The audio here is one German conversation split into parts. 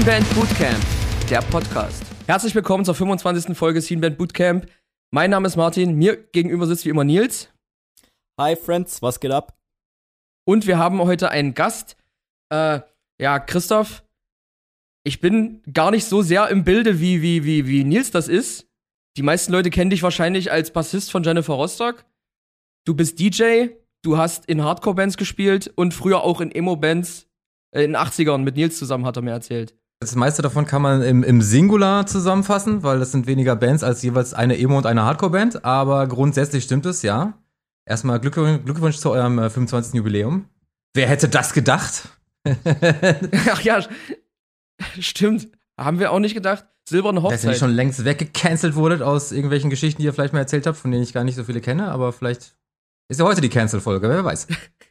Scene Band Bootcamp, der Podcast. Herzlich willkommen zur 25. Folge Scene Band Bootcamp. Mein Name ist Martin, mir gegenüber sitzt wie immer Nils. Hi Friends, was geht ab? Und wir haben heute einen Gast. Äh, ja, Christoph, ich bin gar nicht so sehr im Bilde, wie, wie, wie, wie Nils das ist. Die meisten Leute kennen dich wahrscheinlich als Bassist von Jennifer Rostock. Du bist DJ, du hast in Hardcore-Bands gespielt und früher auch in Emo-Bands äh, in den 80ern mit Nils zusammen, hat er mir erzählt. Das meiste davon kann man im, im Singular zusammenfassen, weil das sind weniger Bands als jeweils eine Emo- und eine Hardcore-Band. Aber grundsätzlich stimmt es, ja. Erstmal Glückwunsch, Glückwunsch zu eurem äh, 25. Jubiläum. Wer hätte das gedacht? Ach ja, stimmt. Haben wir auch nicht gedacht. Silberne Dass ihr Hochzeit. schon längst weggecancelt wurdet aus irgendwelchen Geschichten, die ihr vielleicht mal erzählt habt, von denen ich gar nicht so viele kenne, aber vielleicht ist ja heute die Cancel-Folge, wer weiß.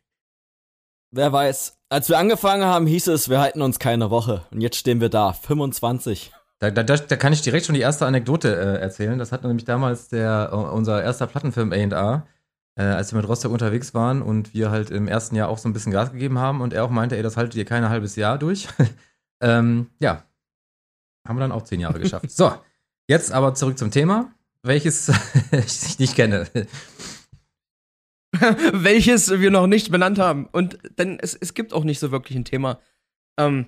Wer weiß. Als wir angefangen haben, hieß es, wir halten uns keine Woche. Und jetzt stehen wir da, 25. Da, da, da, kann ich direkt schon die erste Anekdote äh, erzählen. Das hat nämlich damals der, äh, unser erster Plattenfilm A&A, äh, als wir mit Rostock unterwegs waren und wir halt im ersten Jahr auch so ein bisschen Gas gegeben haben und er auch meinte, ey, das haltet ihr kein halbes Jahr durch. ähm, ja, haben wir dann auch zehn Jahre geschafft. so, jetzt aber zurück zum Thema, welches ich nicht kenne. welches wir noch nicht benannt haben. Und denn es, es gibt auch nicht so wirklich ein Thema. Ähm,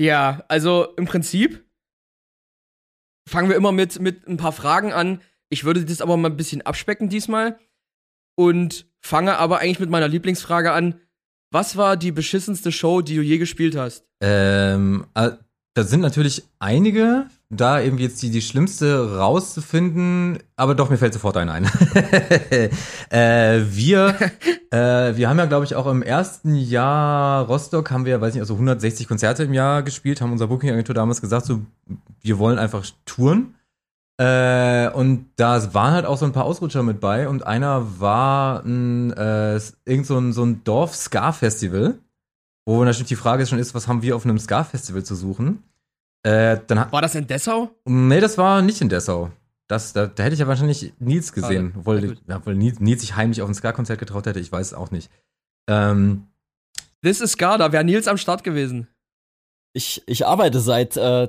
ja, also im Prinzip fangen wir immer mit, mit ein paar Fragen an. Ich würde das aber mal ein bisschen abspecken diesmal. Und fange aber eigentlich mit meiner Lieblingsfrage an. Was war die beschissenste Show, die du je gespielt hast? Ähm, äh, da sind natürlich einige, da irgendwie jetzt die, die schlimmste rauszufinden, aber doch, mir fällt sofort eine ein. äh, wir, äh, wir haben ja, glaube ich, auch im ersten Jahr Rostock haben wir, weiß nicht, also 160 Konzerte im Jahr gespielt, haben unser Booking-Agentur damals gesagt, so, wir wollen einfach touren. Äh, und da waren halt auch so ein paar Ausrutscher mit bei und einer war ein, äh, irgend so ein, so ein Dorf-Ska-Festival, wo natürlich die Frage schon ist, was haben wir auf einem Ska-Festival zu suchen? Äh, War das in Dessau? nee, das war nicht in Dessau. Das, da, da hätte ich ja wahrscheinlich Nils gesehen, obwohl, ja, obwohl Nils, Nils sich heimlich auf ein Ska-Konzert getraut hätte, ich weiß es auch nicht. Ähm, This is Ska, da wäre Nils am Start gewesen. Ich, ich arbeite seit äh,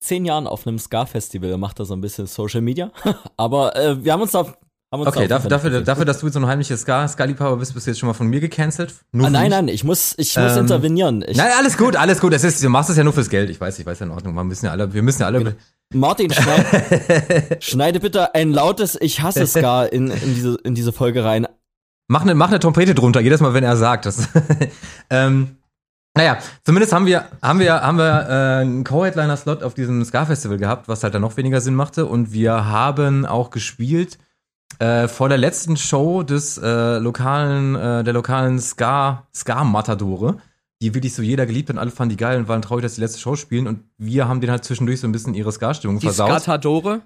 zehn Jahren auf einem Ska-Festival, mache da so ein bisschen Social Media. Aber äh, wir haben uns da. Haben uns okay, dafür, dafür, dafür, dass du jetzt so ein heimlicher Ska, Ska-Liebhaber bist, bist du jetzt schon mal von mir gecancelt. Nur Ah, nein, nein, ich muss, ich muss Ähm, intervenieren. Ich, Nein, alles gut, alles gut. Es ist, du machst es ja nur fürs Geld. Ich weiß, ich weiß ja in Ordnung. Wir müssen ja alle, wir müssen ja alle. Martin, schneid, schneide bitte ein lautes Ich hasse Ska in, in, diese, in diese Folge rein. Mach eine, mach eine Trompete drunter, jedes Mal, wenn er sagt. Das, ähm, naja, zumindest haben wir, haben wir, haben wir äh, einen Co-Headliner-Slot auf diesem Ska-Festival gehabt, was halt dann noch weniger Sinn machte. Und wir haben auch gespielt äh, vor der letzten Show des äh, lokalen, äh, der lokalen Ska, Ska-Matadore, die wirklich so jeder geliebt hat und alle fanden die geil und waren traurig, dass die letzte Show spielen. Und wir haben denen halt zwischendurch so ein bisschen ihre Ska-Stimmung Die versaut. Skatadore.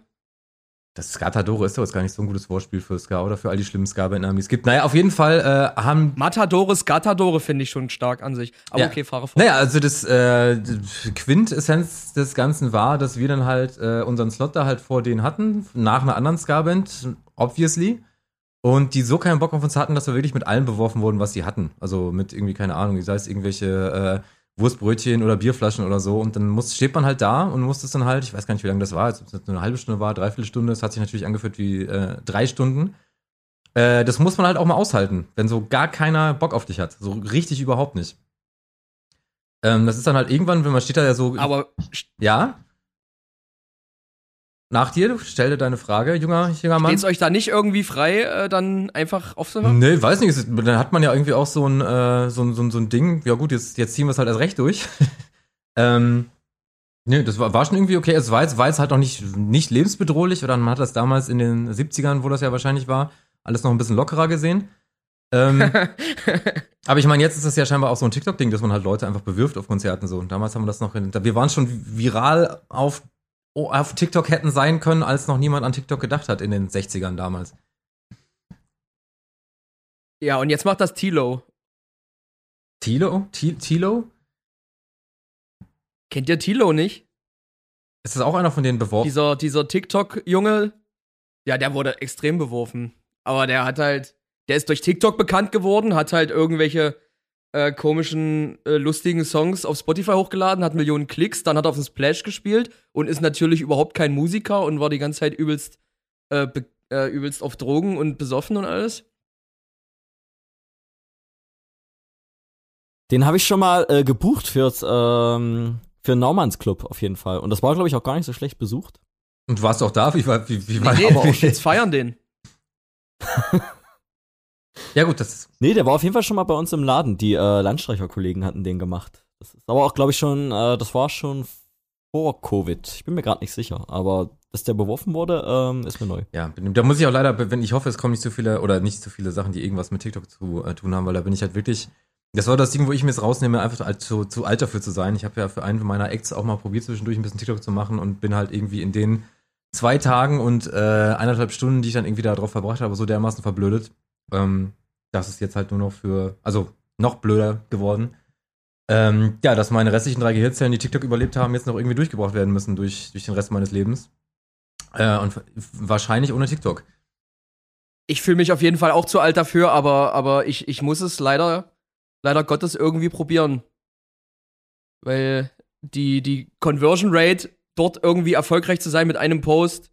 Das Skatadore ist doch jetzt gar nicht so ein gutes Wortspiel für Ska oder für all die schlimmen Ska-Bandnamen, die es gibt. Naja, auf jeden Fall äh, haben. Matadore, Skatadore finde ich schon stark an sich. Aber Ja. okay, fahre fort. Naja, also das äh, Quintessenz des Ganzen war, dass wir dann halt äh, unseren Slot da halt vor denen hatten, nach einer anderen Ska-Band, obviously. Und die so keinen Bock auf uns hatten, dass wir wirklich mit allem beworfen wurden, was sie hatten. Also mit irgendwie, keine Ahnung, sei es irgendwelche äh, Wurstbrötchen oder Bierflaschen oder so. Und dann muss, steht man halt da und muss das dann halt, ich weiß gar nicht, wie lange das war, ob es eine halbe Stunde war, dreiviertel Stunde, es hat sich natürlich angefühlt wie äh, drei Stunden. Äh, das muss man halt auch mal aushalten, wenn so gar keiner Bock auf dich hat. So richtig überhaupt nicht. Ähm, das ist dann halt irgendwann, wenn man steht da ja so. Aber ja? Nach dir, stell dir deine Frage, junger, junger Mann. steht's euch da nicht irgendwie frei, äh, dann einfach aufzuhören? Nee, weiß nicht. es- Dann hat man ja irgendwie auch so ein, äh, so ein, so ein, so ein Ding. Ja gut, jetzt, jetzt ziehen wir es halt erst recht durch. ähm, nee, das war, war schon irgendwie okay. Es war jetzt, war jetzt halt noch nicht, nicht lebensbedrohlich. Oder man hat das damals in den 70ern, wo das ja wahrscheinlich war, alles noch ein bisschen lockerer gesehen. Ähm, aber ich meine, jetzt ist das ja scheinbar auch so ein TikTok-Ding, dass man halt Leute einfach bewirft auf Konzerten so. Und damals haben wir das noch in, wir waren schon viral auf, auf TikTok hätten sein können, als noch niemand an TikTok gedacht hat in den 60ern damals. ja, und jetzt macht das Tilo. Tilo? Ti- Tilo? Kennt ihr Tilo nicht? Ist das auch einer von denen beworfen? Dieser, dieser TikTok-Junge, ja, der wurde extrem beworfen. Aber der hat halt, der ist durch TikTok bekannt geworden, hat halt irgendwelche äh, komischen, äh, lustigen Songs auf Spotify hochgeladen, hat Millionen Klicks, dann hat er auf dem Splash gespielt und ist natürlich überhaupt kein Musiker und war die ganze Zeit übelst, äh, äh, übelst auf Drogen und besoffen und alles. Den habe ich schon mal äh, gebucht fürs, ähm, für Naumanns Club auf jeden Fall. Und das war, glaube ich, auch gar nicht so schlecht besucht. Und warst auch da? Wie war, wie, wie war Nee, aber auch jetzt feiern den. Ja, gut, das ist. Nee, der war auf jeden Fall schon mal bei uns im Laden. Die äh, Landstreicher-Kollegen hatten den gemacht. Das ist aber auch, glaube ich, schon, äh, das war schon vor Covid. Ich bin mir gerade nicht sicher. Aber dass der beworfen wurde, ähm, ist mir neu. Ja, da muss ich auch leider, wenn ich hoffe, es kommen nicht so viele oder nicht so viele Sachen, die irgendwas mit TikTok zu äh, tun haben, weil da bin ich halt wirklich. Das war das Ding, wo ich mir jetzt rausnehme, einfach zu, zu alt dafür zu sein. Ich habe ja für einen meiner Acts auch mal probiert, zwischendurch ein bisschen TikTok zu machen und bin halt irgendwie in den zwei Tagen und äh, eineinhalb Stunden, die ich dann irgendwie da drauf verbracht habe, so dermaßen verblödet. Ähm, das ist jetzt halt nur noch für, also noch blöder geworden. Ähm, ja, dass meine restlichen drei Gehirnzellen, die TikTok überlebt haben, jetzt noch irgendwie durchgebracht werden müssen durch, durch den Rest meines Lebens. Äh, und wahrscheinlich ohne TikTok. Ich fühle mich auf jeden Fall auch zu alt dafür, aber, aber ich, ich muss es leider, leider Gottes irgendwie probieren. Weil die, die Conversion Rate, dort irgendwie erfolgreich zu sein mit einem Post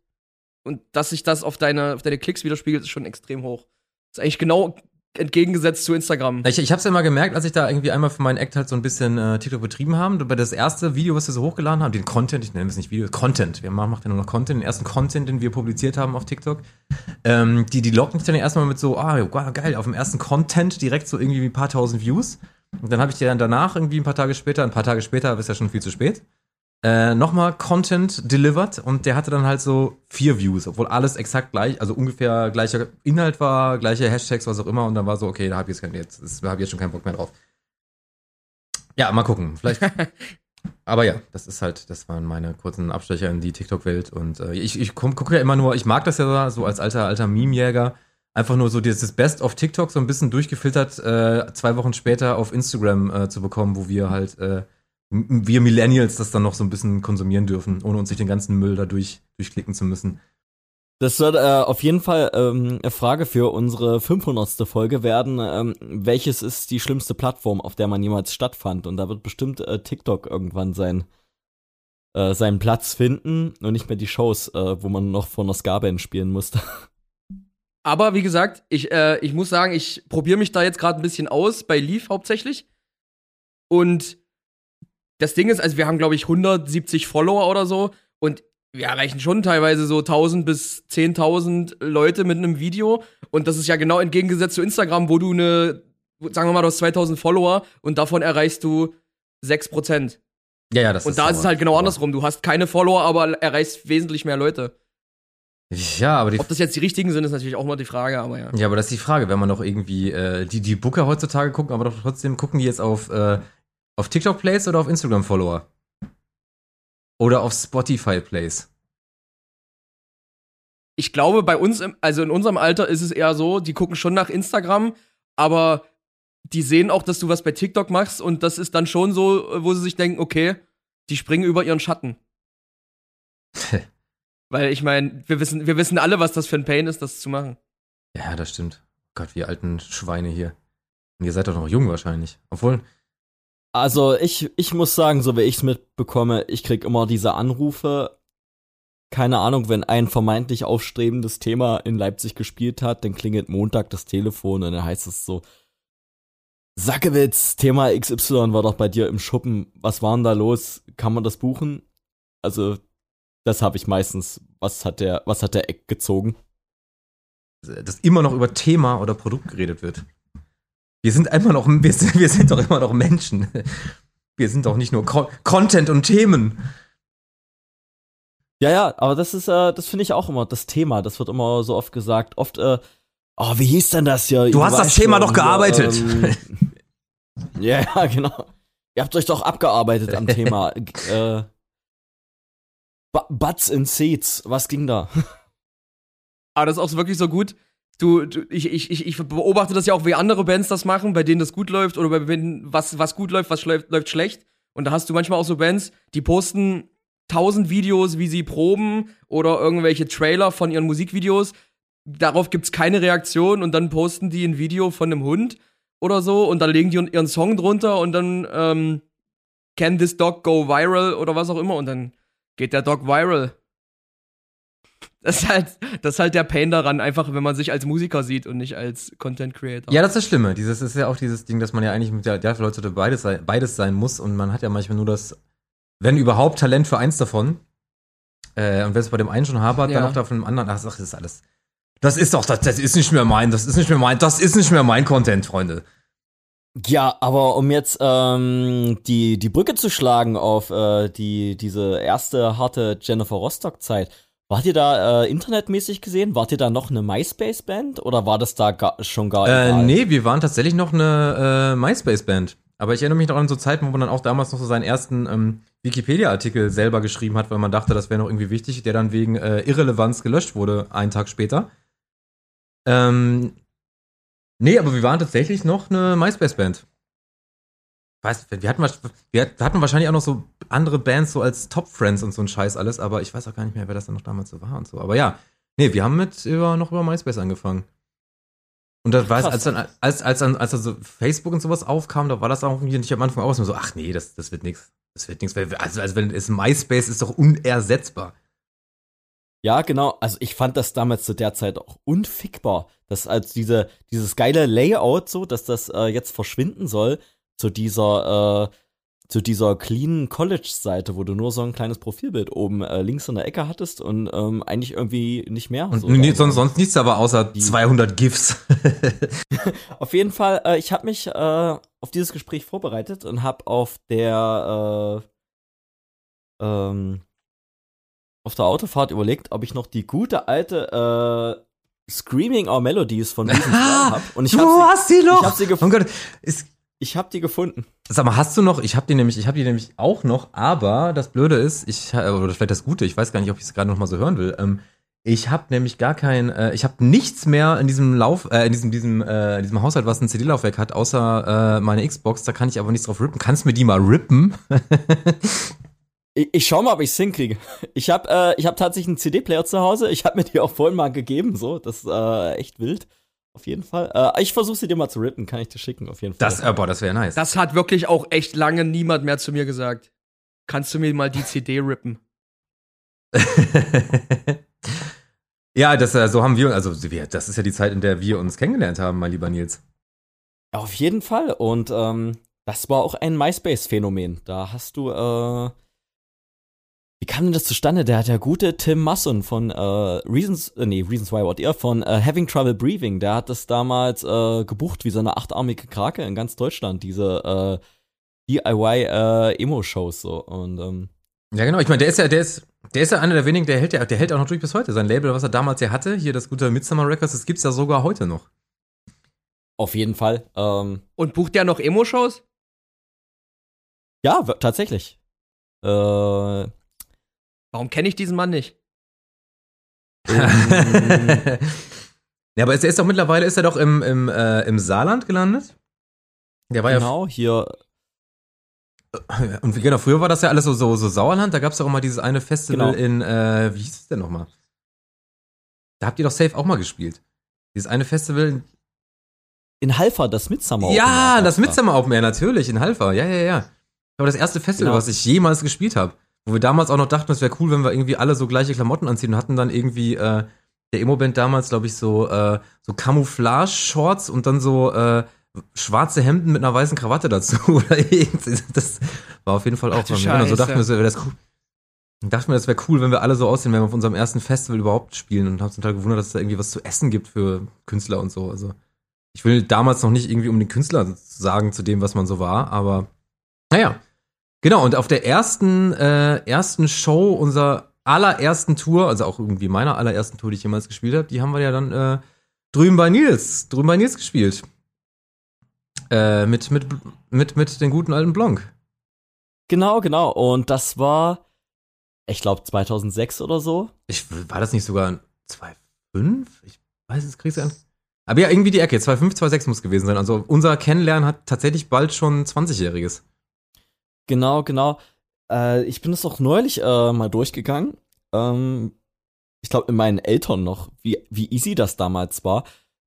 und dass sich das auf deine, auf deine Klicks widerspiegelt, ist schon extrem hoch. Ist eigentlich genau entgegengesetzt zu Instagram. Ich, ich habe es ja mal gemerkt, als ich da irgendwie einmal für meinen Act halt so ein bisschen äh, TikTok betrieben haben. Bei das erste Video, was wir so hochgeladen haben, den Content, ich nenne es nicht Video, Content. Wir machen ja nur noch Content, den ersten Content, den wir publiziert haben auf TikTok. Ähm, die, die locken dich dann erstmal mit so, ah, wow, geil, auf dem ersten Content direkt so irgendwie ein paar tausend Views. Und dann habe ich dir dann danach irgendwie ein paar Tage später, ein paar Tage später, ist ja schon viel zu spät, äh, nochmal Content delivered und der hatte dann halt so vier Views, obwohl alles exakt gleich, also ungefähr gleicher Inhalt war, gleiche Hashtags, was auch immer und dann war so, okay, da habe ich jetzt, kein, jetzt, da hab ich jetzt schon keinen Bock mehr drauf. Ja, mal gucken, vielleicht. Aber ja, das ist halt, das waren meine kurzen Abstecher in die TikTok-Welt und äh, ich, ich gucke guck ja immer nur, ich mag das ja so als alter, alter Meme-Jäger, einfach nur so dieses Best of TikTok so ein bisschen durchgefiltert, äh, zwei Wochen später auf Instagram äh, zu bekommen, wo wir halt, äh, wir Millennials das dann noch so ein bisschen konsumieren dürfen, ohne uns durch den ganzen Müll da durch, durchklicken zu müssen. Das wird äh, auf jeden Fall ähm, eine Frage für unsere 500. Folge werden. Ähm, welches ist die schlimmste Plattform, auf der man jemals stattfand? Und da wird bestimmt äh, TikTok irgendwann sein, äh, seinen Platz finden und nicht mehr die Shows, äh, wo man noch vor einer Ska-Band spielen musste. Aber wie gesagt, ich, äh, ich muss sagen, ich probiere mich da jetzt gerade ein bisschen aus, bei Leaf hauptsächlich. Und das Ding ist, also wir haben, glaube ich, 170 Follower oder so. Und wir erreichen schon teilweise so 1000 bis 10.000 Leute mit einem Video. Und das ist ja genau entgegengesetzt zu Instagram, wo du eine, sagen wir mal, du hast 2000 Follower und davon erreichst du 6%. Ja, ja, das Und da ist es halt genau andersrum. Du hast keine Follower, aber erreichst wesentlich mehr Leute. Ja, aber die Ob das jetzt die richtigen sind, ist natürlich auch mal die Frage, aber ja. Ja, aber das ist die Frage, wenn man doch irgendwie, äh, die, die Booker heutzutage gucken, aber doch trotzdem gucken die jetzt auf, äh, auf TikTok Plays oder auf Instagram Follower? Oder auf Spotify Plays? ich glaube, bei uns, im, also in unserem Alter ist es eher so, die gucken schon nach Instagram, aber die sehen auch, dass du was bei TikTok machst und das ist dann schon so, wo sie sich denken, okay, die springen über ihren Schatten. Weil ich meine, wir wissen, wir wissen alle, was das für ein Pain ist, das zu machen. Ja, das stimmt. Gott, wie alten Schweine hier. Und ihr seid doch noch jung wahrscheinlich. Obwohl, Also ich, ich muss sagen, so wie ich es mitbekomme, ich krieg immer diese Anrufe. Keine Ahnung, wenn ein vermeintlich aufstrebendes Thema in Leipzig gespielt hat, dann klingelt Montag das Telefon und dann heißt es so, Sackewitz, Thema XY war doch bei dir im Schuppen. Was war denn da los? Kann man das buchen? Also, das habe ich meistens. Was hat der, was hat der Eck gezogen? dass immer noch über Thema oder Produkt geredet wird. Wir sind einfach noch, wir sind, wir sind doch immer noch Menschen. Wir sind doch nicht nur Con Content und Themen. Ja, ja, aber das ist, äh, das finde ich auch immer das Thema. Das wird immer so oft gesagt. Oft, äh, oh, wie hieß denn das hier? Du hast das Thema doch gearbeitet. ähm, ja, ja, genau. Ihr habt euch doch abgearbeitet am Thema. äh, Bu- Butts in Seats, was ging da? Aber das ist auch wirklich so gut. Du, du ich, ich, ich, beobachte das ja auch, wie andere Bands das machen, bei denen das gut läuft oder bei denen was, was gut läuft, was läuft, läuft schlecht. Und da hast du manchmal auch so Bands, die posten tausend Videos, wie sie proben oder irgendwelche Trailer von ihren Musikvideos. Darauf gibt's keine Reaktion und dann posten die ein Video von einem Hund oder so und dann legen die ihren Song drunter und dann ähm, Can this dog go viral oder was auch immer und dann geht der Dog viral. Das ist halt, das ist halt der Pain daran, einfach wenn man sich als Musiker sieht und nicht als Content Creator. Ja, das ist das Schlimme. Dieses ist ja auch dieses Ding, dass man ja eigentlich mit der, der Leute beides, sein- beides sein muss und man hat ja manchmal nur das, wenn überhaupt Talent für eins davon. Äh, und wenn es bei dem einen schon hapert, dann Ja. auch da von dem anderen. Ach, das ist alles. Das ist doch, das, das ist nicht mehr mein, das ist nicht mehr mein, das ist nicht mehr mein Content, Freunde. Ja, aber um jetzt ähm, die, die Brücke zu schlagen auf äh, die, diese erste harte Jennifer Rostock-Zeit, wart ihr da äh, internetmäßig gesehen? Wart ihr da noch eine MySpace-Band oder war das da gar, schon gar Äh, egal? nee, wir waren tatsächlich noch eine äh, MySpace-Band. Aber ich erinnere mich noch an so Zeiten, wo man dann auch damals noch so seinen ersten ähm, Wikipedia-Artikel selber geschrieben hat, weil man dachte, das wäre noch irgendwie wichtig, der dann wegen äh, Irrelevanz gelöscht wurde, einen Tag später. Ähm, nee, aber wir waren tatsächlich noch eine MySpace-Band. Weiß, wir hatten, wir hatten wahrscheinlich auch noch so andere Bands so als Top-Friends und so ein Scheiß alles, aber ich weiß auch gar nicht mehr, wer das dann noch damals so war und so. Aber ja, nee, wir haben mit über, noch über MySpace angefangen. Und das war als dann, als, als dann, als dann so Facebook und sowas aufkam, da war das auch irgendwie nicht am Anfang aus. So, ach nee, das, das wird nix. Das wird weil- Also, also wenn es MySpace ist doch unersetzbar. Ja, genau. Also ich fand das damals zu der Zeit auch unfickbar, dass als diese, dieses geile Layout so, dass das äh, jetzt verschwinden soll zu dieser, äh, zu dieser cleanen College-Seite, wo du nur so ein kleines Profilbild oben äh, links in der Ecke hattest und ähm, eigentlich irgendwie nicht mehr. Und so nee, sonst, sonst nichts aber außer Die- 200 GIFs. Auf jeden Fall, äh, ich habe mich äh, auf dieses Gespräch vorbereitet und habe auf der äh, ähm, auf der Autofahrt überlegt, ob ich noch die gute alte äh, Screaming Our Melodies von Reasons Why hab. Und ich du habe hast sie, noch! ich hab sie oh gefunden. Gott, ist, Ich habe die gefunden. Sag mal, hast du noch? Ich habe die nämlich, ich habe die nämlich auch noch, aber das Blöde ist, ich äh, oder vielleicht das Gute, ich weiß gar nicht, ob ich es gerade noch mal so hören will. Ähm, ich habe nämlich gar kein, äh, ich habe nichts mehr in diesem Lauf, äh, in diesem diesem äh, in diesem Haushalt, was ein CD-Laufwerk hat, außer äh, meine Xbox. Da kann ich aber nichts drauf rippen. Kannst du mir die mal rippen? Ich, ich schau mal, ob ich's hinkriege. Ich habe äh, ich hab tatsächlich einen CD-Player zu Hause. Ich habe mir die auch vorhin mal gegeben. So, das ist äh, echt wild. Auf jeden Fall. Äh, ich versuche sie dir mal zu rippen. Kann ich dir schicken? Auf jeden Fall. Das, äh, boah, das wäre nice. Das hat wirklich auch echt lange niemand mehr zu mir gesagt. Kannst du mir mal die CD rippen? ja, das, äh, so haben wir, also wir, das ist ja die Zeit, in der wir uns kennengelernt haben, mein lieber Nils. Auf jeden Fall. Und ähm, das war auch ein MySpace-Phänomen. Da hast du, äh, wie kam denn das zustande? Der hat der gute Tim Masson von äh, Reasons, äh, nee, Reasons Why What Ihr, von äh, Having Trouble Breathing, der hat das damals äh, gebucht wie so eine achtarmige Krake in ganz Deutschland, diese äh, DIY äh, Emo-Shows so. Und ähm, Ja, genau. Ich meine, der ist ja, der ist, der ist ja einer der wenigen, der hält ja, der hält auch noch durch bis heute. Sein Label, was er damals ja hatte, hier das gute Midsummer Records, das gibt's ja sogar heute noch. auf jeden Fall. Ähm, Und bucht der noch Emo-Shows? ja, tatsächlich. Äh, Warum kenne ich diesen Mann nicht? Ja, aber ist, er ist doch mittlerweile, ist er doch im, im, äh, im Saarland gelandet? Der war genau, hier ja, und wie, genau, früher war das ja alles so, so, so Sauerland, da gab's doch immer dieses eine Festival Genau. in, äh, wie hieß es denn nochmal? Da habt ihr doch safe auch mal gespielt. Dieses eine Festival in in Halfa, das Midsummer Open Ja, Air das. Midsummer Open Air, natürlich, in Halfa. Ja, ja, ja. Aber das erste Festival, Genau. was ich jemals gespielt habe. Wo wir damals auch noch dachten, es wäre cool, wenn wir irgendwie alle so gleiche Klamotten anziehen und hatten dann irgendwie, äh, der Emo-Band damals, glaube ich, so, äh, so Camouflage-Shorts und dann so, äh, schwarze Hemden mit einer weißen Krawatte dazu. Oder das war auf jeden Fall auch Ach bei mir. Und so dachten wir, wäre das cool. Ich dachte mir, das wäre cool, wenn wir alle so aussehen, wenn wir auf unserem ersten Festival überhaupt spielen und haben zum Teil gewundert, dass es da irgendwie was zu essen gibt für Künstler und so. Also ich will damals noch nicht irgendwie um den Künstler sagen zu dem, was man so war, aber naja. Genau, und auf der ersten, äh, ersten Show unserer allerersten Tour, also auch irgendwie meiner allerersten Tour, die ich jemals gespielt habe, die haben wir ja dann äh, drüben bei Nils, drüben bei Nils gespielt. Äh, mit, mit, mit, mit den guten alten Blanc. Genau, genau. Und das war, ich glaube, 2006 oder so. Ich, war das nicht sogar 2,5? Ich weiß es, kriegst du an. Aber ja, irgendwie die Ecke. 2,5, 2,6 muss gewesen sein. Also unser Kennenlernen hat tatsächlich bald schon 20-Jähriges. Genau, genau. Äh, ich bin es auch neulich äh, mal durchgegangen. Ähm, ich glaube, in meinen Eltern noch, wie, wie easy das damals war.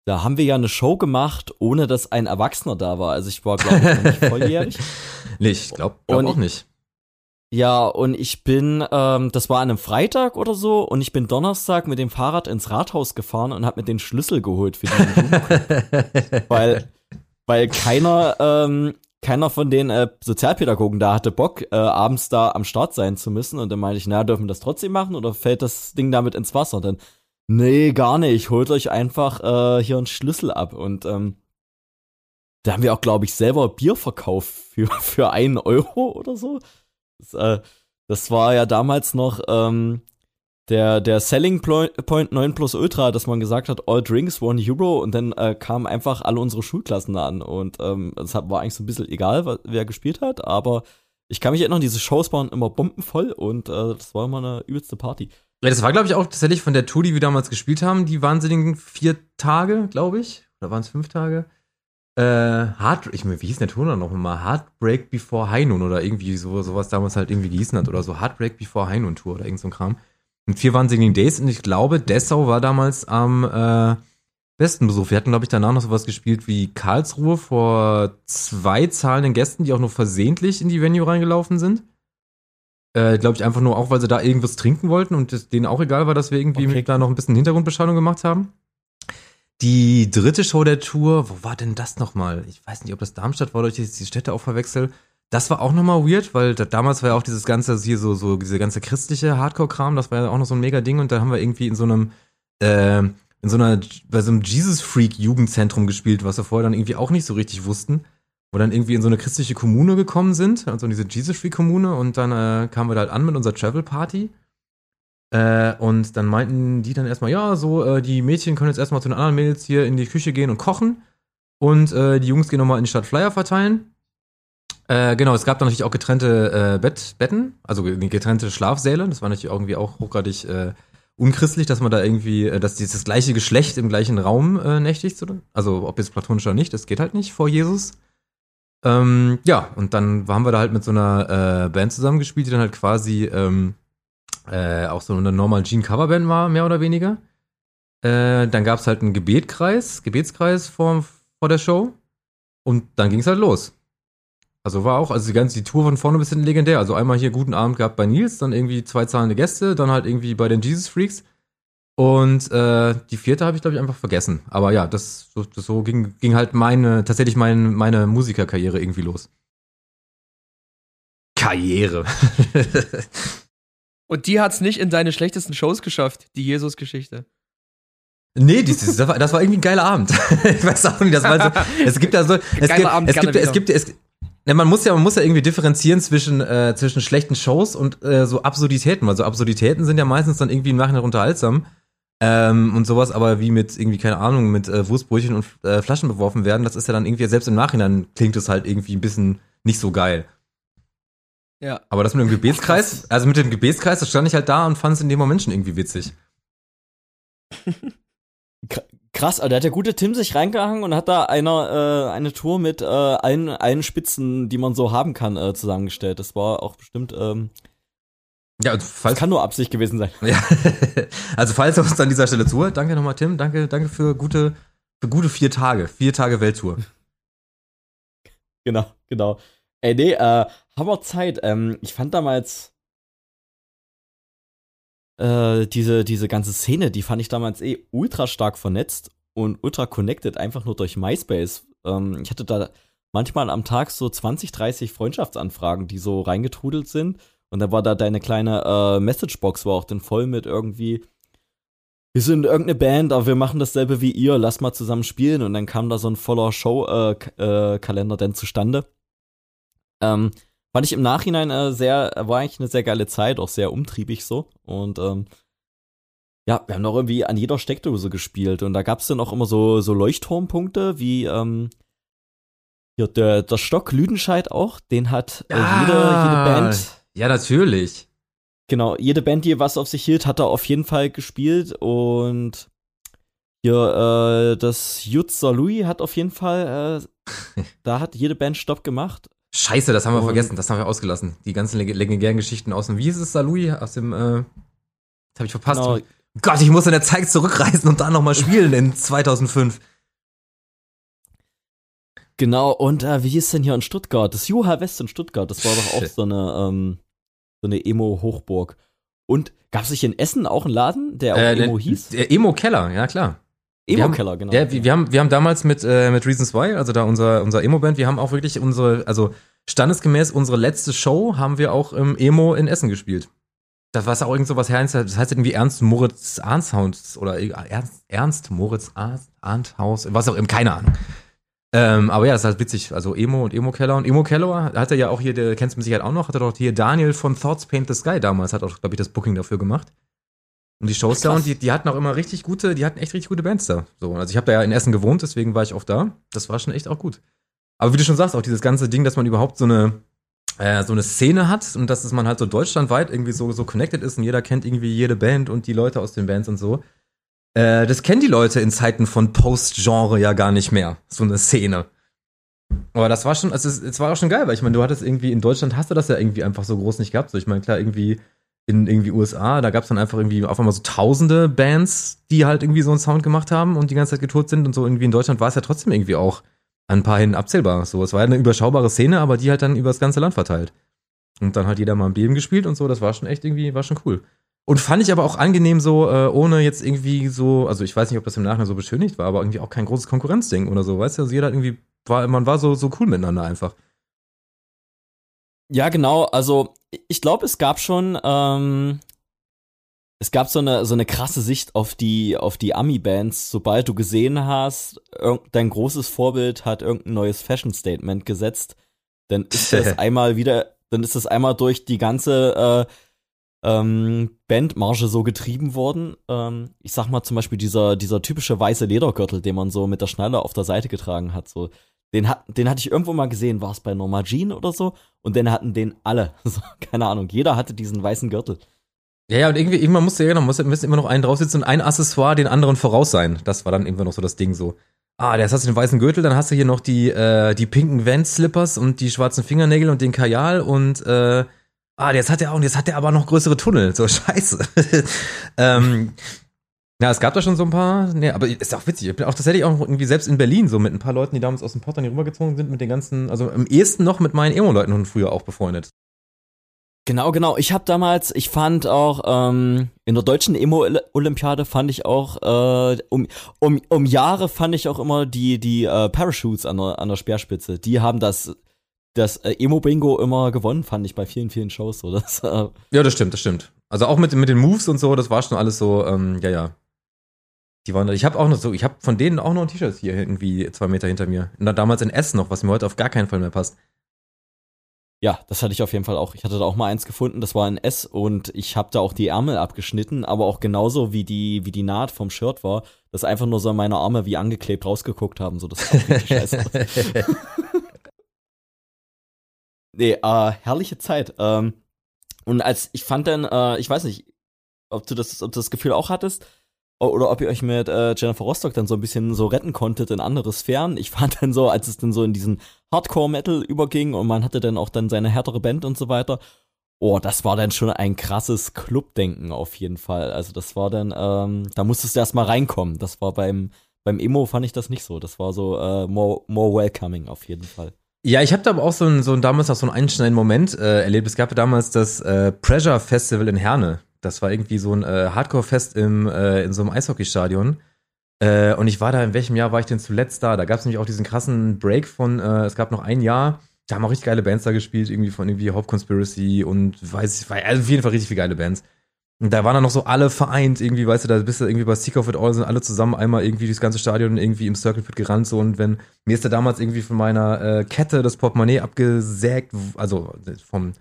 da haben wir ja eine Show gemacht, ohne dass ein Erwachsener da war. Also ich war, glaube ich, noch nicht volljährig. nee, ich glaube glaub auch nicht. Ja, und ich bin, ähm, das war an einem Freitag oder so, und ich bin Donnerstag mit dem Fahrrad ins Rathaus gefahren und habe mir den Schlüssel geholt für Jugendclub. weil, weil keiner, ähm, keiner von den äh, Sozialpädagogen da hatte Bock, äh, abends da am Start sein zu müssen. Und dann meinte ich, na, dürfen wir das trotzdem machen oder fällt das Ding damit ins Wasser? Und dann, nee, gar nicht, holt euch einfach äh, hier einen Schlüssel ab. Und ähm, da haben wir auch, glaube ich, selber Bier verkauft für, für einen Euro oder so. Das, äh, das war ja damals noch ähm, der, der Selling Point 9 Plus Ultra, dass man gesagt hat, all drinks, one Euro und dann äh, kamen einfach alle unsere Schulklassen an und ähm, es war eigentlich so ein bisschen egal, was, wer gespielt hat, aber ich kann mich erinnern, diese Shows waren immer bombenvoll und äh, das war immer eine übelste Party. Ja, das war, glaube ich, auch tatsächlich von der Tour, die wir damals gespielt haben, die wahnsinnigen vier Tage, glaube ich. Oder waren es fünf Tage? Äh, Hard, ich wie hieß der Tour noch mal? Heartbreak Before Noon oder irgendwie so, sowas damals halt irgendwie gehießen hat oder so. Heartbreak Before Noon Tour oder irgend so ein Kram. Mit vier wahnsinnigen Days und ich glaube, Dessau war damals am äh, besten Besuch. Wir hatten, glaube ich, danach noch sowas gespielt wie Karlsruhe vor zwei zahlenden Gästen, die auch nur versehentlich in die Venue reingelaufen sind. Äh, glaube ich, einfach nur auch, weil sie da irgendwas trinken wollten und es denen auch egal war, dass wir irgendwie Okay. da noch ein bisschen Hintergrundbeschallung gemacht haben. Die dritte Show der Tour, wo war denn das nochmal? Ich weiß nicht, ob das Darmstadt war oder ich jetzt die Städte auch verwechsel. Das war auch nochmal weird, weil da, damals war ja auch dieses ganze, hier so, so, diese ganze christliche Hardcore-Kram, das war ja auch noch so ein mega Ding und da haben wir irgendwie in so einem, äh, in so einer, bei so einem Jesus-Freak-Jugendzentrum gespielt, was wir vorher dann irgendwie auch nicht so richtig wussten, wo dann irgendwie in so eine christliche Kommune gekommen sind, also in diese Jesus-Freak-Kommune und dann äh, kamen wir da halt an mit unserer Travel-Party. Äh, und dann meinten die dann erstmal, ja, so, äh, die Mädchen können jetzt erstmal zu den anderen Mädels hier in die Küche gehen und kochen. Und äh, die Jungs gehen nochmal in die Stadt Flyer verteilen. Äh, genau, es gab dann natürlich auch getrennte äh, Bett, Betten, also ge- getrennte Schlafsäle. Das war natürlich irgendwie auch hochgradig äh, unchristlich, dass man da irgendwie, äh, dass dieses gleiche Geschlecht im gleichen Raum äh, nächtigt. Also ob jetzt platonisch oder nicht, das geht halt nicht vor Jesus. Ähm, ja, und dann haben wir da halt mit so einer äh, Band zusammengespielt, die dann halt quasi ähm, äh, auch so eine normal Jean Coverband war, mehr oder weniger. Äh, dann gab es halt einen Gebetkreis, Gebetskreis vor, vor der Show. Und dann ging es halt los. Also war auch, also die ganze die Tour von vorne bis hinten legendär. Also einmal hier guten Abend gehabt bei Nils, dann irgendwie zwei zahlende Gäste, dann halt irgendwie bei den Jesus Freaks. Und äh, die vierte habe ich, glaube ich, einfach vergessen. Aber ja, das so, das so ging, ging halt meine, tatsächlich mein, meine Musikerkarriere irgendwie los. Karriere. Und die hat's nicht in deine schlechtesten Shows geschafft, die Jesus-Geschichte. Nee, das, das, war, das war irgendwie ein geiler Abend. ich weiß auch nicht, das war so. Es gibt da so. Es Geiler gibt, Abend, es gibt, es gibt, es ne, man muss ja, man muss ja irgendwie differenzieren zwischen, äh, zwischen schlechten Shows und äh, so Absurditäten, weil so Absurditäten sind ja meistens dann irgendwie im Nachhinein unterhaltsam. Ähm, und sowas, aber wie mit irgendwie, keine Ahnung, mit äh, Wurstbrötchen und äh, Flaschen beworfen werden, das ist ja dann irgendwie, selbst im Nachhinein klingt es halt irgendwie ein bisschen nicht so geil. Ja. Aber das mit dem Gebetskreis, also mit dem Gebetskreis, da stand ich halt da und fand es in dem Moment schon irgendwie witzig. Krass, also da hat der gute Tim sich reingehangen und hat da einer, äh, eine Tour mit äh, allen, allen Spitzen, die man so haben kann, äh, zusammengestellt. Das war auch bestimmt, ähm, Ja, das falls, kann nur Absicht gewesen sein. Ja, also falls er uns an dieser Stelle zuhört, danke nochmal Tim, danke, danke für gute, für gute vier Tage, vier Tage Welttour. Genau, genau. Ey, nee, äh, Hammerzeit. Ähm, ich fand damals äh, diese, diese ganze Szene, die fand ich damals eh ultra stark vernetzt und ultra connected, einfach nur durch MySpace. Ähm, ich hatte da manchmal am Tag so 20, 30 Freundschaftsanfragen, die so reingetrudelt sind. Und dann war da deine kleine äh, Messagebox, war auch dann voll mit irgendwie, wir sind irgendeine Band, aber wir machen dasselbe wie ihr, lass mal zusammen spielen. Und dann kam da so ein voller Show-Kalender äh, Kalender dann zustande. Ähm, fand ich im Nachhinein äh, sehr, war eigentlich eine sehr geile Zeit, auch sehr umtriebig so. Und ähm, ja, wir haben doch irgendwie an jeder Steckdose gespielt und da gab es dann auch immer so, so Leuchtturmpunkte, wie ähm, hier der, der Stock Lüdenscheid auch, den hat äh, jede, jede Band, Ja, natürlich. genau, jede Band, die was auf sich hielt, hat er auf jeden Fall gespielt und hier, äh, das Jutzer Louis hat auf jeden Fall, äh, da hat jede Band Stopp gemacht. Scheiße, das haben wir Und- vergessen, das haben wir ausgelassen. Die ganzen leg legendären Geschichten aus dem, wie hieß es, Salui, aus dem, äh, das habe ich verpasst. Genau, Gott, ich muss in der Zeit zurückreisen und dann nochmal spielen in 2005. Genau, und äh, wie hieß denn hier in Stuttgart? Das Juha West in Stuttgart, das war doch auch so eine, ähm, so eine Emo-Hochburg. Und gab es nicht in Essen auch einen Laden, der auch Äh, Emo hieß? Der Emo-Keller, ja klar. Emo-Keller, genau. Ja, wir, wir, haben, wir haben damals mit, äh, mit Reasons Why, also da unser, unser Emo-Band, wir haben auch wirklich unsere, also standesgemäß unsere letzte Show haben wir auch im Emo in Essen gespielt. Das war auch irgend so was Herrns, das heißt irgendwie Ernst Moritz Arnshaus oder Ernst, Ernst Moritz Arndthaus, was auch immer, keine Ahnung. Ähm, aber ja, das ist halt witzig. Also Emo und Emo-Keller. Und Emo-Keller hat er ja auch hier, der kennst du mit Sicherheit auch noch, hat er doch hier Daniel von Thoughts Paint the Sky damals, hat auch, glaube ich, das Booking dafür gemacht. Und die Shows da und die, die hatten auch immer richtig gute, die hatten echt richtig gute Bands da. So, also ich habe da ja in Essen gewohnt, deswegen war ich oft da. Das war schon echt auch gut. Aber wie du schon sagst, auch dieses ganze Ding, dass man überhaupt so eine, äh, so eine Szene hat und dass es man halt so deutschlandweit irgendwie so, so connected ist und jeder kennt irgendwie jede Band und die Leute aus den Bands und so. Äh, das kennen die Leute in Zeiten von Post-Genre ja gar nicht mehr. So eine Szene. Aber das war schon, also es, es war auch schon geil, weil ich meine, du hattest irgendwie, in Deutschland hast du das ja irgendwie einfach so groß nicht gehabt. So, ich meine, klar, irgendwie in irgendwie USA, da gab es dann einfach irgendwie auf einmal so tausende Bands, die halt irgendwie so einen Sound gemacht haben und die ganze Zeit getourt sind und so irgendwie in Deutschland war es ja trotzdem irgendwie auch an ein paar hin abzählbar. So, es war ja eine überschaubare Szene, aber die halt dann über das ganze Land verteilt. Und dann hat jeder mal ein Leben gespielt und so, das war schon echt irgendwie, war schon cool. Und fand ich aber auch angenehm so, äh, ohne jetzt irgendwie so, also ich weiß nicht, ob das im Nachhinein so beschönigt war, aber irgendwie auch kein großes Konkurrenzding oder so, weißt du? Also jeder hat irgendwie, war, man war so, so cool miteinander einfach. Ja, genau. Also ich glaube, es gab schon, ähm, es gab so eine so eine krasse Sicht auf die auf die Ami-Bands. Sobald du gesehen hast, dein großes Vorbild hat irgendein neues Fashion-Statement gesetzt, dann ist das einmal wieder, dann ist das einmal durch die ganze äh, ähm, Bandmarge so getrieben worden. Ähm, ich sag mal zum Beispiel dieser dieser typische weiße Ledergürtel, den man so mit der Schnalle auf der Seite getragen hat, so. Den, hat, den hatte ich irgendwo mal gesehen, war es bei Norma Jean oder so? Und den hatten den alle. So, keine Ahnung, jeder hatte diesen weißen Gürtel. Ja, ja, und irgendwie, irgendwann musste ja, genau, musste, müsste immer noch einen draufsitzen und ein Accessoire den anderen voraus sein. Das war dann irgendwann noch so das Ding so. Ah, jetzt hast du den weißen Gürtel, dann hast du hier noch die, äh, die pinken Vans-Slippers und die schwarzen Fingernägel und den Kajal und, äh, ah, jetzt hat er auch, und jetzt hat er aber noch größere Tunnel. So, scheiße. ähm, ja, es gab da schon so ein paar, nee, aber ist auch witzig. Ich bin auch tatsächlich auch irgendwie selbst in Berlin so mit ein paar Leuten, die damals aus dem Pottern hier rübergezogen sind, mit den ganzen, also am ehesten noch mit meinen Emo-Leuten von früher auch befreundet. Genau, genau. Ich habe damals, ich fand auch ähm, in der deutschen Emo-Olympiade fand ich auch äh, um, um, um Jahre fand ich auch immer die die äh, Parachutes an der an der Speerspitze. Die haben das das äh, Emo-Bingo immer gewonnen, fand ich bei vielen vielen Shows so. Das, Ja, das stimmt, das stimmt. Also auch mit, mit den Moves und so, das war schon alles so, ähm, ja, ja. Die waren, ich habe auch noch so, ich habe von denen auch noch ein T-Shirt hier irgendwie zwei Meter hinter mir. Na, damals in S noch, was mir heute auf gar keinen Fall mehr passt. Ja, das hatte ich auf jeden Fall auch. Ich hatte da auch mal eins gefunden, das war ein S und ich habe da auch die Ärmel abgeschnitten, aber auch genauso wie die wie die Naht vom Shirt war, dass einfach nur so meine Arme wie angeklebt rausgeguckt haben, so das scheiße. Nee, äh, herrliche Zeit. Ähm, und als ich fand dann, äh, ich weiß nicht, ob du das, ob du das Gefühl auch hattest, oder ob ihr euch mit äh, Jennifer Rostock dann so ein bisschen so retten konntet in andere Sphären. Ich fand dann so, als es dann so in diesen Hardcore-Metal überging und man hatte dann auch dann seine härtere Band und so weiter. Oh, das war dann schon ein krasses Clubdenken auf jeden Fall. Also das war dann, ähm, da musstest du erst mal reinkommen. Das war beim, beim Emo fand ich das nicht so. Das war so äh, more, more welcoming auf jeden Fall. Ja, ich habe da aber auch so ein, so ein damals auch so einen einschneidenden Moment äh, erlebt. Es gab damals das äh, Pressure Festival in Herne. Das war irgendwie so ein äh, Hardcore-Fest im, äh, in so einem Eishockeystadion. Äh, und ich war da, in welchem Jahr war ich denn zuletzt da? Da gab es nämlich auch diesen krassen Break von, äh, es gab noch ein Jahr, da haben auch richtig geile Bands da gespielt, irgendwie von irgendwie Hope Conspiracy und weiß ich, also auf jeden Fall richtig viele geile Bands. Und da waren dann noch so alle vereint, irgendwie, weißt du, da bist du irgendwie bei Sick of It All, sind alle zusammen einmal irgendwie das ganze Stadion irgendwie im Circle Pit gerannt, so und wenn, mir ist da damals irgendwie von meiner äh, Kette das Portemonnaie abgesägt, also vom,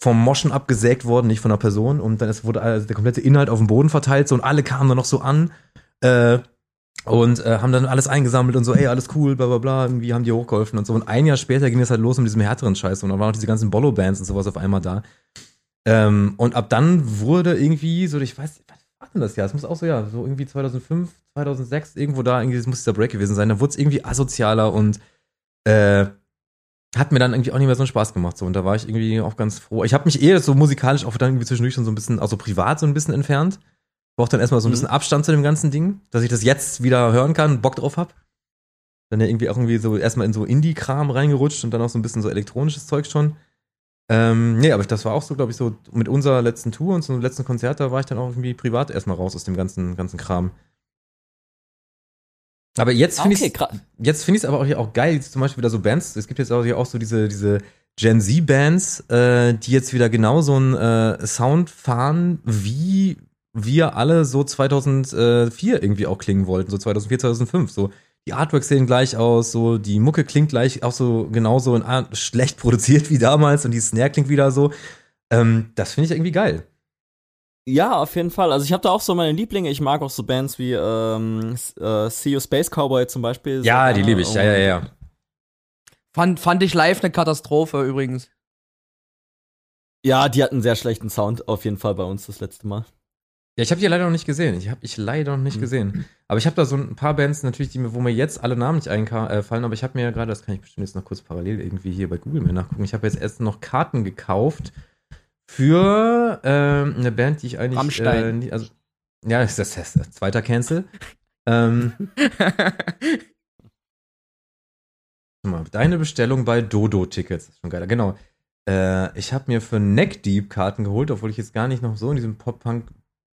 vom Moschen abgesägt worden, nicht von einer Person, und dann ist, wurde also der komplette Inhalt auf dem Boden verteilt, so und alle kamen dann noch so an, äh, und äh, haben dann alles eingesammelt und so, ey, alles cool, bla bla bla, irgendwie haben die hochgeholfen und so. Und ein Jahr später ging es halt los mit diesem härteren Scheiß und dann waren auch diese ganzen Bollo-Bands und sowas auf einmal da. Ähm, und ab dann wurde irgendwie so, ich weiß, was war denn das Jahr? Es muss auch so, ja, so irgendwie 2005, 2006, irgendwo da, irgendwie, das muss dieser Break gewesen sein. Da wurde es irgendwie asozialer und äh, hat mir dann irgendwie auch nicht mehr so einen Spaß gemacht. So. Und da war ich irgendwie auch ganz froh. Ich habe mich eher so musikalisch auch dann irgendwie zwischendurch schon so ein bisschen, also privat so ein bisschen entfernt. Brauche dann erstmal so ein Mhm. bisschen Abstand zu dem ganzen Ding, dass ich das jetzt wieder hören kann, Bock drauf hab. Dann ja irgendwie auch irgendwie so erstmal in so Indie-Kram reingerutscht und dann auch so ein bisschen so elektronisches Zeug schon. Ähm, nee, aber das war auch so, glaube ich, so mit unserer letzten Tour und so einem letzten Konzert, da war ich dann auch irgendwie privat erstmal raus aus dem ganzen, ganzen Kram. Aber jetzt finde Okay, ich jetzt finde ich es aber auch, auch geil, zum Beispiel wieder so Bands, es gibt jetzt auch, hier auch so diese, diese Gen Z-Bands, äh, die jetzt wieder genau so einen äh, Sound fahren, wie wir alle so 2004 irgendwie auch klingen wollten, so 2004, 2005. So, die Artworks sehen gleich aus, so, die Mucke klingt gleich auch so genauso in Art, schlecht produziert wie damals und die Snare klingt wieder so. Ähm, das finde ich irgendwie geil. Ja, auf jeden Fall. Also ich habe da auch so meine Lieblinge. Ich mag auch so Bands wie ähm, äh, See You Space Cowboy zum Beispiel. Ja, sehr die gerne. liebe ich. Ja, ja, ja. Fand, fand ich live eine Katastrophe übrigens. Ja, die hatten einen sehr schlechten Sound auf jeden Fall bei uns das letzte Mal. Ja, ich habe die leider noch nicht gesehen. Ich habe ich leider noch nicht Mhm. gesehen. Aber ich habe da so ein paar Bands natürlich, die mir, wo mir jetzt alle Namen nicht einfallen, aber ich habe mir ja gerade, das kann ich bestimmt jetzt noch kurz parallel irgendwie hier bei Google mir nachgucken. Ich habe jetzt erst noch Karten gekauft für ähm, eine Band, die ich eigentlich Rammstein. Äh, nie- also ja, das ist das, das zweiter Cancel. ähm, mal, deine Bestellung bei Dodo Tickets ist schon geiler. Genau. Äh, ich habe mir für Neck Deep Karten geholt, obwohl ich jetzt gar nicht noch so in diesem Pop Punk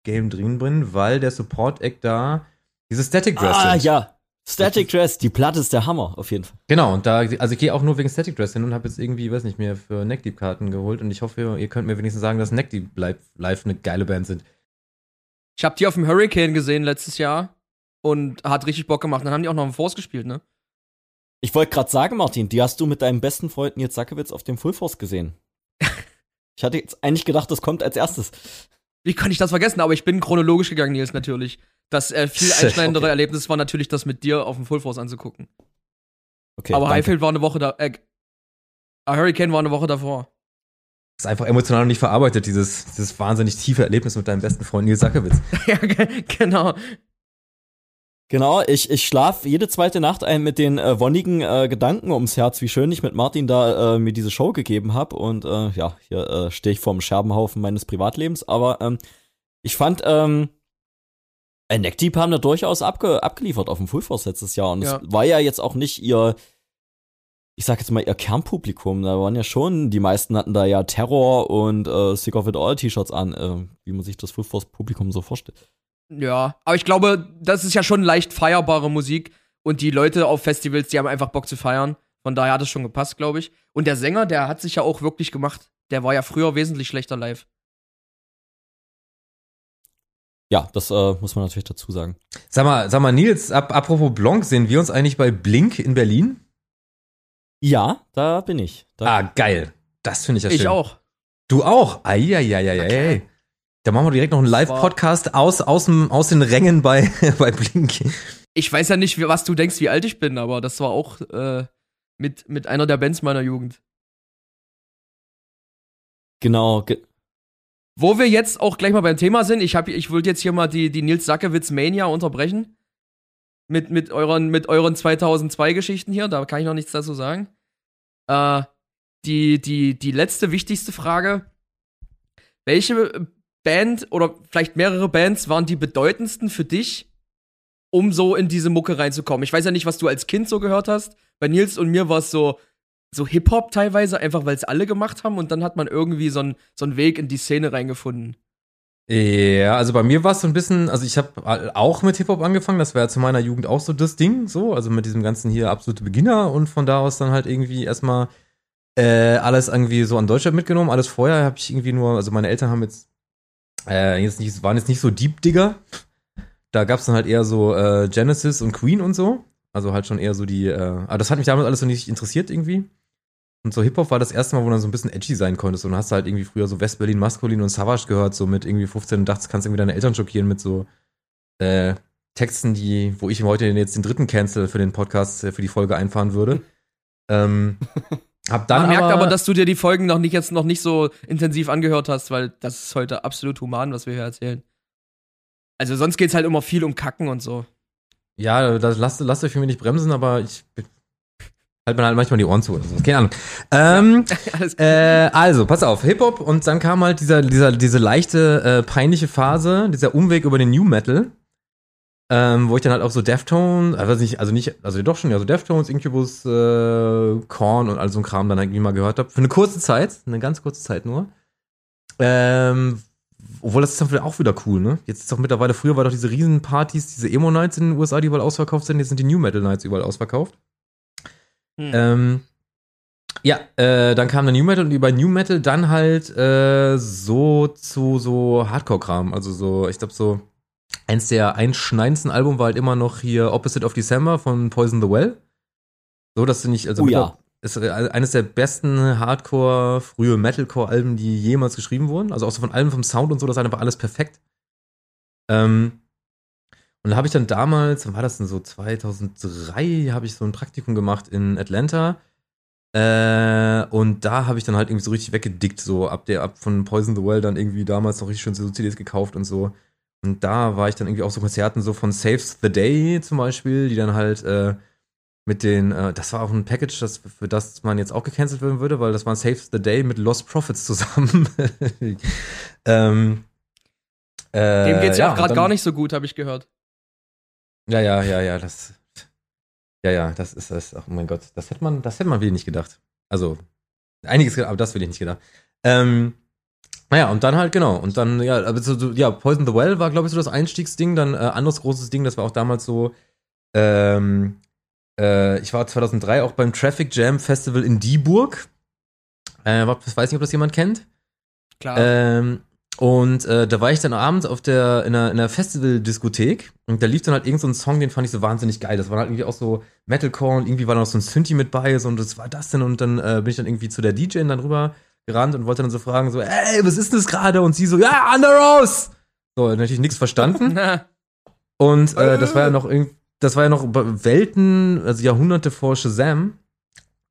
Game drin bin, weil der Support Act da diese Static Dress Ah, sind. ja. Static Dress, die Platte ist der Hammer, auf jeden Fall. Genau, und da, also ich gehe auch nur wegen Static Dress hin und habe jetzt irgendwie, weiß nicht mehr, für Neck Deep Karten geholt und ich hoffe, ihr könnt mir wenigstens sagen, dass Neck Deep live, eine geile Band sind. Ich hab die auf dem Hurricane gesehen letztes Jahr und hat richtig Bock gemacht. Dann haben die auch noch im Force gespielt, ne? Ich wollte gerade sagen, Martin, die hast du mit deinem besten Freund Nils Sackewitz auf dem Full Force gesehen. ich hatte jetzt eigentlich gedacht, das kommt als erstes. Wie kann ich das vergessen? Aber ich bin chronologisch gegangen, Nils, natürlich. Das äh, viel einschneidendere Okay. Erlebnis war natürlich, das mit dir auf dem Full Force anzugucken. Okay, Aber danke. Highfield war eine Woche da. Äh, äh, Hurricane war eine Woche davor. Das ist einfach emotional noch nicht verarbeitet, dieses, dieses wahnsinnig tiefe Erlebnis mit deinem besten Freund Nils Sackewitz. ja, ge- genau. Genau, ich, ich schlaf jede zweite Nacht ein mit den äh, wonnigen äh, Gedanken ums Herz, wie schön ich mit Martin da äh, mir diese Show gegeben habe. Und äh, ja, hier äh, stehe ich vorm Scherbenhaufen meines Privatlebens. Aber ähm, ich fand, ähm, äh, Neck Deep haben da durchaus abge abgeliefert auf dem Full Force letztes Jahr. Und Ja. es war ja jetzt auch nicht ihr, ich sag jetzt mal, ihr Kernpublikum. Da waren ja schon, die meisten hatten da ja Terror und äh, Sick of It All T-Shirts an, äh, wie man sich das Full Force Publikum so vorstellt. Ja, aber ich glaube, das ist ja schon leicht feierbare Musik und die Leute auf Festivals, die haben einfach Bock zu feiern. Von daher hat es schon gepasst, glaube ich. Und der Sänger, der hat sich ja auch wirklich gemacht. Der war ja früher wesentlich schlechter live. Ja, das äh, muss man natürlich dazu sagen. Sag mal, sag mal, Nils, ap apropos Blanc, sehen wir uns eigentlich bei Blink in Berlin? Ja, da bin ich. Da, Ah, geil. Das finde ich ja schön. Ich auch. Du auch? Eieieiei. Okay. Da machen wir direkt noch einen Live-Podcast aus, aus, aus den Rängen bei, bei Blink. Ich weiß ja nicht, was du denkst, wie alt ich bin, aber das war auch äh, mit, mit einer der Bands meiner Jugend. Genau. Ge Wo wir jetzt auch gleich mal beim Thema sind, ich, hab- ich wollte jetzt hier mal die, die Nils Sackewitz Mania unterbrechen. Mit, mit, euren, mit euren 2002-Geschichten hier, da kann ich noch nichts dazu sagen. Äh, die, die, die letzte wichtigste Frage: Welche Band oder vielleicht mehrere Bands waren die bedeutendsten für dich, um so in diese Mucke reinzukommen? Ich weiß ja nicht, was du als Kind so gehört hast. Bei Nils und mir war es so, so Hip-Hop teilweise, einfach weil es alle gemacht haben und dann hat man irgendwie so einen so Weg in die Szene reingefunden. Ja, also bei mir war es so ein bisschen, also ich habe auch mit Hip-Hop angefangen, das war ja zu meiner Jugend auch so das Ding, so, also mit diesem ganzen hier absolute Beginner und von da aus dann halt irgendwie erstmal äh, alles irgendwie so an Deutschland mitgenommen. Alles vorher habe ich irgendwie nur, also meine Eltern haben jetzt, äh, jetzt nicht, waren jetzt nicht so Deep Digger. Da gab es dann halt eher so äh, Genesis und Queen und so. Also halt schon eher so die, äh, aber das hat mich damals alles so nicht interessiert irgendwie. Und so Hip-Hop war das erste Mal, wo du dann so ein bisschen edgy sein konntest. Und dann hast du halt irgendwie früher so West-Berlin Maskulin und Savage gehört, so mit irgendwie 15 und dachtest, kannst irgendwie deine Eltern schockieren mit so äh, Texten, die, wo ich heute jetzt den dritten Cancel für den Podcast, äh, für die Folge einfahren würde. ähm, hab dann Man merkt aber, aber, dass du dir die Folgen noch nicht jetzt noch nicht so intensiv angehört hast, weil das ist heute absolut human, was wir hier erzählen. Also sonst geht's halt immer viel um Kacken und so. Ja, da lasst, lasst euch für mich nicht bremsen, aber ich halt mir halt manchmal die Ohren zu oder so. Keine Ahnung. Ähm, Alles Äh, also, pass auf, Hip-Hop und dann kam halt dieser, dieser, diese leichte, äh, peinliche Phase, dieser Umweg über den New Metal. ähm, wo ich dann halt auch so Deftone, äh, weiß nicht, also nicht, also doch schon, ja, so Deftones, Incubus, äh, Korn und all so ein Kram dann irgendwie mal gehört habe. Für eine kurze Zeit, eine ganz kurze Zeit nur. Ähm, obwohl das ist dann auch wieder cool, ne? Jetzt ist doch mittlerweile, früher war doch diese Riesenpartys, diese Emo-Nights in den USA, die überall ausverkauft sind, jetzt sind die New Metal Nights überall ausverkauft. Hm. Ähm, ja, äh, dann kam der New Metal und über New Metal dann halt äh, so zu so Hardcore-Kram. Also so, ich glaube so, eins der einschneidendsten Alben war halt immer noch hier Opposite of December von Poison the Well. So, dass du nicht, also oh, ja. ist äh, eines der besten Hardcore, frühe Metalcore-Alben, die jemals geschrieben wurden. Also auch so von allem vom Sound und so, das ist einfach alles perfekt. Ähm, und da habe ich dann damals, wann war das denn so, 2003, habe ich so ein Praktikum gemacht in Atlanta. Äh, und da habe ich dann halt irgendwie so richtig weggedickt, so ab der, ab von Poison the Well dann irgendwie damals noch richtig schön so CDs gekauft und so. Und da war ich dann irgendwie auch so Konzerten so von Saves the Day zum Beispiel, die dann halt äh, mit den, äh, das war auch ein Package, das, für das man jetzt auch gecancelt werden würde, weil das war Saves the Day mit Lost Profits zusammen. ähm, äh, Dem geht's ja, ja auch gerade gar nicht so gut, habe ich gehört. Ja, ja, ja, ja, das. Ja, ja, das ist das. Oh mein Gott, das hätte man, das hätte man wirklich nicht gedacht. Also, einiges, aber das will ich nicht gedacht. Ähm, naja, und dann halt, genau. Und dann, ja, aber so, ja, Poison the Well war, glaube ich, so das Einstiegsding. Dann äh, anderes großes Ding, das war auch damals so, ähm, äh, ich war 2003 auch beim Traffic Jam Festival in Dieburg. Äh, weiß nicht, ob das jemand kennt. Klar. Ähm, und äh, da war ich dann abends auf der, in einer, in einer Festival-Diskothek und da lief dann halt irgendein so Song, den fand ich so wahnsinnig geil. Das war halt irgendwie auch so Metalcore und irgendwie war da noch so ein Synthi mit bei so, und das war das denn und dann äh, bin ich dann irgendwie zu der DJ dann rüber gerannt und wollte dann so fragen so, ey, was ist denn das gerade? Und sie so, ja, Under Rose! So, natürlich nichts verstanden. und äh, das war ja noch irgendwie, das war ja noch Welten, also Jahrhunderte vor Shazam.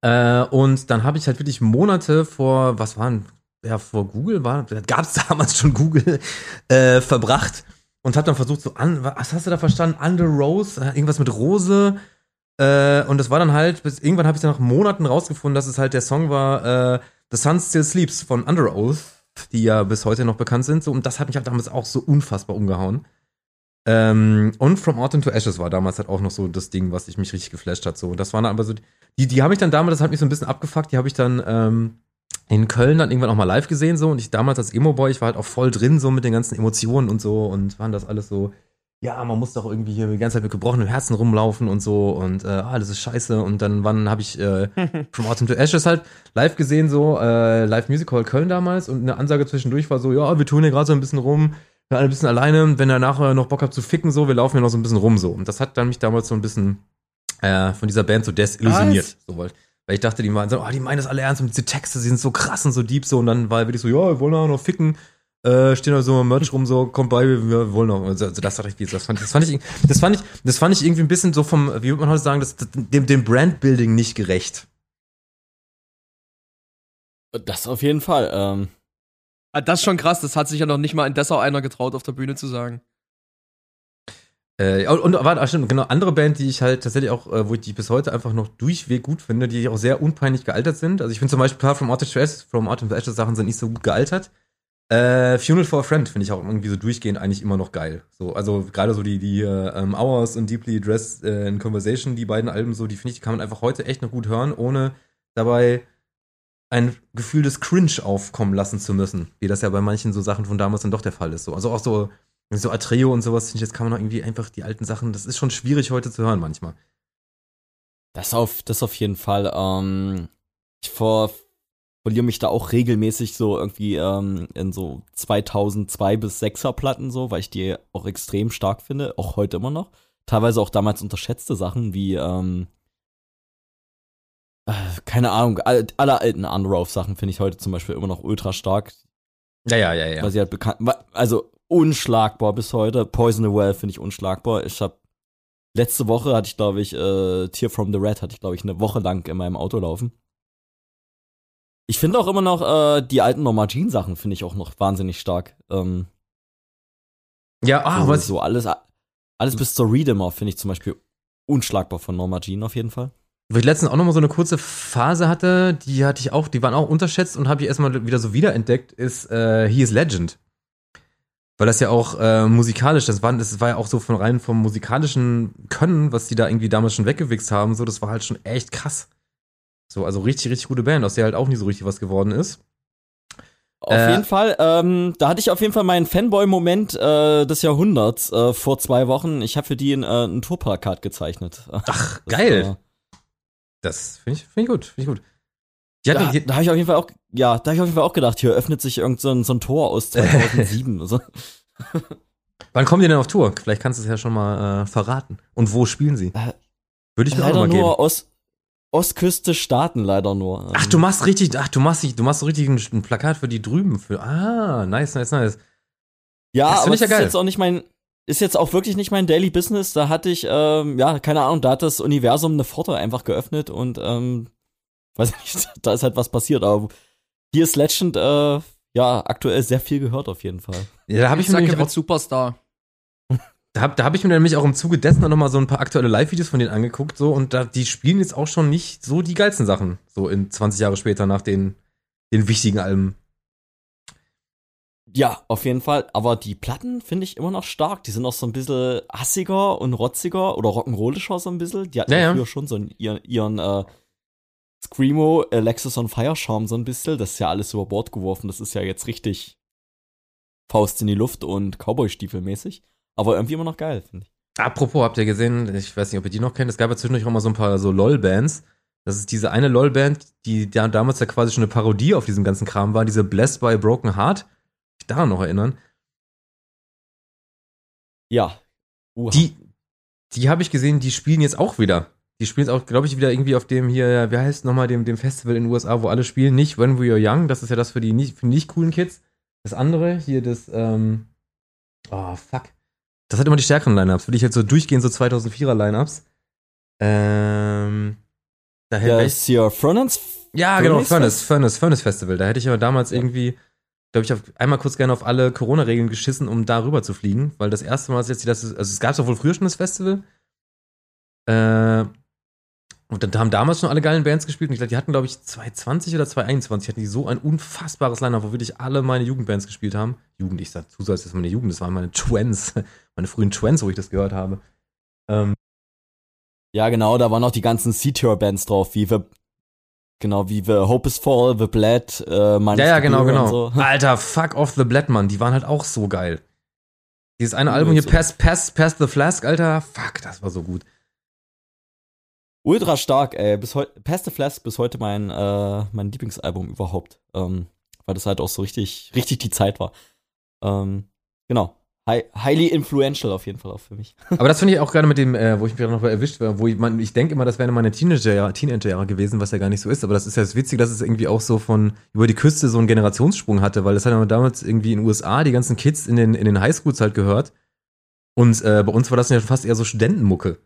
Äh, und dann habe ich halt wirklich Monate vor, was waren, ja, vor Google war, gab es damals schon Google, äh, verbracht und habe dann versucht, so an, was hast du da verstanden? Under Rose, äh, irgendwas mit Rose. Äh, und das war dann halt, bis irgendwann habe ich dann nach Monaten rausgefunden, dass es halt der Song war, äh, The Sun Still Sleeps von Under Oath, die ja bis heute noch bekannt sind. So, und das hat mich halt damals auch so unfassbar umgehauen. Ähm, und From Autumn to Ashes war damals halt auch noch so das Ding, was ich mich richtig geflasht hat. So, und das waren aber so, die, die habe ich dann damals, das hat mich so ein bisschen abgefuckt, die habe ich dann ähm, in Köln dann irgendwann auch mal live gesehen so. Und ich damals als Emo-Boy, ich war halt auch voll drin so mit den ganzen Emotionen und so und waren das alles so, ja, man muss doch irgendwie hier die ganze Zeit mit gebrochenem Herzen rumlaufen und so und äh, ah, das ist scheiße. Und dann wann habe ich äh, From Autumn to Ashes halt live gesehen so, äh, Live Music Hall Köln damals. Und eine Ansage zwischendurch war so, ja, wir tun hier gerade so ein bisschen rum, wir alle ein bisschen alleine, wenn ihr nachher noch Bock habt zu ficken so, wir laufen hier noch so ein bisschen rum so. Und das hat dann mich damals so ein bisschen äh, von dieser Band so desillusioniert, so weil weil ich dachte, die waren so, oh, die meinen das alle ernst und diese Texte, die sind so krass und so deep so. Und dann war wirklich so, ja, wir wollen auch noch ficken. Äh, stehen da so im Merch rum, so, kommt bei, wir wollen noch. Also, das war richtig, das fand, das fand ich, das fand ich, das fand ich irgendwie ein bisschen so vom, wie würde man heute sagen, das, dem, dem Brandbuilding nicht gerecht. Das auf jeden Fall. Ähm. Ah, das ist schon krass, das hat sich ja noch nicht mal in Dessau einer getraut, auf der Bühne zu sagen. Äh, und, warte, stimmt, genau, andere Band, die ich halt tatsächlich auch, äh, wo ich die bis heute einfach noch durchweg gut finde, die auch sehr unpeinlich gealtert sind. Also ich finde zum Beispiel paar From to Ashes, From to Ashes Sachen sind nicht so gut gealtert. Äh, Funeral for a Friend finde ich auch irgendwie so durchgehend eigentlich immer noch geil. So, also gerade so die, die ähm, Hours und Deeply Dressed äh, in Conversation, die beiden Alben so, die finde ich, die kann man einfach heute echt noch gut hören, ohne dabei ein Gefühl des Cringe aufkommen lassen zu müssen, wie das ja bei manchen so Sachen von damals dann doch der Fall ist. So, also auch so so Atreo und sowas, finde ich, jetzt kann man auch irgendwie einfach die alten Sachen, das ist schon schwierig heute zu hören manchmal. Das auf, das auf jeden Fall. Ähm, ich vor, verliere mich da auch regelmäßig so irgendwie ähm, in so 2002 bis 6er Platten so, weil ich die auch extrem stark finde, auch heute immer noch. Teilweise auch damals unterschätzte Sachen wie, ähm, äh, keine Ahnung, all, alle alten Unrove Sachen finde ich heute zum Beispiel immer noch ultra stark. Ja, ja, ja, ja. Weil sie halt bekannt, also unschlagbar bis heute. Poison the Well finde ich unschlagbar. Ich habe letzte Woche hatte ich glaube ich äh, Tear from the Red hatte ich glaube ich eine Woche lang in meinem Auto laufen. Ich finde auch immer noch äh, die alten Norma Jean Sachen finde ich auch noch wahnsinnig stark. Ähm, ja, ah, also, was so alles alles bis zur Redeemer finde ich zum Beispiel unschlagbar von Norma Jean auf jeden Fall. Wo ich letztens auch noch mal so eine kurze Phase hatte, die hatte ich auch, die waren auch unterschätzt und habe ich erstmal wieder so wiederentdeckt, ist äh, He is Legend. Weil das ja auch äh, musikalisch, das war, das war ja auch so von rein vom musikalischen Können, was die da irgendwie damals schon weggewichst haben, so, das war halt schon echt krass. So, also richtig, richtig gute Band, aus der halt auch nie so richtig was geworden ist. Auf Äh, jeden Fall, ähm, da hatte ich auf jeden Fall meinen Fanboy-Moment äh, des Jahrhunderts äh, vor zwei Wochen. Ich habe für die ein, äh, ein Tourplakat gezeichnet. Ach, Das, geil. äh, Das finde ich, find ich gut, finde ich gut. Die hatten, da habe ich auf jeden Fall auch, ja, da habe ich auf jeden Fall auch gedacht, hier öffnet sich irgend so ein, so ein Tor aus 2007. also, wann kommen die denn auf Tour? Vielleicht kannst du es ja schon mal äh, verraten. Und wo spielen sie? Äh, Würde ich mir auch leider noch mal geben. nur aus Ostküste Staaten leider nur. Ach, du machst richtig, ach, du machst, du machst so richtig ein, ein Plakat für die drüben. Für, ah, nice, nice, nice. Ja, Das aber ich ja geil. ist jetzt auch nicht mein, ist jetzt auch wirklich nicht mein Daily Business. Da hatte ich, ähm, ja, keine Ahnung, da hat das Universum eine Pforte einfach geöffnet und, ähm, weiß nicht, da ist halt was passiert. Aber hier ist Legend, äh, ja, aktuell sehr viel gehört auf jeden Fall. Ja, da habe ich, mir sag, nämlich auch- Superstar. da hab, da hab ich mir nämlich auch im Zuge dessen noch mal so ein paar aktuelle Live-Videos von denen angeguckt, so, und da, die spielen jetzt auch schon nicht so die geilsten Sachen, so in 20 Jahre später nach den, den wichtigen Alben. Ja, auf jeden Fall. Aber die Platten finde ich immer noch stark. Die sind auch so ein bisschen hassiger und rotziger oder rock'n'rollischer so ein bisschen. Die hatten Ja, ja, früher schon so einen, ihren, ihren äh, Screamo, Alexis on Fire Charme so ein bisschen. Das ist ja alles über Bord geworfen. Das ist ja jetzt richtig Faust in die Luft und Cowboy-Stiefel mäßig. Aber irgendwie immer noch geil, finde ich. Apropos, habt ihr gesehen, ich weiß nicht, ob ihr die noch kennt, es gab ja zwischendurch auch mal so ein paar so LOL-Bands. Das ist diese eine LOL-Band, die da damals ja quasi schon eine Parodie auf diesem ganzen Kram war, diese Blessed by a Broken Heart. Ich daran noch erinnern. Ja. Uha. Die, die habe ich gesehen, die spielen jetzt auch wieder. Die spielen jetzt auch, glaube ich, wieder irgendwie auf dem hier, wie heißt nochmal, dem, dem Festival in den USA, wo alle spielen. Nicht When We Are Young, das ist ja das für die nicht, für die nicht coolen Kids. Das andere, hier das, ähm, oh, fuck. Das hat immer die stärkeren Lineups. Für dich halt so durchgehend so 2004er Lineups. Ähm, da hätte ja, ich, ist hier Furnace. ja, genau, Furnace Furnace? Furnace, Festival. Da hätte ich aber damals irgendwie, glaube ich, auf, einmal kurz gerne auf alle Corona-Regeln geschissen, um da rüber zu fliegen, weil das erste Mal, dass jetzt das, also es gab doch wohl früher schon das Festival. Äh, und dann haben damals schon alle geilen Bands gespielt und ich glaube, die hatten, glaube ich, 2020 oder 2021 hatten die so ein unfassbares Line-Up, wo wirklich alle meine Jugendbands gespielt haben. Jugend, ich sag zu, das meine Jugend, das waren meine Twins, meine frühen Twins, wo ich das gehört habe. Ähm, Ja, genau, da waren auch die ganzen C-Tier-Bands drauf, wie wir, genau, wie wir Hope is Fall, The Bled, äh, Ja, ja, the genau, genau. So. Alter, fuck off the Blood, Mann. Die waren halt auch so geil. Dieses eine Album hier. Pass, Pass, Pass the Flask, Alter, fuck, das war so gut. Ultra stark, ey. Bis Past the Flask bis heute mein, äh, mein Lieblingsalbum überhaupt. Ähm, weil das halt auch so richtig, richtig die Zeit war. Ähm, genau. Hi highly influential auf jeden Fall auch für mich. Aber das finde ich auch gerade mit dem, äh, wo ich mich noch erwischt war, wo ich, man, ich denke immer, das wären meine Teenagerjahre Teenagerjahre gewesen, was ja gar nicht so ist. Aber das ist ja das Witzige, dass es irgendwie auch so von über die Küste so einen Generationssprung hatte, weil das hat ja damals irgendwie in den USA die ganzen Kids in den, in den Highschools halt gehört. Und äh, bei uns war das ja fast eher so Studentenmucke.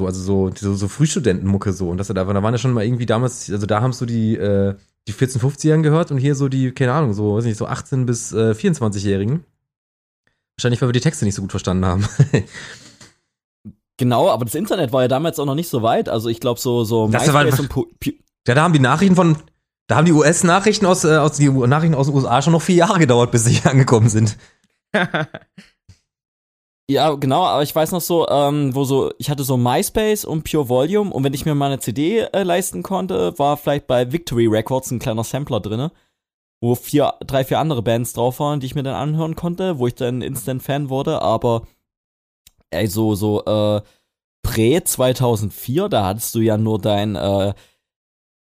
So, also so, so, so Frühstudentenmucke so. Und das da, da waren ja schon mal irgendwie damals, also da haben so die, äh, die 14-, 50-Jährigen gehört und hier so die, keine Ahnung, so, weiß nicht, so 18- bis äh, 24-Jährigen. Wahrscheinlich, weil wir die Texte nicht so gut verstanden haben. Genau, aber das Internet war ja damals auch noch nicht so weit. Also ich glaube so, so Das war- und Pu Pu Ja, da haben die Nachrichten von, da haben die US-Nachrichten aus, äh, aus die Nachrichten aus den USA schon noch vier Jahre gedauert, bis sie hier angekommen sind. Ja, genau, aber ich weiß noch so, ähm, wo so, ich hatte so MySpace und Pure Volume und wenn ich mir mal eine CD äh, leisten konnte, war vielleicht bei Victory Records ein kleiner Sampler drinne, wo vier, drei, vier andere Bands drauf waren, die ich mir dann anhören konnte, wo ich dann Instant Fan wurde, aber ey, so, so, äh, Prä 2004, da hattest du ja nur dein, äh,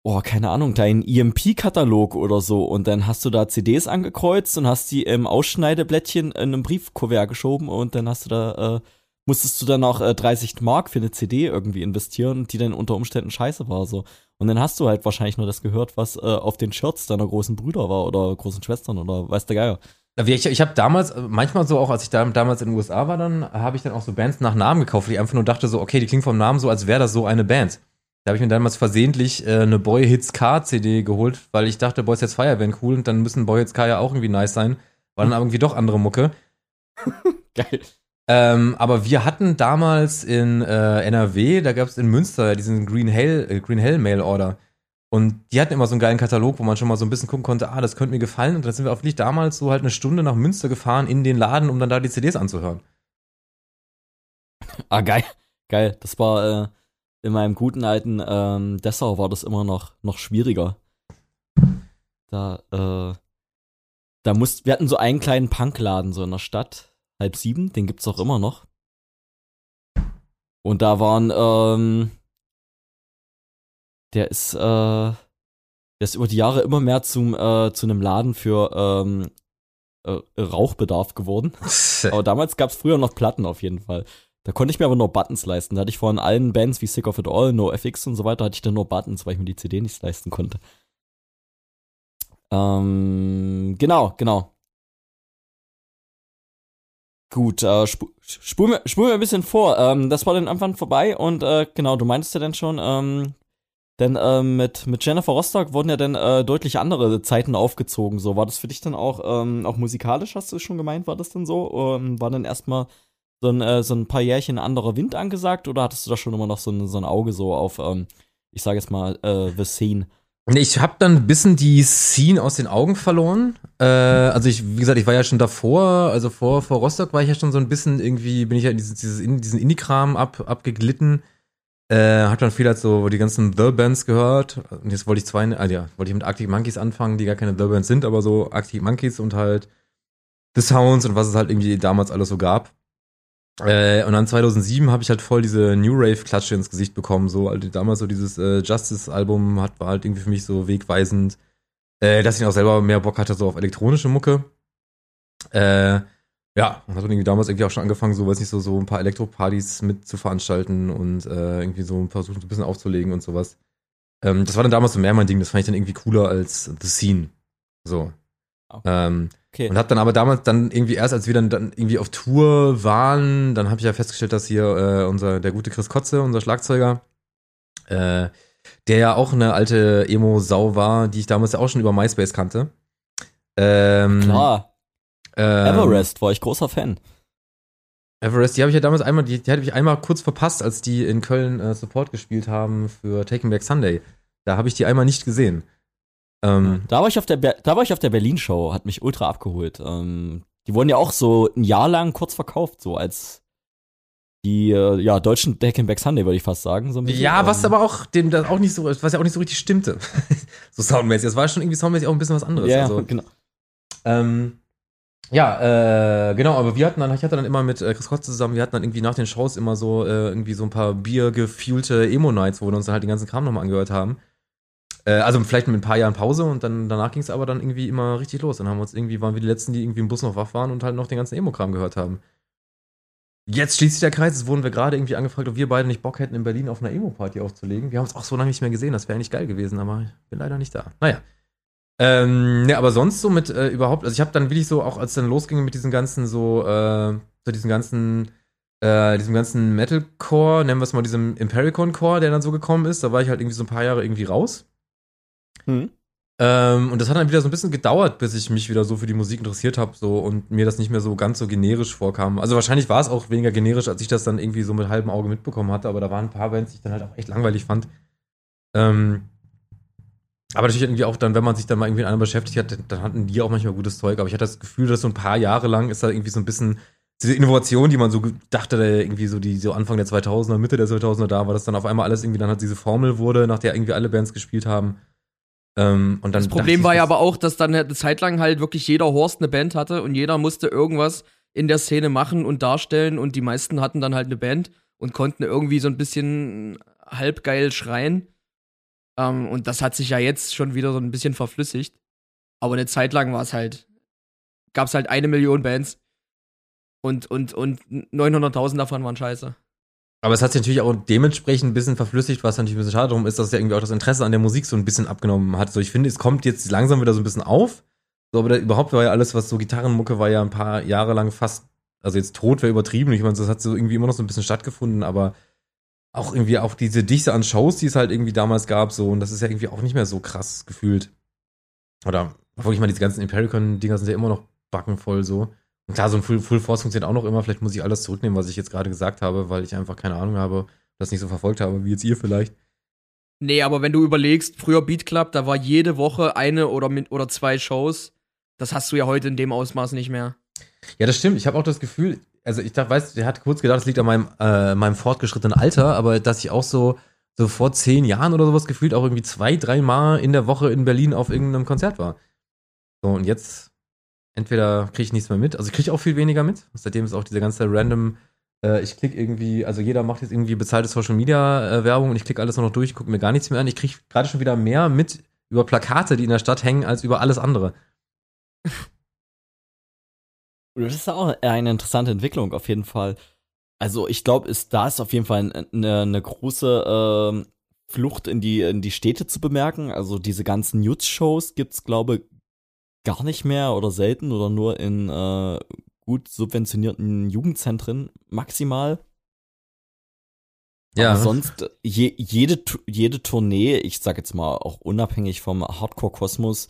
oh, keine Ahnung, dein EMP-Katalog oder so und dann hast du da CDs angekreuzt und hast die im Ausschneideblättchen in einem Briefkuvert geschoben und dann hast du da, äh, musstest du dann auch äh, 30 Mark für eine CD irgendwie investieren, die dann unter Umständen scheiße war, so. Und dann hast du halt wahrscheinlich nur das gehört, was äh, auf den Shirts deiner großen Brüder war oder großen Schwestern oder weiß der Geier. Ich, ich habe damals, äh, manchmal so auch, als ich da, damals in den USA war, dann habe ich dann auch so Bands nach Namen gekauft, weil ich einfach nur dachte so, okay, die klingt vom Namen so, als wäre das so eine Band. Da habe ich mir damals versehentlich äh, eine Boy Hits Car CD geholt, weil ich dachte, Boys Hits Fire wären cool und dann müssen Boy Hits Car ja auch irgendwie nice sein. War dann irgendwie doch andere Mucke. Geil. Ähm, aber wir hatten damals in äh, NRW, da gab es in Münster diesen Green Hell, äh, Green Hell Mail Order. Und die hatten immer so einen geilen Katalog, wo man schon mal so ein bisschen gucken konnte, ah, das könnte mir gefallen. Und dann sind wir auf Licht damals so halt eine Stunde nach Münster gefahren in den Laden, um dann da die CDs anzuhören. Ah, geil. Geil. Das war äh, in meinem guten alten ähm, Dessau war das immer noch, noch schwieriger. Da, äh, da mussten, wir hatten so einen kleinen Punkladen so in der Stadt, halb sieben, den gibt's auch immer noch. Und da waren, ähm, der ist, äh, der ist über die Jahre immer mehr zum, äh, zu einem Laden für ähm, äh, Rauchbedarf geworden. aber damals gab's früher noch Platten auf jeden Fall. Da konnte ich mir aber nur Buttons leisten. Da hatte ich von allen Bands wie Sick of It All, No FX und so weiter, hatte ich dann nur Buttons, weil ich mir die CD nicht leisten konnte. Ähm, genau, genau. Gut, äh, sp spulen wir, spul ein bisschen vor. Ähm, das war dann irgendwann vorbei und äh, genau, du meintest ja dann schon, ähm, denn äh, mit, mit Jennifer Rostock wurden ja dann äh, deutlich andere Zeiten aufgezogen. So, war das für dich dann auch, ähm, auch musikalisch, hast du schon gemeint, war das denn so? Ähm, war dann erstmal so ein, äh, so ein paar Jährchen anderer Wind angesagt oder hattest du da schon immer noch so ein, so ein Auge so auf, ähm, ich sage jetzt mal, äh, The Scene? Ich habe dann ein bisschen die Scene aus den Augen verloren. Äh, also ich, wie gesagt, ich war ja schon davor, also vor, vor Rostock war ich ja schon so ein bisschen irgendwie, bin ich ja in dieses, dieses diesen Indie-Kram ab, abgeglitten. Äh, hat dann viel halt so die ganzen The-Bands gehört. Und jetzt wollte ich zwei, also ja, wollte ich mit Arctic Monkeys anfangen, die gar keine The-Bands sind, aber so Arctic Monkeys und halt The Sounds und was es halt irgendwie damals alles so gab. Äh, und dann 2007 habe ich halt voll diese New Rave-Klatsche ins Gesicht bekommen. So, also damals so dieses äh, Justice-Album hat, war halt irgendwie für mich so wegweisend, äh, dass ich auch selber mehr Bock hatte so auf elektronische Mucke. Äh, ja, und hat irgendwie damals irgendwie auch schon angefangen, so, weiß nicht, so, so ein paar Elektropartys mit zu veranstalten und äh, irgendwie so versuchen, so ein bisschen aufzulegen und sowas. Ähm, das war dann damals so mehr mein Ding, das fand ich dann irgendwie cooler als The Scene. So. Okay. Ähm, Okay. Und hab dann aber damals dann irgendwie erst, als wir dann, dann irgendwie auf Tour waren, dann habe ich ja festgestellt, dass hier äh, unser, der gute Chris Kotze, unser Schlagzeuger, äh, der ja auch eine alte Emo-Sau war, die ich damals ja auch schon über MySpace kannte. Ähm, Klar. Ähm, Everest war ich großer Fan. Everest, die habe ich ja damals einmal, die, die hatte ich einmal kurz verpasst, als die in Köln äh, Support gespielt haben für Taking Back Sunday. Da habe ich die einmal nicht gesehen. Ähm, da war ich auf der, Ber da war ich auf der Berlin-Show, hat mich ultra abgeholt. Ähm, die wurden ja auch so ein Jahr lang kurz verkauft, so als die äh, ja deutschen Deck and Back Sunday würde ich fast sagen. So ja, was ähm, aber auch dem das auch nicht so, was ja auch nicht so richtig stimmte, so soundmäßig. Das war schon irgendwie soundmäßig auch ein bisschen was anderes. Ja, also, genau. Ähm, ja, äh, genau, aber wir hatten dann, ich hatte dann immer mit äh, Chris Kotz zusammen, wir hatten dann irgendwie nach den Shows immer so äh, irgendwie so ein paar biergefühlte Emo-Nights, wo wir uns dann halt den ganzen Kram nochmal angehört haben. Äh, also vielleicht mit ein paar Jahren Pause und dann danach ging es aber dann irgendwie immer richtig los. Dann haben wir uns irgendwie, waren wir die letzten, die irgendwie im Bus noch wach waren und halt noch den ganzen Emo-Kram gehört haben. Jetzt schließt sich der Kreis, es wurden wir gerade irgendwie angefragt, ob wir beide nicht Bock hätten, in Berlin auf einer Emo-Party aufzulegen. Wir haben es auch so lange nicht mehr gesehen, das wäre eigentlich geil gewesen, aber ich bin leider nicht da. Naja. Ähm, ne, aber sonst so mit äh, überhaupt, also ich habe dann wirklich so, auch als dann losging mit diesen ganzen so, äh, so diesen ganzen, äh, diesem ganzen Metalcore, nennen wir es mal diesem Impericon-Core, der dann so gekommen ist, da war ich halt irgendwie so ein paar Jahre irgendwie raus. Mhm. Ähm, und das hat dann wieder so ein bisschen gedauert, bis ich mich wieder so für die Musik interessiert habe so und mir das nicht mehr so ganz so generisch vorkam. Also wahrscheinlich war es auch weniger generisch, als ich das dann irgendwie so mit halbem Auge mitbekommen hatte, aber da waren ein paar Bands, die ich dann halt auch echt langweilig fand. Ähm, aber natürlich irgendwie auch dann, wenn man sich dann mal irgendwie in einem beschäftigt hat, dann hatten die auch manchmal gutes Zeug. Aber ich hatte das Gefühl, dass so ein paar Jahre lang ist da irgendwie so ein bisschen diese Innovation, die man so dachte, irgendwie so die so Anfang der 2000er, Mitte der 2000er da war, dass dann auf einmal alles irgendwie dann halt diese Formel wurde, nach der irgendwie alle Bands gespielt haben. Ähm, und dann das Problem war ja aber auch, dass dann eine Zeit lang halt wirklich jeder Horst eine Band hatte und jeder musste irgendwas in der Szene machen und darstellen und die meisten hatten dann halt eine Band und konnten irgendwie so ein bisschen halbgeil schreien. Ähm, und das hat sich ja jetzt schon wieder so ein bisschen verflüssigt. Aber eine Zeit lang war es halt, gab es halt eine Million Bands und, und, und 900.000 davon waren scheiße. Aber es hat sich natürlich auch dementsprechend ein bisschen verflüssigt, was natürlich ein bisschen schade darum ist, dass ja irgendwie auch das Interesse an der Musik so ein bisschen abgenommen hat. So, ich finde, es kommt jetzt langsam wieder so ein bisschen auf. So, aber da, überhaupt war ja alles, was so Gitarrenmucke war ja ein paar Jahre lang fast, also jetzt tot wäre übertrieben. Ich meine, das hat so irgendwie immer noch so ein bisschen stattgefunden, aber auch irgendwie auch diese Dichte an Shows, die es halt irgendwie damals gab, so, und das ist ja irgendwie auch nicht mehr so krass gefühlt. Oder, obwohl ich meine, diese ganzen Impericon-Dinger sind ja immer noch backenvoll so. Und klar, so ein Full, Full Force funktioniert auch noch immer. Vielleicht muss ich alles zurücknehmen, was ich jetzt gerade gesagt habe, weil ich einfach keine Ahnung habe, das nicht so verfolgt habe, wie jetzt ihr vielleicht. Nee, aber wenn du überlegst, früher Beat Club, da war jede Woche eine oder, mit, oder zwei Shows. Das hast du ja heute in dem Ausmaß nicht mehr. Ja, das stimmt. Ich habe auch das Gefühl, also ich dachte, weißt, der hat kurz gedacht, das liegt an meinem, äh, meinem fortgeschrittenen Alter, aber dass ich auch so, so vor zehn Jahren oder sowas gefühlt auch irgendwie zwei, drei Mal in der Woche in Berlin auf irgendeinem Konzert war. So, und jetzt entweder kriege ich nichts mehr mit, also ich kriege auch viel weniger mit. Seitdem ist auch diese ganze random, äh, ich klicke irgendwie, also jeder macht jetzt irgendwie bezahlte Social Media äh, Werbung und ich klicke alles noch durch, gucke mir gar nichts mehr an. Ich kriege gerade schon wieder mehr mit über Plakate, die in der Stadt hängen, als über alles andere. Das ist auch eine interessante Entwicklung auf jeden Fall. Also ich glaube, ist da ist auf jeden Fall eine, eine große äh, Flucht in die in die Städte zu bemerken. Also diese ganzen News-Shows gibt's glaube gar nicht mehr oder selten oder nur in äh, gut subventionierten Jugendzentren maximal. Ja. Aber sonst je, jede jede Tournee, ich sag jetzt mal auch unabhängig vom Hardcore-Kosmos,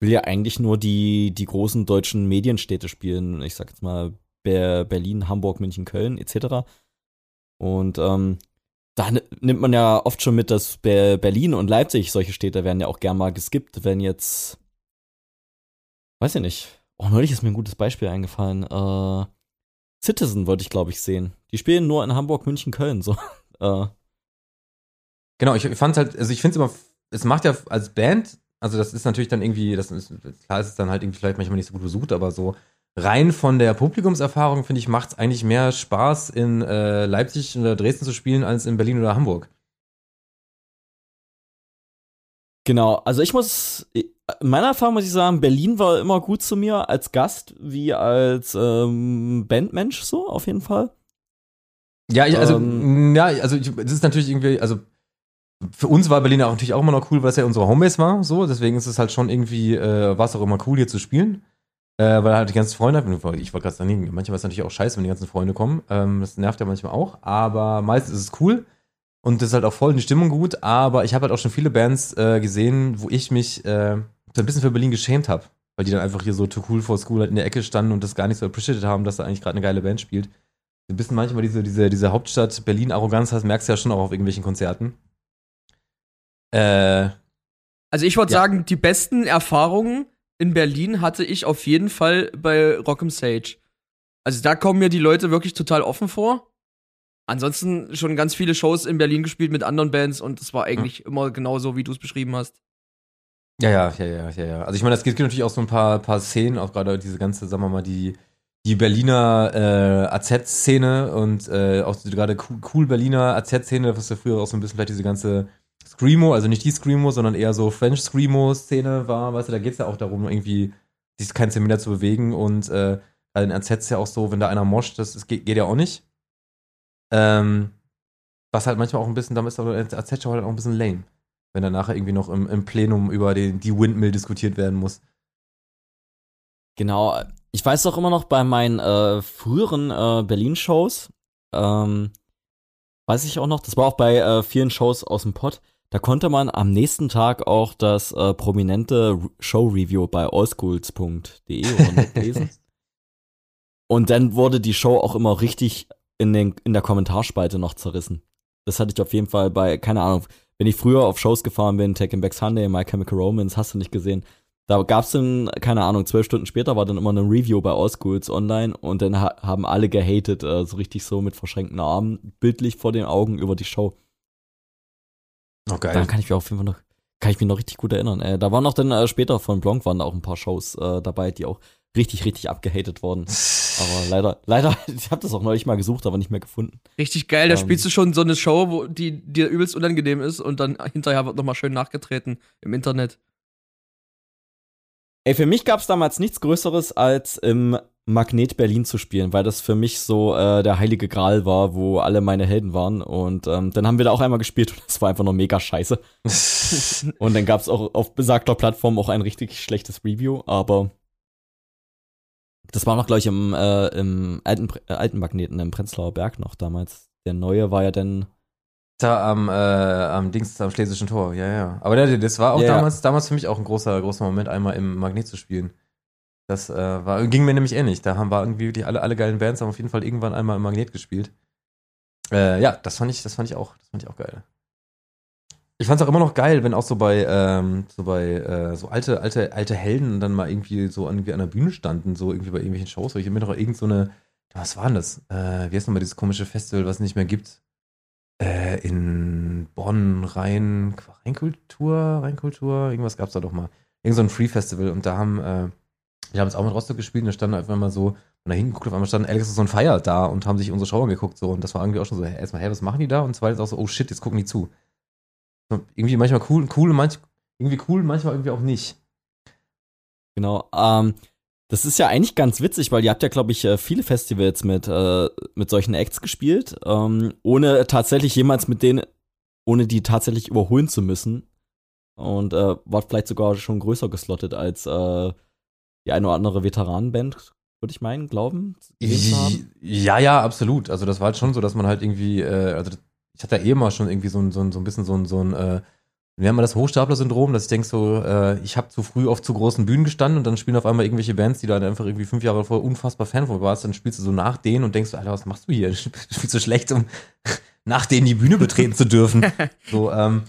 will ja eigentlich nur die, die großen deutschen Medienstädte spielen. Ich sag jetzt mal Berlin, Hamburg, München, Köln etc. Und ähm, da nimmt man ja oft schon mit, dass Berlin und Leipzig, solche Städte, werden ja auch gern mal geskippt, wenn jetzt, weiß ich nicht, oh, neulich ist mir ein gutes Beispiel eingefallen, äh, Citizen wollte ich, glaube ich, sehen. Die spielen nur in Hamburg, München, Köln, so. äh. Genau, ich fand halt, also ich finde es immer, es macht ja als Band also das ist natürlich dann irgendwie, das ist, klar ist es dann halt irgendwie vielleicht manchmal nicht so gut besucht, aber so rein von der Publikumserfahrung, finde ich, macht es eigentlich mehr Spaß, in äh, Leipzig oder Dresden zu spielen, als in Berlin oder Hamburg. Genau, also ich muss, in meiner Erfahrung muss ich sagen, Berlin war immer gut zu mir als Gast wie als ähm, Bandmensch so, auf jeden Fall. Ja, ich, also, ähm, ja, also es ist natürlich irgendwie, also für uns war Berlin auch natürlich auch immer noch cool, weil es ja unsere Homebase war, so. Deswegen ist es halt schon irgendwie, äh, war es auch immer cool, hier zu spielen. Äh, weil halt die ganzen Freunde, ich war gerade daneben, manchmal ist es natürlich auch scheiße, wenn die ganzen Freunde kommen. Ähm, das nervt ja manchmal auch, aber meistens ist es cool. Und das ist halt auch voll in die Stimmung gut, aber ich habe halt auch schon viele Bands äh, gesehen, wo ich mich äh, so ein bisschen für Berlin geschämt habe. Weil die dann einfach hier so too cool for school halt in der Ecke standen und das gar nicht so appreciated haben, dass da eigentlich gerade eine geile Band spielt. Ein bisschen manchmal diese, diese, diese Hauptstadt Berlin-Arroganz hast, merkst du ja schon auch auf irgendwelchen Konzerten. Äh, also ich würde ja. sagen, die besten Erfahrungen in Berlin hatte ich auf jeden Fall bei Rock'em Sage. Also da kommen mir die Leute wirklich total offen vor. Ansonsten schon ganz viele Shows in Berlin gespielt mit anderen Bands und es war eigentlich hm. immer genauso, wie du es beschrieben hast. Ja, ja, ja, ja, ja, ja. Also ich meine, es gibt natürlich auch so ein paar, paar Szenen, auch gerade diese ganze, sagen wir mal, die, die Berliner äh, AZ-Szene und äh, auch gerade cool Berliner AZ-Szene, was ja früher auch so ein bisschen vielleicht diese ganze Screamo, also nicht die Screamo, sondern eher so French Screamo-Szene war, weißt du, da geht es ja auch darum, irgendwie sich kein Zentimeter zu bewegen und äh, in RZ ja auch so, wenn da einer moscht, das, das geht, geht, ja auch nicht. Ähm, was halt manchmal auch ein bisschen, damit ist aber RZ halt auch ein bisschen lame, wenn dann nachher irgendwie noch im, im Plenum über den, die Windmill diskutiert werden muss. Genau, ich weiß auch immer noch bei meinen äh, früheren äh, Berlin-Shows, ähm, weiß ich auch noch, das war auch bei äh, vielen Shows aus dem Pod, da konnte man am nächsten Tag auch das äh, prominente Show-Review bei allschools.de lesen. Und dann wurde die Show auch immer richtig in, den, in der Kommentarspalte noch zerrissen. Das hatte ich auf jeden Fall bei, keine Ahnung, wenn ich früher auf Shows gefahren bin, Taking Back Sunday, My Chemical Romance, hast du nicht gesehen. Da gab's dann, keine Ahnung, zwölf Stunden später war dann immer eine Review bei Allschools online und dann ha haben alle gehatet, äh, so richtig so mit verschränkten Armen, bildlich vor den Augen über die Show. Oh, geil. Da kann ich mich auf jeden Fall noch, kann ich mich noch richtig gut erinnern. Äh, da waren auch dann äh, später von Blanc waren da auch ein paar Shows äh, dabei, die auch richtig, richtig abgehatet wurden. Aber leider, leider, ich habe das auch neulich mal gesucht, aber nicht mehr gefunden. Richtig geil, da ähm, spielst du schon so eine Show, wo die dir übelst unangenehm ist und dann hinterher wird nochmal schön nachgetreten im Internet. Ey, für mich gab's damals nichts Größeres als im Magnet Berlin zu spielen, weil das für mich so äh, der heilige Gral war, wo alle meine Helden waren. Und ähm, dann haben wir da auch einmal gespielt und das war einfach nur mega scheiße. und dann gab es auch auf besagter Plattform auch ein richtig schlechtes Review, aber das war noch, glaube ich, im, äh, im alten, äh, alten Magneten im Prenzlauer Berg noch damals. Der neue war ja dann. Da am, äh, am Dings, am Schlesischen Tor, ja, ja. Aber das war auch yeah. damals, damals für mich auch ein großer, großer Moment, einmal im Magnet zu spielen. Das äh, war, ging mir nämlich ähnlich. Da haben wir irgendwie die, alle, alle geilen Bands haben auf jeden Fall irgendwann einmal im Magnet gespielt. Äh, ja, das fand ich, das fand ich auch, das fand ich auch geil. Ich fand's auch immer noch geil, wenn auch so bei, ähm, so bei, äh, so alte, alte, alte Helden dann mal irgendwie so an, irgendwie an der Bühne standen, so irgendwie bei irgendwelchen Shows. Ich mir noch irgend so eine, was war denn das? Äh, wie heißt nochmal dieses komische Festival, was es nicht mehr gibt? Äh, in Bonn, Rhein, Rheinkultur, Rheinkultur, irgendwas gab's da doch mal. Irgend so ein Free-Festival und da haben, äh, wir haben jetzt auch mit Rostock gespielt und da standen einfach mal so, und da hinten geguckt, auf einmal standen Alex und Fire da und haben sich unsere Show angeguckt so und das war irgendwie auch schon so, erstmal, hä, was machen die da? Und zweitens auch so, oh shit, jetzt gucken die zu. Irgendwie manchmal cool, cool, manch, irgendwie cool, manchmal irgendwie auch nicht. Genau. Ähm, das ist ja eigentlich ganz witzig, weil ihr habt ja, glaube ich, äh, viele Festivals mit, äh, mit solchen Acts gespielt, ähm, ohne tatsächlich jemals mit denen, ohne die tatsächlich überholen zu müssen. Und äh, wart vielleicht sogar schon größer geslottet als äh, die eine oder andere Veteranenband, würde ich meinen, glauben. Ja, ja, absolut. Also das war halt schon so, dass man halt irgendwie, äh, also ich hatte ja eh mal schon irgendwie so ein, so ein, so ein bisschen so ein, so ein äh, wir haben mal das Hochstapler-Syndrom, dass ich denke so, äh, ich habe zu früh auf zu großen Bühnen gestanden und dann spielen auf einmal irgendwelche Bands, die da einfach irgendwie fünf Jahre vorher unfassbar Fan von warst, dann spielst du so nach denen und denkst so, Alter, was machst du hier? Du spielst so schlecht, um nach denen die Bühne betreten zu dürfen. So, ähm,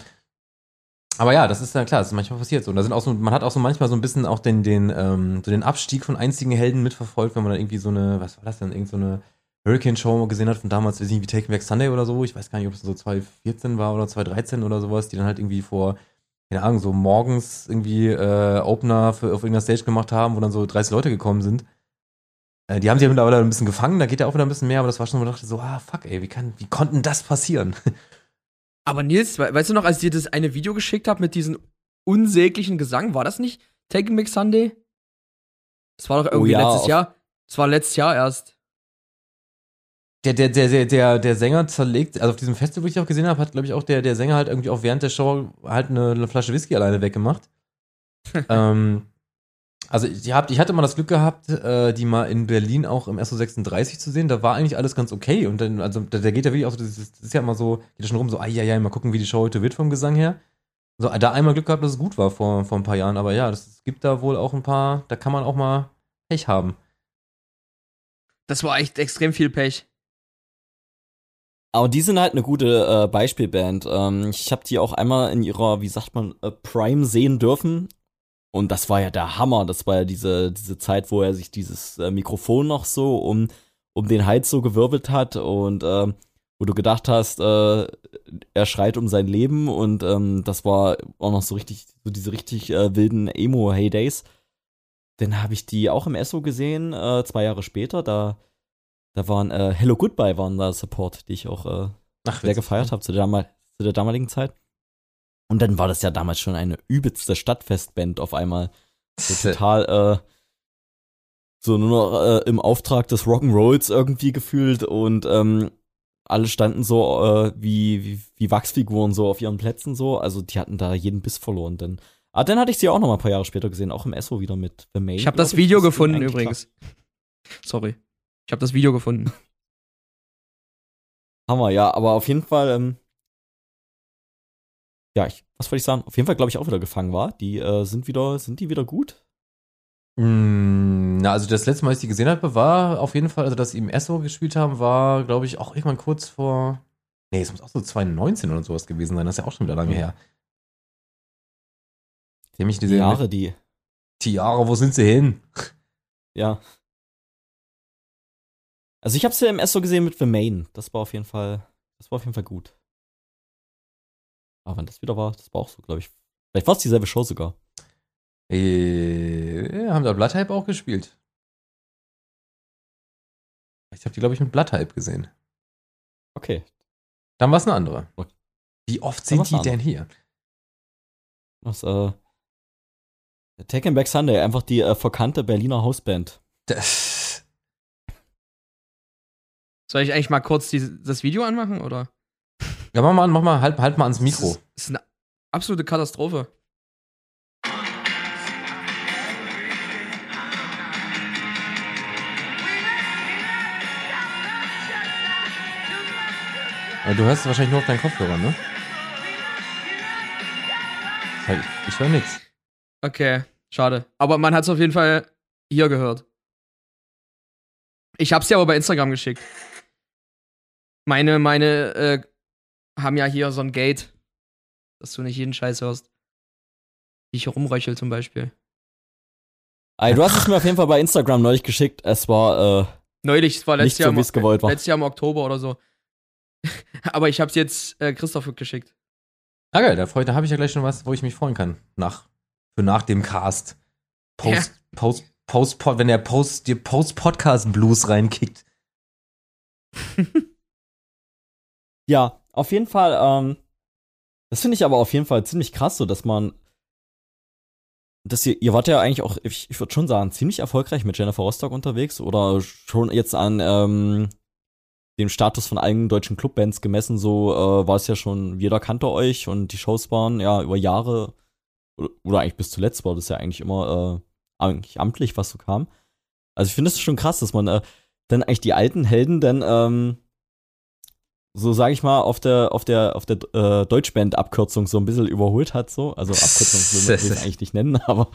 aber ja, das ist ja klar, das ist manchmal passiert so. Und da sind auch so, man hat auch so manchmal so ein bisschen auch den, den, ähm, so den Abstieg von einzigen Helden mitverfolgt, wenn man dann irgendwie so eine, was war das denn, irgend so eine Hurricane-Show gesehen hat von damals, weiß ich nicht, wie Taking Back Sunday oder so. Ich weiß gar nicht, ob es so 2014 war oder 2013 oder sowas, die dann halt irgendwie vor, keine Ahnung, so morgens irgendwie äh, Opener für, auf irgendeiner Stage gemacht haben, wo dann so 30 Leute gekommen sind. Äh, die haben sich ja mittlerweile ein bisschen gefangen, da geht ja auch wieder ein bisschen mehr, aber das war schon, wo ich dachte so, ah, fuck, ey, wie kann, wie konnten das passieren? Aber Nils, we weißt du noch, als ich dir das eine Video geschickt habe mit diesem unsäglichen Gesang, war das nicht Taking Back Sunday? Das war doch irgendwie ja, letztes Jahr. Das war letztes Jahr erst. Der, der, der, der, der, der Sänger zerlegt, also auf diesem Festival, wo ich auch gesehen habe, hat, glaube ich, auch der, der Sänger halt irgendwie auch während der Show halt eine, eine Flasche Whisky alleine weggemacht. ähm, also ich, hab, ich hatte mal das Glück gehabt, äh, die mal in Berlin auch im SO36 zu sehen. Da war eigentlich alles ganz okay. Und dann, also der, der geht ja wirklich auch so, das ist, das ist ja immer so, geht ja schon rum, so, ai, ai, ai, mal gucken, wie die Show heute wird vom Gesang her. So, da einmal Glück gehabt, dass es gut war vor, vor ein paar Jahren. Aber ja, das, es gibt da wohl auch ein paar, da kann man auch mal Pech haben. Das war echt extrem viel Pech. Aber die sind halt eine gute äh, Beispielband. Ähm, ich habe die auch einmal in ihrer, wie sagt man, äh, Prime sehen dürfen. Und das war ja der Hammer. Das war ja diese, diese Zeit, wo er sich dieses äh, Mikrofon noch so um, um den Hals so gewirbelt hat und ähm, wo du gedacht hast, äh, er schreit um sein Leben und ähm, das war auch noch so richtig, so diese richtig äh, wilden Emo-Heydays. Dann habe ich die auch im Esso gesehen, äh, zwei Jahre später. Da, da waren äh, Hello Goodbye waren da Support, die ich auch äh, Ach, sehr gefeiert habe zu, zu der damaligen Zeit. Und dann war das ja damals schon eine übelste Stadtfestband auf einmal. So total, äh, so nur noch äh, im Auftrag des Rock'n'Rolls irgendwie gefühlt und ähm, alle standen so äh, wie, wie, wie Wachsfiguren so auf ihren Plätzen so. Also die hatten da jeden Biss verloren. Denn, ah, dann hatte ich sie auch noch mal ein paar Jahre später gesehen, auch im Esso wieder mit The Main. Ich habe das Video ging gefunden übrigens. Sorry. Ich habe das Video gefunden. Hammer, ja, aber auf jeden Fall, ähm, ja, ich, was wollte ich sagen? Auf jeden Fall, glaube ich, auch wieder gefangen war. Die äh, sind wieder, sind die wieder gut? Mm, Na, also das letzte Mal, als ich die gesehen habe, war auf jeden Fall, also dass sie im Esso gespielt haben, war, glaube ich, auch irgendwann kurz vor. Nee, es muss auch so 2019 oder sowas gewesen sein. Das ist ja auch schon wieder lange her. Die haben mich Die diese Jahre, die, Die Jahre, wo sind sie hin? ja. Also ich habe im Esso gesehen mit The Main. Das war auf jeden Fall, das war auf jeden Fall gut. Aber wann das wieder war, das war auch so, glaube ich. Vielleicht war es dieselbe Show sogar. Äh, haben da Bloodhype auch gespielt? Ich habe die, glaube ich, mit Bloodhype gesehen. Okay. Dann war es eine andere. Okay. Wie oft sind die denn hier? Das, äh, Taken Back Sunday, einfach die äh, verkannte Berliner Hausband. Das, Soll ich eigentlich mal kurz die, das Video anmachen oder? ja, mach mal, mach mal, halt, halt mal ans Mikro. Das ist, ist eine absolute Katastrophe. Du hörst es wahrscheinlich nur auf deinen Kopfhörer, ne? Ich, ich höre nichts. Okay, schade. Aber man hat es auf jeden Fall hier gehört. Ich hab's dir aber bei Instagram geschickt. Meine, meine, äh, haben ja hier so ein Gate. dass du nicht jeden Scheiß hörst. Wie ich rumröchel zum Beispiel. Ey, du hast es mir auf jeden Fall bei Instagram neulich geschickt. Es war äh, Neulich, es war nicht letztes so, Jahr, wie es gewollt war. letztes Jahr im Oktober oder so. Aber ich hab's jetzt äh, Christoph geschickt. Ah, geil, da, freu- da habe ich ja gleich schon was, wo ich mich freuen kann. Nach, für nach dem Cast. Post, Post, Post, Pod, wenn der Post, dir Post-Podcast-Blues reinkickt. Ja, auf jeden Fall, ähm, das finde ich aber auf jeden Fall ziemlich krass, so dass man, dass ihr, ihr wart ja eigentlich auch, ich, ich würde schon sagen, ziemlich erfolgreich mit Jennifer Rostock unterwegs oder schon jetzt an ähm, dem Status von allen deutschen Clubbands gemessen, so äh, war es ja schon, jeder kannte euch und die Shows waren ja über Jahre oder, oder eigentlich bis zuletzt war das ja eigentlich immer äh, eigentlich amtlich, was so kam. Also ich finde es schon krass, dass man äh, dann eigentlich die alten Helden dann ähm, so sage ich mal, auf der, auf der, auf der äh, Deutschband-Abkürzung so ein bisschen überholt hat, so. Also Abkürzung will man es eigentlich nicht nennen, aber,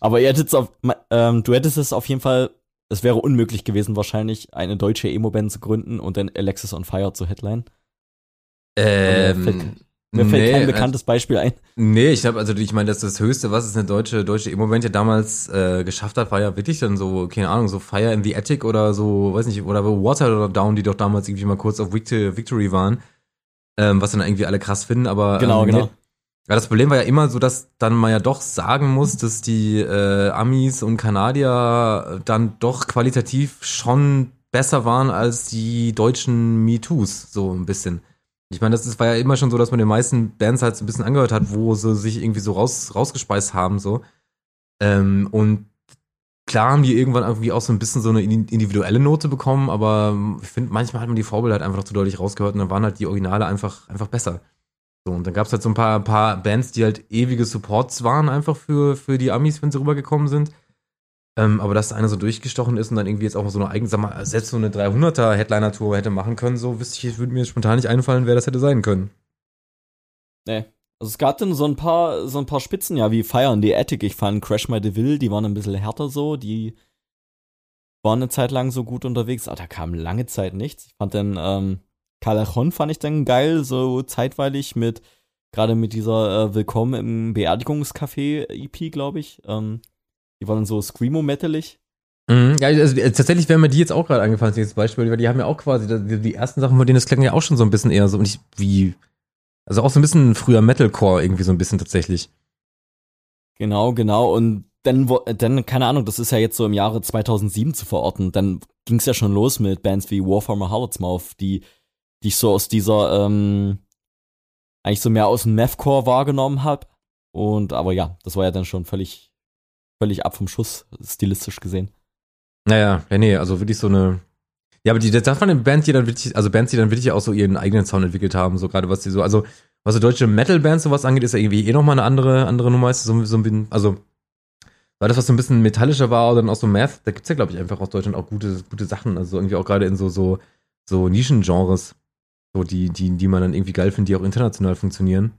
aber ihr hättet auf, ähm, du hättest es auf jeden Fall, es wäre unmöglich gewesen, wahrscheinlich eine deutsche Emo-Band zu gründen und dann Alexis on Fire zu headline. Ähm, Mir fällt nee, kein also- bekanntes Beispiel ein. Nee, ich habe also ich meine, das das höchste, was es eine deutsche deutsche Emo-Band ja damals äh, geschafft hat, war ja wirklich dann so, keine Ahnung, so Fire in the Attic oder so, weiß nicht, oder Water oder Down, die doch damals irgendwie mal kurz auf Victory, Victory waren, ähm, was dann irgendwie alle krass finden, aber Genau, ähm, genau. nee. Ja, das Problem war ja immer so, dass dann man ja doch sagen muss, dass die äh, Amis und Kanadier dann doch qualitativ schon besser waren als die deutschen MeToos, so ein bisschen. Ich meine, das ist, war ja immer schon so, dass man den meisten Bands halt so ein bisschen angehört hat, wo sie sich irgendwie so raus, rausgespeist haben, so. Ähm, und klar haben die irgendwann irgendwie auch so ein bisschen so eine individuelle Note bekommen, aber ich finde, manchmal hat man die Vorbilder halt einfach noch zu deutlich rausgehört und dann waren halt die Originale einfach, einfach besser. So, und dann gab es halt so ein paar, paar Bands, die halt ewige Supports waren, einfach für, für die Amis, wenn sie rübergekommen sind. Ähm, aber dass einer so durchgestochen ist und dann irgendwie jetzt auch so eine eigene, sag mal, selbst so eine 300er Headliner-Tour hätte machen können, so wüsste ich, würde mir spontan nicht einfallen, wer das hätte sein können. Nee. Also es gab dann so ein paar, so ein paar Spitzen, ja, wie Fire in the Attic. Ich fand Crash My Deville, die waren ein bisschen härter so, die waren eine Zeit lang so gut unterwegs, aber da kam lange Zeit nichts. Ich fand dann, ähm, Callejon fand ich dann geil, so zeitweilig mit, gerade mit dieser äh, Willkommen im Beerdigungscafé EP, glaube ich. Ähm, die waren so Screamo-metalig. Mhm. Ja, also, äh, tatsächlich wäre mir die jetzt auch gerade eingefallen, dieses Beispiel, weil die haben ja auch quasi, die, die ersten Sachen von denen, das klang ja auch schon so ein bisschen eher so, nicht wie, also auch so ein bisschen früher Metalcore irgendwie so ein bisschen tatsächlich. Genau, genau. Und dann, wo- dann, keine Ahnung, das ist ja jetzt so im Jahre 2007 zu verorten. Dann ging es ja schon los mit Bands wie Warfarmer Harlot's Mouth, die, die ich so aus dieser, ähm, eigentlich so mehr aus dem Mathcore wahrgenommen habe. Und, aber ja, das war ja dann schon völlig, völlig ab vom Schuss, stilistisch gesehen. Naja, ja, nee, also wirklich so eine. Ja, aber die, das waren eine Band, die dann wirklich, also Bands, die dann wirklich auch so ihren eigenen Sound entwickelt haben, so gerade was die so, also was so deutsche Metal-Bands sowas angeht, ist ja irgendwie eh nochmal eine andere, andere Nummer, ist so, so ein bisschen, also, weil das, was so ein bisschen metallischer war, oder dann auch so Math, da gibt's ja, glaube ich, einfach aus Deutschland auch gute, gute Sachen, also irgendwie auch gerade in so, so, so Nischengenres, so die, die, die man dann irgendwie geil findet, die auch international funktionieren.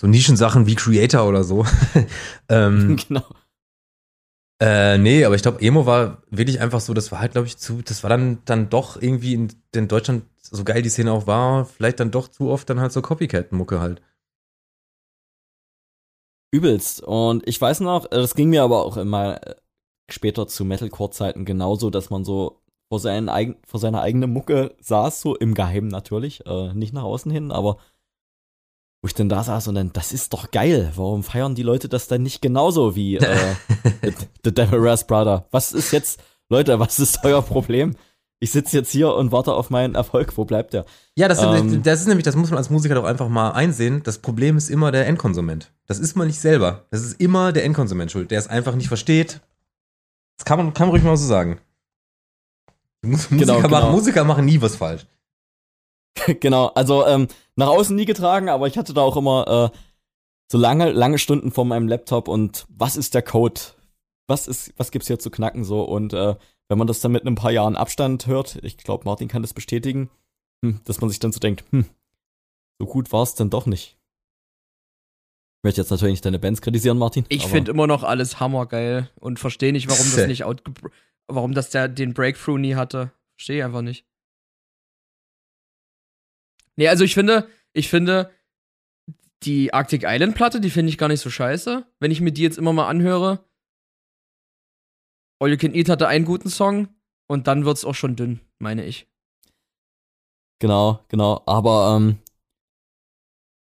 So Nischensachen wie Creator oder so. ähm, genau. Äh, nee, aber ich glaube, Emo war wirklich einfach so, das war halt, glaube ich, zu, das war dann, dann doch irgendwie in, in Deutschland, so geil die Szene auch war, vielleicht dann doch zu oft dann halt so Copycat-Mucke halt. Übelst. Und ich weiß noch, äh, das ging mir aber auch immer äh, später zu Metalcore-Zeiten genauso, dass man so vor, seinen vor seiner eigenen Mucke saß, so im Geheimen natürlich, äh, nicht nach außen hin, aber wo ich dann da saß und dann, das ist doch geil. Warum feiern die Leute das dann nicht genauso wie äh, The Devil Wears Brother? Was ist jetzt, Leute, was ist euer Problem? Ich sitze jetzt hier und warte auf meinen Erfolg. Wo bleibt der? Ja, das, Ähm. das ist nämlich, das muss man als Musiker doch einfach mal einsehen. Das Problem ist immer der Endkonsument. Das ist man nicht selber. Das ist immer der Endkonsument schuld, der es einfach nicht versteht. Das kann man, kann man ruhig mal so sagen. Mus Musiker, Genau, Machen, genau. Musiker machen nie was falsch. genau, also ähm, nach außen nie getragen, aber ich hatte da auch immer äh, so lange, lange Stunden vor meinem Laptop und was ist der Code? Was ist, was gibt's hier zu knacken so? Und äh, wenn man das dann mit ein paar Jahren Abstand hört, ich glaube, Martin kann das bestätigen, hm, dass man sich dann so denkt, hm, so gut war's denn doch nicht. Ich möchte jetzt natürlich nicht deine Bands kritisieren, Martin. Ich finde immer noch alles hammergeil und verstehe nicht, warum das nicht out, warum das der den Breakthrough nie hatte. Verstehe einfach nicht. Nee, also ich finde, ich finde, die Arctic Island Platte, die finde ich gar nicht so scheiße, wenn ich mir die jetzt immer mal anhöre. All You Can Eat hatte einen guten Song und dann wird's auch schon dünn, meine ich. Genau, genau. Aber ähm,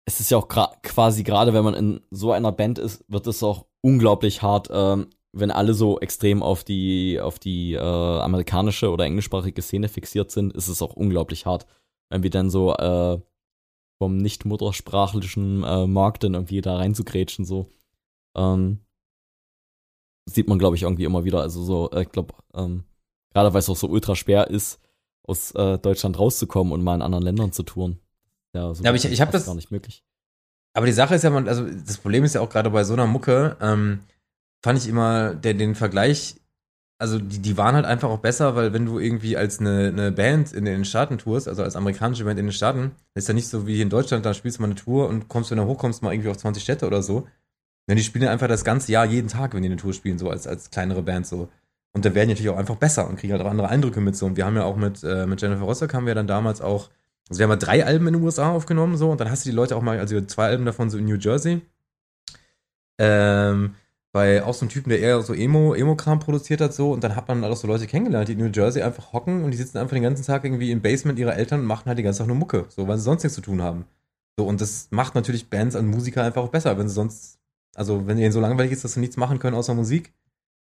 es ist ja auch quasi gerade, wenn man in so einer Band ist, wird es auch unglaublich hart, ähm, wenn alle so extrem auf die auf die äh, amerikanische oder englischsprachige Szene fixiert sind, ist es auch unglaublich hart, wenn wir dann so äh, vom nicht muttersprachlichen äh, Markt dann irgendwie da reinzugrätschen so. Ähm, sieht man glaube ich irgendwie immer wieder. Also so, äh, ich glaube, ähm, gerade weil es auch so ultra schwer ist, aus äh, Deutschland rauszukommen und mal in anderen Ländern zu touren. Ja, so ja aber ich, ich habe das gar nicht möglich. Aber die Sache ist ja, man, also das Problem ist ja auch gerade bei so einer Mucke, ähm, fand ich immer der, den Vergleich, also die, die waren halt einfach auch besser, weil wenn du irgendwie als eine, eine Band in den Staaten tourst, also als amerikanische Band in den Staaten, ist ja nicht so wie hier in Deutschland, da spielst du mal eine Tour und kommst, wenn du hochkommst, mal irgendwie auf 20 Städte oder so. Denn die spielen einfach das ganze Jahr jeden Tag, wenn die eine Tour spielen, so als, als kleinere Band so. Und da werden die natürlich auch einfach besser und kriegen halt auch andere Eindrücke mit so. Und wir haben ja auch mit, äh, mit Jennifer Rostock haben wir dann damals auch also wir haben mal drei Alben in den USA aufgenommen, so, und dann hast du die Leute auch mal, also zwei Alben davon so in New Jersey. Ähm, bei auch so einem Typen, der eher so Emo, Emo-Kram produziert hat, so, und dann hat man auch so Leute kennengelernt, die in New Jersey einfach hocken und die sitzen einfach den ganzen Tag irgendwie im Basement ihrer Eltern und machen halt die ganze Tag nur Mucke, so, weil sie sonst nichts zu tun haben. So, und das macht natürlich Bands und Musiker einfach auch besser, wenn sie sonst, also wenn ihnen so langweilig ist, dass sie nichts machen können außer Musik,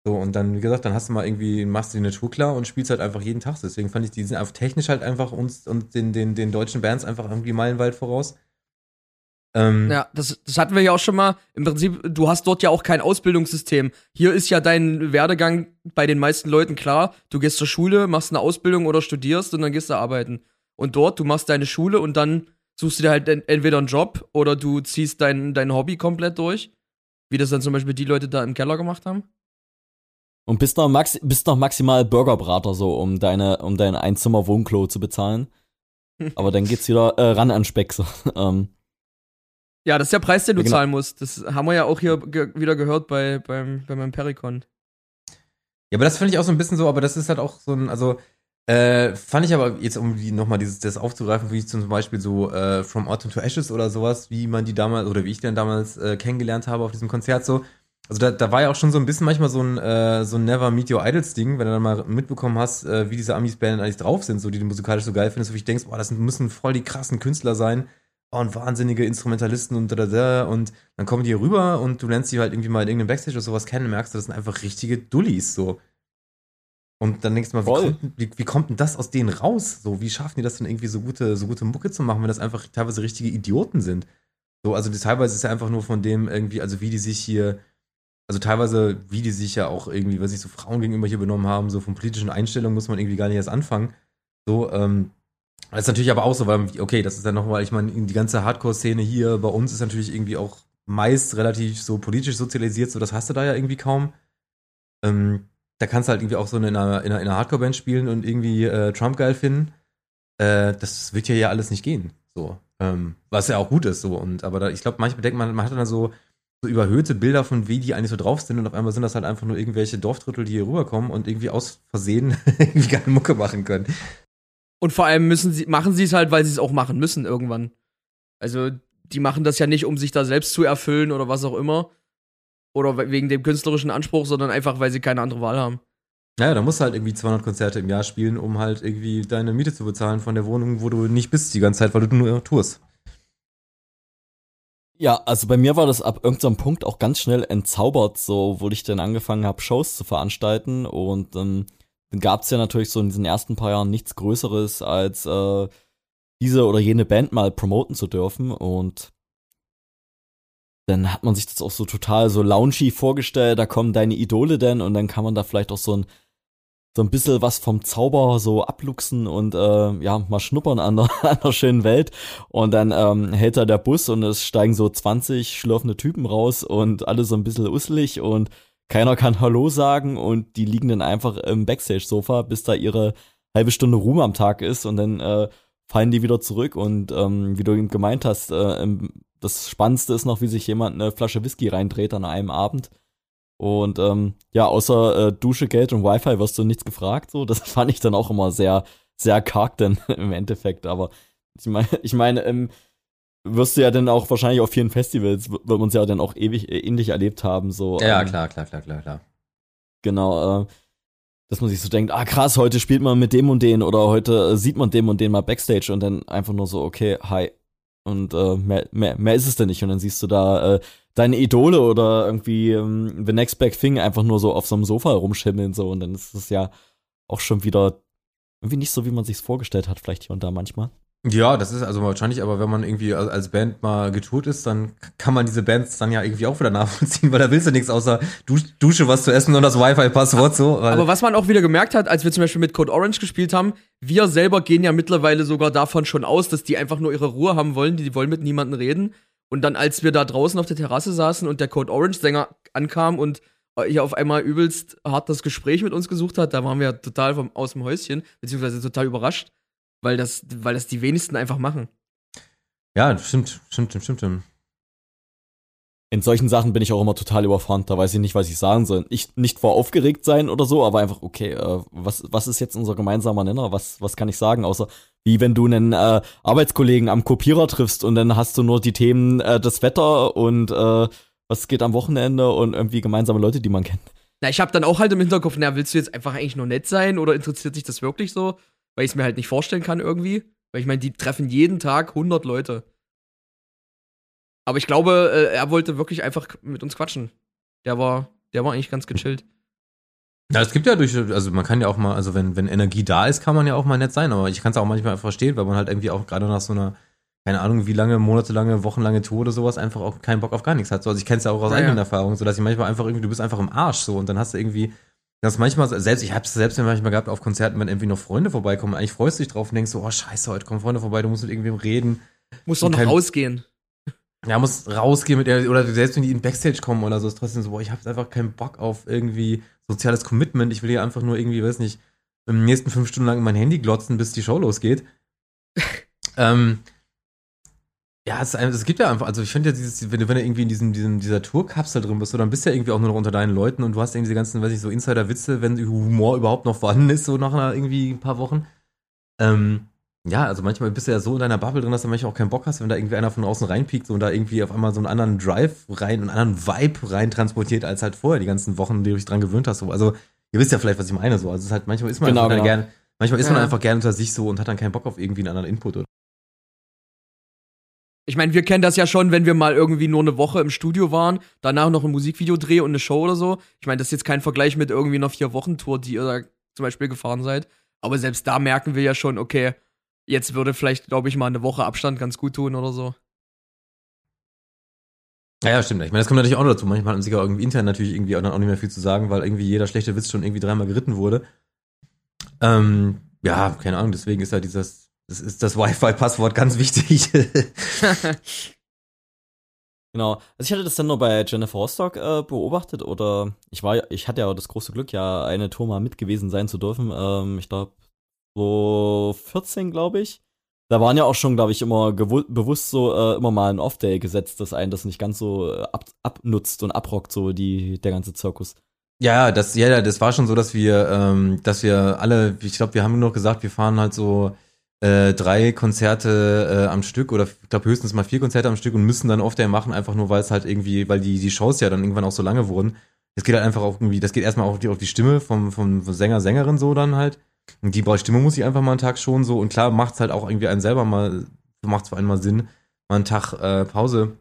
so, und dann, wie gesagt, dann hast du mal irgendwie, machst du die Natur klar und spielst halt einfach jeden Tag. Deswegen fand ich, die sind einfach technisch halt einfach uns und den, den, den deutschen Bands einfach irgendwie meilenweit voraus. Ähm, ja, das, das hatten wir ja auch schon mal. Im Prinzip, du hast dort ja auch kein Ausbildungssystem. Hier ist ja dein Werdegang bei den meisten Leuten klar. Du gehst zur Schule, machst eine Ausbildung oder studierst und dann gehst du arbeiten. Und dort, du machst deine Schule und dann suchst du dir halt entweder einen Job oder du ziehst dein, dein Hobby komplett durch. Wie das dann zum Beispiel die Leute da im Keller gemacht haben. Und bist noch, max bist noch maximal Burgerbrater so, um deine, um dein Einzimmer-Wohnklo zu bezahlen. Aber dann geht's wieder äh, ran an Speck. So. ähm. Ja, das ist der Preis, den du ja, genau. zahlen musst. Das haben wir ja auch hier ge wieder gehört bei, beim, bei meinem Pericon. Ja, aber das finde ich auch so ein bisschen so, aber das ist halt auch so ein, also, äh, fand ich aber jetzt, um die nochmal dieses, das aufzugreifen, wie ich zum Beispiel so äh, From Autumn to Ashes oder sowas, wie man die damals, oder wie ich den damals äh, kennengelernt habe auf diesem Konzert so, also da, da war ja auch schon so ein bisschen manchmal so ein, äh, so ein Never Meet Your Idols Ding, wenn du dann mal mitbekommen hast, äh, wie diese Amis-Band eigentlich drauf sind, so die du musikalisch so geil findest, wo ich denkst, boah, das müssen voll die krassen Künstler sein und wahnsinnige Instrumentalisten und da, da, da und dann kommen die hier rüber und du lernst die halt irgendwie mal in irgendeinem Backstage oder sowas kennen und merkst, das sind einfach richtige Dullis, so. Und dann denkst du mal, wie kommt, wie, wie kommt, denn das aus denen raus? So, wie schaffen die das denn irgendwie so gute, so gute Mucke zu machen, wenn das einfach teilweise richtige Idioten sind? So, also teilweise ist ja einfach nur von dem irgendwie, also wie die sich hier also teilweise, wie die sich ja auch irgendwie, was sich so Frauen gegenüber hier benommen haben, so von politischen Einstellungen muss man irgendwie gar nicht erst anfangen. So, ähm, das ist natürlich aber auch so, weil, okay, das ist ja nochmal, ich meine, die ganze Hardcore-Szene hier bei uns ist natürlich irgendwie auch meist relativ so politisch sozialisiert, so das hast du da ja irgendwie kaum. Ähm, da kannst du halt irgendwie auch so in einer, in einer, einer Hardcore-Band spielen und irgendwie äh, Trump geil finden. Äh, das wird hier ja alles nicht gehen. So. Ähm, was ja auch gut ist, so. Und aber da, ich glaube, manchmal denkt man, man hat dann so, so überhöhte Bilder von wie die eigentlich so drauf sind und auf einmal sind das halt einfach nur irgendwelche Dorfdrittel, die hier rüberkommen und irgendwie aus Versehen irgendwie keine Mucke machen können. Und vor allem müssen sie, machen sie es halt, weil sie es auch machen müssen irgendwann. Also, die machen das ja nicht, um sich da selbst zu erfüllen oder was auch immer. Oder wegen dem künstlerischen Anspruch, sondern einfach, weil sie keine andere Wahl haben. Naja, da musst du halt irgendwie 200 Konzerte im Jahr spielen, um halt irgendwie deine Miete zu bezahlen von der Wohnung, wo du nicht bist die ganze Zeit, weil du nur tourst. Ja, also bei mir war das ab irgendeinem Punkt auch ganz schnell entzaubert, so wo ich dann angefangen habe, Shows zu veranstalten. Und ähm, dann gab es ja natürlich so in diesen ersten paar Jahren nichts Größeres, als äh, diese oder jene Band mal promoten zu dürfen. Und dann hat man sich das auch so total so loungy vorgestellt, da kommen deine Idole denn und dann kann man da vielleicht auch so ein so ein bisschen was vom Zauber so abluchsen und äh, ja, mal schnuppern an der, an der schönen Welt. Und dann ähm, hält da der Bus und es steigen so 20 schlürfende Typen raus und alle so ein bisschen usselig und keiner kann Hallo sagen und die liegen dann einfach im Backstage-Sofa, bis da ihre halbe Stunde Ruhm am Tag ist und dann äh, fallen die wieder zurück und ähm, wie du eben gemeint hast, äh, das Spannendste ist noch, wie sich jemand eine Flasche Whisky reindreht an einem Abend und ähm, ja, außer äh, Dusche, Geld und Wi-Fi wirst du nichts gefragt. So, das fand ich dann auch immer sehr, sehr karg dann im Endeffekt. Aber ich meine, ich meine, ähm, wirst du ja dann auch wahrscheinlich auf vielen Festivals, wird man es ja dann auch ewig äh, ähnlich erlebt haben. So, Ja, ähm, klar, klar, klar, klar, klar. Genau, äh, dass man sich so denkt, ah krass, heute spielt man mit dem und den oder heute äh, sieht man dem und den mal Backstage und dann einfach nur so, okay, hi. Und äh, mehr, mehr, mehr ist es denn nicht. Und dann siehst du da äh, deine Idole oder irgendwie ähm, The Next Back Thing einfach nur so auf so einem Sofa rumschimmeln so und dann ist es ja auch schon wieder irgendwie nicht so, wie man sich's vorgestellt hat, vielleicht hier und da manchmal. Ja, das ist also wahrscheinlich, aber wenn man irgendwie als- Band mal getourt ist, dann kann man diese Bands dann ja irgendwie auch wieder nachvollziehen, weil da willst du nichts außer Dusch, Dusche, was zu essen und das Wi-Fi-Passwort so. Aber was man auch wieder gemerkt hat, als wir zum Beispiel mit Code Orange gespielt haben, wir selber gehen ja mittlerweile sogar davon schon aus, dass die einfach nur ihre Ruhe haben wollen, die, wollen mit niemandem reden. Und dann, als wir da draußen auf der Terrasse saßen und der Code Orange Sänger ankam und äh, hier auf einmal übelst hart das Gespräch mit uns gesucht hat, da waren wir total vom, aus dem Häuschen, beziehungsweise total überrascht, weil das, weil das die wenigsten einfach machen. ja, stimmt, stimmt, stimmt, stimmt. In solchen Sachen bin ich auch immer total überfordert, da weiß ich nicht, was ich sagen soll. Ich nicht vor aufgeregt sein oder so, aber einfach, okay, äh, was, was ist jetzt unser gemeinsamer Nenner? Was, was kann ich sagen? Außer wie wenn du einen äh, Arbeitskollegen am Kopierer triffst und dann hast du nur die Themen äh, das Wetter und äh, was geht am Wochenende und irgendwie gemeinsame Leute, die man kennt. Na, ich habe dann auch halt im Hinterkopf, na, willst du jetzt einfach eigentlich nur nett sein oder interessiert dich das wirklich so? Weil ich es mir halt nicht vorstellen kann irgendwie. Weil ich meine, die treffen jeden Tag 100 Leute. Aber ich glaube, äh, er wollte wirklich einfach mit uns quatschen. Der war, der war eigentlich ganz gechillt. Ja, es gibt ja durch, also man kann ja auch mal, also wenn, wenn Energie da ist, kann man ja auch mal nett sein, aber ich kann es auch manchmal verstehen, weil man halt irgendwie auch gerade nach so einer, keine Ahnung, wie lange, monatelange, wochenlange Tour oder sowas einfach auch keinen Bock auf gar nichts hat. So, also ich kenne es ja auch aus Ja, eigenen ja. Erfahrungen, so dass ich manchmal einfach irgendwie, du bist einfach im Arsch so und dann hast du irgendwie, das manchmal, selbst, ich hab's selbst manchmal gehabt auf Konzerten, wenn irgendwie noch Freunde vorbeikommen, eigentlich freust du dich drauf und denkst so, oh scheiße, heute kommen Freunde vorbei, du musst mit irgendwem reden. Muss doch noch Kein- rausgehen. Ja, muss rausgehen mit der, oder selbst wenn die in Backstage kommen oder so, ist trotzdem so, boah, ich hab einfach keinen Bock auf irgendwie soziales Commitment. Ich will hier einfach nur irgendwie, weiß nicht, im nächsten fünf Stunden lang in mein Handy glotzen, bis die Show losgeht. ähm, ja, es, es gibt ja einfach, also ich finde ja dieses, wenn du, wenn du irgendwie in diesem, diesem, dieser Tourkapsel drin bist, so, dann bist du ja irgendwie auch nur noch unter deinen Leuten und du hast irgendwie diese ganzen, weiß ich, so Insider-Witze, wenn Humor überhaupt noch vorhanden ist, so nach einer, irgendwie ein paar Wochen. Ähm, ja, also manchmal bist du ja so in deiner Bubble drin, dass du manchmal auch keinen Bock hast, wenn da irgendwie einer von außen reinpiekt und da irgendwie auf einmal so einen anderen Drive rein, einen anderen Vibe rein transportiert, als halt vorher die ganzen Wochen, die du dich dran gewöhnt hast. So. Also, ihr wisst ja vielleicht, was ich meine. So. Also, es ist halt, manchmal ist man Genau, einfach genau. gern, manchmal ist man Ja. einfach gern unter sich so und hat dann keinen Bock auf irgendwie einen anderen Input. Oder? Ich meine, wir kennen das ja schon, wenn wir mal irgendwie nur eine Woche im Studio waren, danach noch ein Musikvideo dreh und eine Show oder so. Ich meine, das ist jetzt kein Vergleich mit irgendwie einer Vier-Wochen-Tour, die ihr da zum Beispiel gefahren seid. Aber selbst da merken wir ja schon, okay, jetzt würde vielleicht, glaube ich, mal eine Woche Abstand ganz gut tun oder so. Ja, stimmt. Ich meine, das kommt natürlich auch noch dazu. Manchmal hat auch irgendwie intern natürlich irgendwie auch, auch nicht mehr viel zu sagen, weil irgendwie jeder schlechte Witz schon irgendwie dreimal geritten wurde. Ähm, ja, keine Ahnung, deswegen ist ja dieses, das ist das Wi-Fi-Passwort ganz wichtig. Genau. Also ich hatte das dann nur bei Jennifer Rostock äh, beobachtet oder ich war, ich hatte ja das große Glück, ja eine Tour mal mit gewesen sein zu dürfen. Ähm, ich glaube, so 14, glaube ich. Da waren ja auch schon, glaube ich, immer bewusst so äh, immer mal ein Off-Day gesetzt, dass einen das nicht ganz so äh, ab, abnutzt und abrockt, so die, der ganze Zirkus. Ja, das, ja, das war schon so, dass wir, ähm, dass wir alle, ich glaube, wir haben nur noch gesagt, wir fahren halt so äh, drei Konzerte äh, am Stück oder ich glaube höchstens mal vier Konzerte am Stück und müssen dann oft machen, einfach nur, weil es halt irgendwie, weil die, die Shows ja dann irgendwann auch so lange wurden. Das geht halt einfach auch irgendwie, das geht erstmal auf die, auf die Stimme vom, vom, Sänger, Sängerin so dann halt. Und die Stimme muss ich einfach mal einen Tag schon so und klar macht's halt auch irgendwie einen selber mal, macht's für einen mal Sinn, mal einen Tag äh, Pause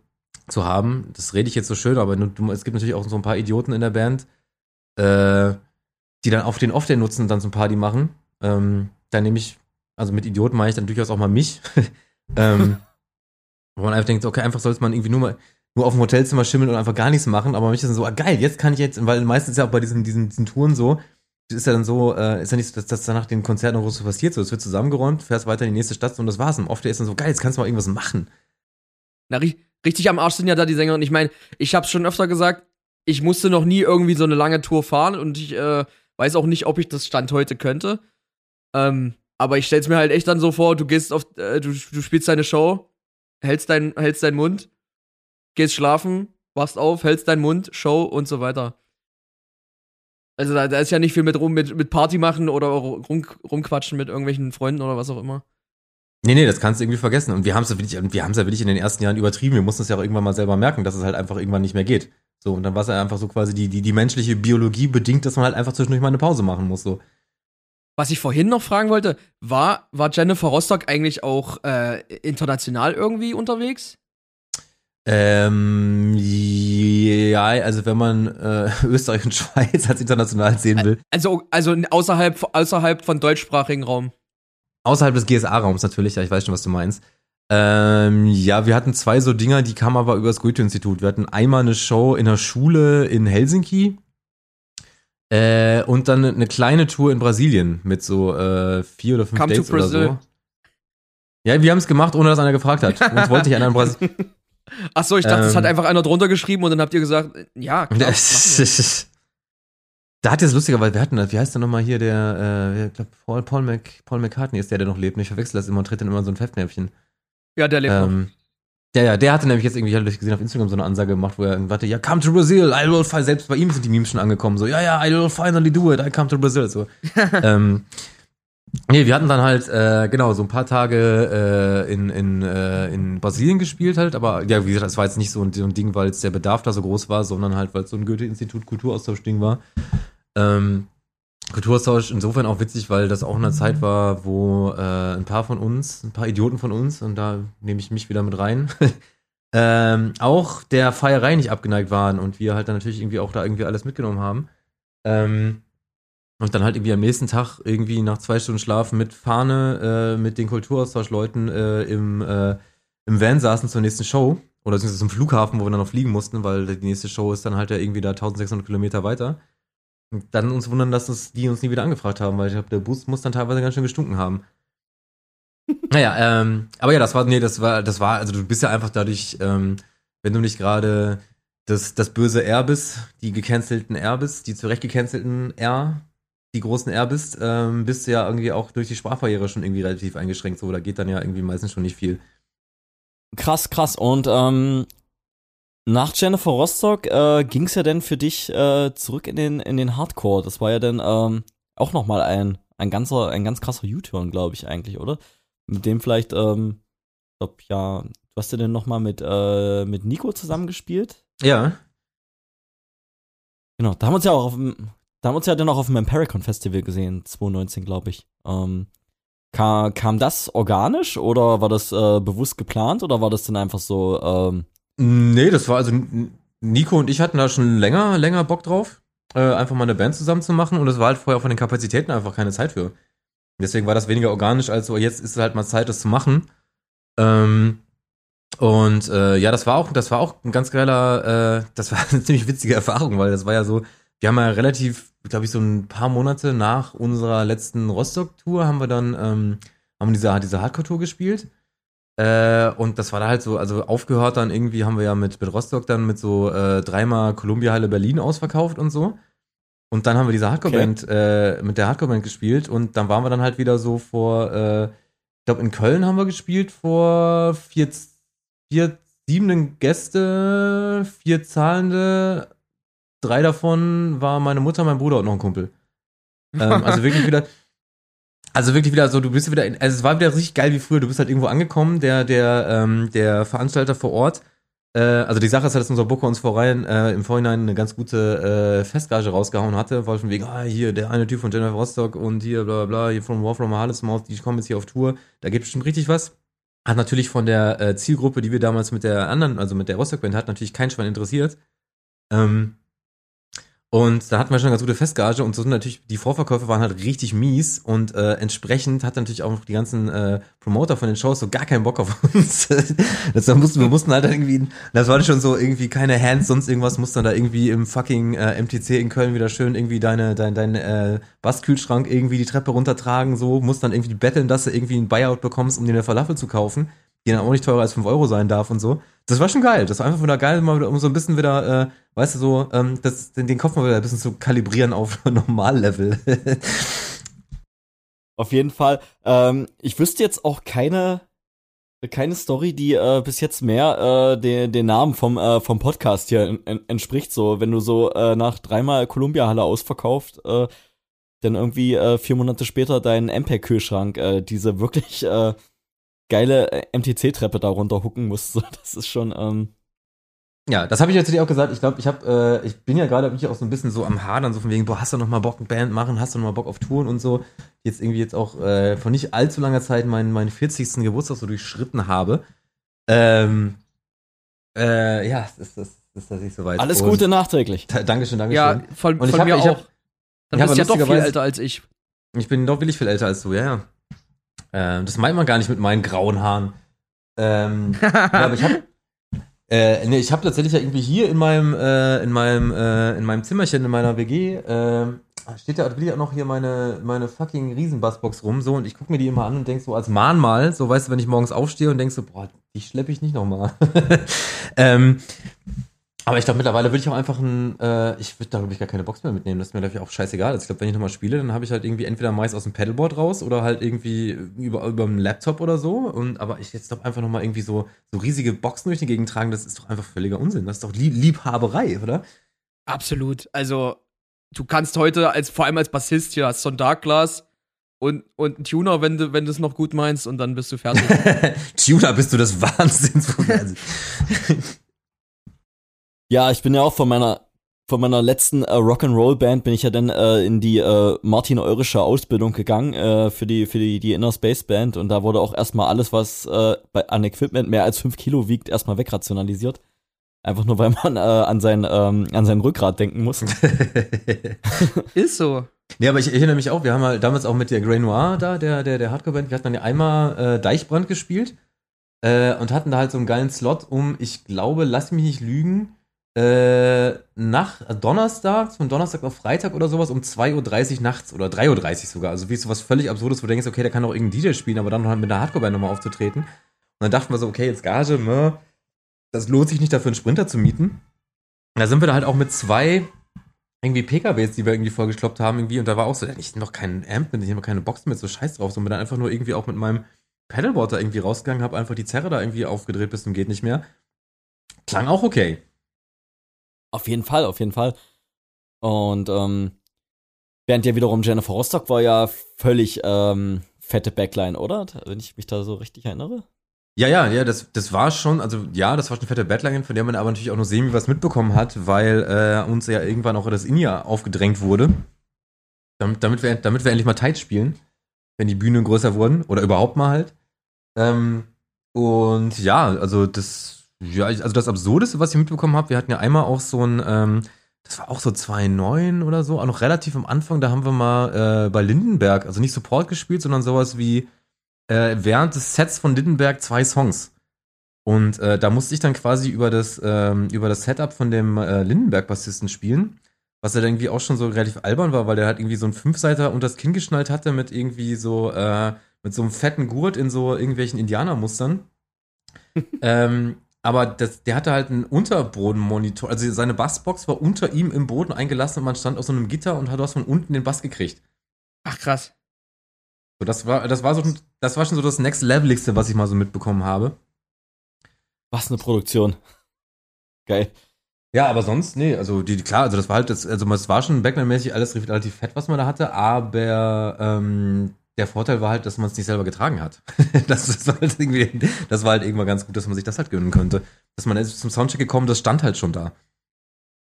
zu haben. Das rede ich jetzt so schön, aber es gibt natürlich auch so ein paar Idioten in der Band, äh, die dann auf den Off-Day nutzen und dann so ein Party machen. Ähm, dann nehme ich, also mit Idioten meine ich dann durchaus auch mal mich. ähm, wo man einfach denkt, okay, einfach sollte man irgendwie nur mal nur auf dem Hotelzimmer schimmeln und einfach gar nichts machen, aber mich ist dann so, ah, geil, jetzt kann ich jetzt, weil meistens ist ja auch bei diesen, diesen, diesen Touren so, ist ja dann so, äh, ist ja nicht so, dass, dass danach den Konzerten noch so passiert, so, es wird zusammengeräumt, fährst weiter in die nächste Stadt und das war's. Und oft ist dann so, geil, jetzt kannst du mal irgendwas machen. Na, ri richtig am Arsch sind ja da die Sänger. Und ich meine, ich hab's schon öfter gesagt, ich musste noch nie irgendwie so eine lange Tour fahren und ich äh, weiß auch nicht, ob ich das Stand heute könnte. Ähm, aber ich stell's mir halt echt dann so vor, du gehst auf, äh, du, du spielst deine Show, hältst, dein, hältst deinen Mund, gehst schlafen, wachst auf, hältst deinen Mund, Show und so weiter. Also da, da ist ja nicht viel mit rum, mit, mit Party machen oder rum, rumquatschen mit irgendwelchen Freunden oder was auch immer. Nee, nee, das kannst du irgendwie vergessen. Und wir haben es ja wirklich, wir haben es ja wirklich in den ersten Jahren übertrieben. Wir mussten es ja auch irgendwann mal selber merken, dass es halt einfach irgendwann nicht mehr geht. So, und dann war es ja einfach so quasi die, die, die menschliche Biologie bedingt, dass man halt einfach zwischendurch mal eine Pause machen muss. So. Was ich vorhin noch fragen wollte, war, war Jennifer Rostock eigentlich auch äh, international irgendwie unterwegs? Ähm, ja, also wenn man äh, Österreich und Schweiz als international sehen will. Also, also außerhalb, außerhalb von deutschsprachigen Raum. Außerhalb des GSA-Raums natürlich, ja, ich weiß schon, was du meinst. Ähm, ja, wir hatten zwei so Dinger, die kamen aber über das Goethe-Institut. Wir hatten einmal eine Show in der Schule in Helsinki äh, und dann eine kleine Tour in Brasilien mit so äh, vier oder fünf Come Dates oder so. Ja, wir haben es gemacht, ohne dass einer gefragt hat. Uns wollte sich einer in Brasilien. Ach so, ich dachte, Ähm. hat einfach einer drunter geschrieben und dann habt ihr gesagt, ja, klar, da hat jetzt lustigerweise, wir hatten das, wie heißt der nochmal hier, der, äh, ich glaube, Paul, Paul, Mc, Paul McCartney ist der, der noch lebt. Ich verwechsel das immer und tritt dann immer so ein Fettnäpfchen. Ja, der lebt noch. Ja, ja, der hatte nämlich jetzt irgendwie, hatte ich gesehen, auf Instagram so eine Ansage gemacht, wo er irgendwie warte, ja, come to Brazil, I will find, selbst bei ihm sind die Memes schon angekommen, so, ja, ja, I will finally do it, I come to Brazil, so. ähm, nee, wir hatten dann halt, äh, genau, so ein paar Tage äh, in, in, äh, in Brasilien gespielt halt, aber ja, wie gesagt, das war jetzt nicht so ein, so ein Ding, weil jetzt der Bedarf da so groß war, sondern halt, weil es so ein Goethe-Institut Kulturaustausch-Ding war. Ähm, Kulturaustausch insofern auch witzig, weil das auch in einer Zeit war, wo äh, ein paar von uns, ein paar Idioten von uns, und da nehme ich mich wieder mit rein, ähm, auch der Feierei nicht abgeneigt waren und wir halt dann natürlich irgendwie auch da irgendwie alles mitgenommen haben. Ähm, und dann halt irgendwie am nächsten Tag irgendwie nach zwei Stunden Schlaf mit Fahne, äh, mit den Kulturaustauschleuten äh, im, äh, im Van saßen zur nächsten Show. Oder zum Flughafen, wo wir dann noch fliegen mussten, weil die nächste Show ist dann halt ja irgendwie da 1600 Kilometer weiter. Und dann uns wundern, dass das, die uns nie wieder angefragt haben, weil ich glaube, der Bus muss dann teilweise ganz schön gestunken haben. naja, ähm, aber ja, das war, nee, das war, das war, also du bist ja einfach dadurch, ähm, wenn du nicht gerade das, das böse R bist, die gecancelten R bist, die zurecht gecancelten R, die großen R bist, ähm, bist du ja irgendwie auch durch die Sprachbarriere schon irgendwie relativ eingeschränkt. So, da geht dann ja irgendwie meistens schon nicht viel. Krass, krass. Und ähm, nach Jennifer Rostock äh, ging es ja dann für dich äh, zurück in den, in den Hardcore. Das war ja dann ähm, auch nochmal ein, ein ganzer, ein ganz krasser U-Turn, glaube ich, eigentlich, oder? Mit dem vielleicht, ähm, ich glaub, ja, du hast ja dann nochmal mit, äh, mit Nico zusammengespielt. Ja. Genau, da haben wir uns ja auch auf dem, da haben wir uns ja dann auch auf dem Impericon Festival gesehen, 2019, glaube ich. Ähm, kam, kam das organisch oder war das äh, bewusst geplant oder war das dann einfach so, ähm, Nee, das war also Nico und ich hatten da schon länger, länger Bock drauf, äh, einfach mal eine Band zusammen zu machen und es war halt vorher von den Kapazitäten einfach keine Zeit für. Deswegen war das weniger organisch als so, jetzt ist halt mal Zeit, das zu machen. Ähm, und äh, ja, das war auch, das war auch ein ganz geiler, äh, das war eine ziemlich witzige Erfahrung, weil das war ja so, wir haben ja relativ, glaube ich, so ein paar Monate nach unserer letzten Rostock-Tour haben wir dann, ähm, haben diese, diese Hardcore-Tour gespielt. Äh, und das war da halt so, also aufgehört dann irgendwie haben wir ja mit, mit Rostock dann mit so äh, dreimal Columbia Halle Berlin ausverkauft und so. Und dann haben wir diese Hardcore-Band, äh, mit der Hardcore-Band gespielt und dann waren wir dann halt wieder so vor, äh, ich glaube in Köln haben wir gespielt vor vier, vier siebenden Gäste, vier zahlende, drei davon war meine Mutter, mein Bruder und noch ein Kumpel. ähm, also wirklich wieder, also wirklich wieder so, du bist wieder, in, also es war wieder richtig geil wie früher, du bist halt irgendwo angekommen, der, der, ähm, der Veranstalter vor Ort, äh, also die Sache ist halt, dass unser Booker uns vorein, äh, im Vorhinein eine ganz gute äh, Festgage rausgehauen hatte, weil von wegen, ah, hier, der eine Typ von Jennifer Rostock und hier, bla, bla, hier von War from Harlesmouth, die kommen jetzt hier auf Tour, da gibt bestimmt richtig was. Hat natürlich von der äh, Zielgruppe, die wir damals mit der anderen, also mit der Rostock-Band hatten, natürlich kein Schwein interessiert. Ähm, und da hatten wir schon eine ganz gute Festgage. Und so sind natürlich, die Vorverkäufe waren halt richtig mies. Und äh, entsprechend hat natürlich auch die ganzen äh, Promoter von den Shows so gar keinen Bock auf uns. das, da mussten, wir mussten halt irgendwie, das war schon so irgendwie keine Hands, sonst irgendwas, mussten dann da irgendwie im fucking äh, MTC in Köln wieder schön irgendwie deine, dein, dein äh, Basskühlschrank irgendwie die Treppe runtertragen, so, musst dann irgendwie betteln, dass du irgendwie einen Buyout bekommst, um dir eine Falafel zu kaufen, die dann auch nicht teurer als 5 Euro sein darf und so. Das war schon geil. Das war einfach wieder geil, mal wieder, um so ein bisschen wieder, äh, weißt du, so, ähm, das, den, den Kopf mal wieder ein bisschen zu kalibrieren auf Normallevel. Auf jeden Fall. Ähm, ich wüsste jetzt auch keine, keine Story, die äh, bis jetzt mehr äh, den, den Namen vom, äh, vom Podcast hier en, en, entspricht. So, wenn du so äh, nach dreimal Columbia-Halle ausverkauft, äh, dann irgendwie äh, vier Monate später deinen MPEG-Kühlschrank, äh, diese wirklich, äh, geile äh, MTC-Treppe da runter hucken musst. So, das ist schon, ähm, Ja, das habe ich natürlich auch gesagt. Ich glaube, ich habe, äh, ich bin ja gerade wirklich auch so ein bisschen so am Hadern, so von wegen, boah, hast du noch mal Bock, eine Band machen, hast du noch mal Bock auf Touren und so. Jetzt irgendwie jetzt auch äh, vor nicht allzu langer Zeit meinen, meinen 40. Geburtstag so durchschritten habe. Ähm, äh, ja, das ist, das ist tatsächlich soweit. alles Und- Gute nachträglich. Da, Dankeschön, Dankeschön. Ja, von, Und ich von hab- mir ich hab- auch. Dann ich bist du ja doch viel älter als ich. Ich bin doch willig viel älter als du, ja, ja. Ähm, das meint man gar nicht mit meinen grauen Haaren. Ähm, ja, aber ich habe äh, nee, ich habe tatsächlich ja irgendwie hier in meinem äh, in meinem äh, in meinem Zimmerchen in meiner WG ähm, steht ich auch noch hier meine meine fucking Riesenbassbox rum so und ich gucke mir die immer an und denk so als Mahnmal, so weißt du, wenn ich morgens aufstehe und denk so, boah, die schleppe ich nicht nochmal. ähm, aber ich glaube, mittlerweile würde ich auch einfach ein, äh, ich würde da glaube ich gar keine Box mehr mitnehmen. Das ist mir glaube ich auch scheißegal. Also ich glaube, wenn ich nochmal spiele, dann habe ich halt irgendwie entweder meist aus dem Pedalboard raus oder halt irgendwie über, über einen Laptop oder so. Und aber ich jetzt glaube einfach nochmal irgendwie so, so riesige Boxen durch die Gegend tragen, das ist doch einfach völliger Unsinn. Das ist doch Lieb Liebhaberei, oder? Absolut. Also, du kannst heute, als, vor allem als Bassist, hier hast du so ein Darkglas und, und einen Tuner, wenn du wenn du es noch gut meinst, und dann bist du fertig. Tuner, bist du des Wahnsinns. Also, Ja, ich bin ja auch von meiner von meiner letzten äh, Rock'n'Roll Band bin ich ja dann äh, in die äh, Martin Eurische Ausbildung gegangen äh, für die für die die Inner Space Band und da wurde auch erstmal alles was äh, bei, an Equipment mehr als 5 Kilo wiegt erstmal wegrationalisiert. Einfach nur weil man äh, an sein ähm, an sein Rückgrat denken muss. Ist so. Nee, aber ich erinnere mich auch, wir haben halt damals auch mit der Grey Noir da, der, der, der Hardcore-Band, wir hatten dann ja einmal äh, Deichbrand gespielt äh, und hatten da halt so einen geilen Slot um, ich glaube, lass mich nicht lügen, äh, nach Donnerstag, von Donnerstag auf Freitag oder sowas, um 2.30 Uhr nachts oder 3.30 Uhr sogar. Also wie so was völlig Absurdes, wo du denkst, okay, der kann auch irgendein DJ spielen, aber dann halt mit einer Hardcore-Band nochmal aufzutreten. Und dann dachten wir so, okay, jetzt Gage, ne, das lohnt sich nicht dafür, einen Sprinter zu mieten. Und da sind wir da halt auch mit zwei irgendwie PKWs, die wir irgendwie vollgekloppt haben, irgendwie, und da war auch so, ich noch keinen Amp mit, ich noch keine Box mit, so scheiß drauf, so und bin dann einfach nur irgendwie auch mit meinem Pedalboard da irgendwie rausgegangen, habe einfach die Zerre da irgendwie aufgedreht bis zum geht nicht mehr. Klang auch okay. Auf jeden Fall, auf jeden Fall. Und ähm, während ja wiederum Jennifer Rostock war ja völlig ähm, fette Backline, oder? Wenn ich mich da so richtig erinnere. Ja, ja, ja, das, das war schon, also ja, das war schon fette Battline, von der man aber natürlich auch nur semi was mitbekommen hat, weil äh, uns ja irgendwann auch das In-Ear aufgedrängt wurde. Damit, damit, wir, damit wir endlich mal tight spielen, wenn die Bühnen größer wurden oder überhaupt mal halt. Ähm, und ja, also das, ja, ich- also das Absurdeste, was ich mitbekommen habe, wir hatten ja einmal auch so ein, ähm, das war auch so 2.9 oder so, auch noch relativ am Anfang, da haben wir mal äh, bei Lindenberg, also nicht Support gespielt, sondern sowas wie äh, während des Sets von Lindenberg zwei Songs. Und äh, da musste ich dann quasi über das, ähm, über das Setup von dem äh, Lindenberg-Bassisten spielen, was ja dann irgendwie auch schon so relativ albern war, weil der halt irgendwie so einen Fünfseiter unter das Kinn geschnallt hatte mit irgendwie so, äh, mit so einem fetten Gurt in so irgendwelchen Indianermustern. ähm, aber das, der hatte halt einen Unterbodenmonitor, also seine Bassbox war unter ihm im Boden eingelassen und man stand auf so einem Gitter und hat aus von unten den Bass gekriegt. Ach, krass. So, das war, das war so, das war schon so das Next Leveligste, was ich mal so mitbekommen habe. Was eine Produktion. Geil. Ja, aber sonst, nee, also die, klar, also das war halt, das, also es war schon Backline-mäßig alles relativ fett, was man da hatte, aber ähm, der Vorteil war halt, dass man es nicht selber getragen hat. das, das, war halt irgendwie, das war halt irgendwann ganz gut, dass man sich das halt gönnen konnte. Dass man zum Soundcheck gekommen, das stand halt schon da.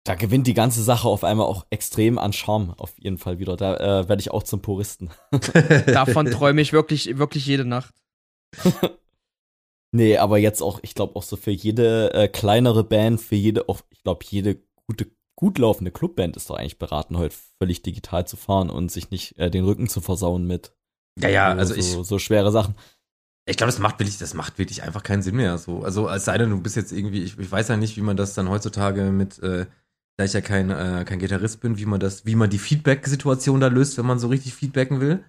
Da gewinnt die ganze Sache auf einmal auch extrem an Charme, auf jeden Fall wieder. Da äh, werde ich auch zum Puristen. Davon träume ich wirklich, wirklich jede Nacht. Nee, aber jetzt auch, ich glaube auch so für jede äh, kleinere Band, für jede, auch, ich glaube, jede gute, gut laufende Clubband ist doch eigentlich beraten, heute völlig digital zu fahren und sich nicht äh, den Rücken zu versauen mit Ja, ja, so, also so, ich, so schwere Sachen. ich glaube, das macht wirklich, das macht wirklich einfach keinen Sinn mehr. So, also als sei denn, du bist jetzt irgendwie, ich, ich weiß ja nicht, wie man das dann heutzutage mit, äh, da ich ja kein, äh, kein Gitarrist bin, wie man das, wie man die Feedback-Situation da löst, wenn man so richtig feedbacken will.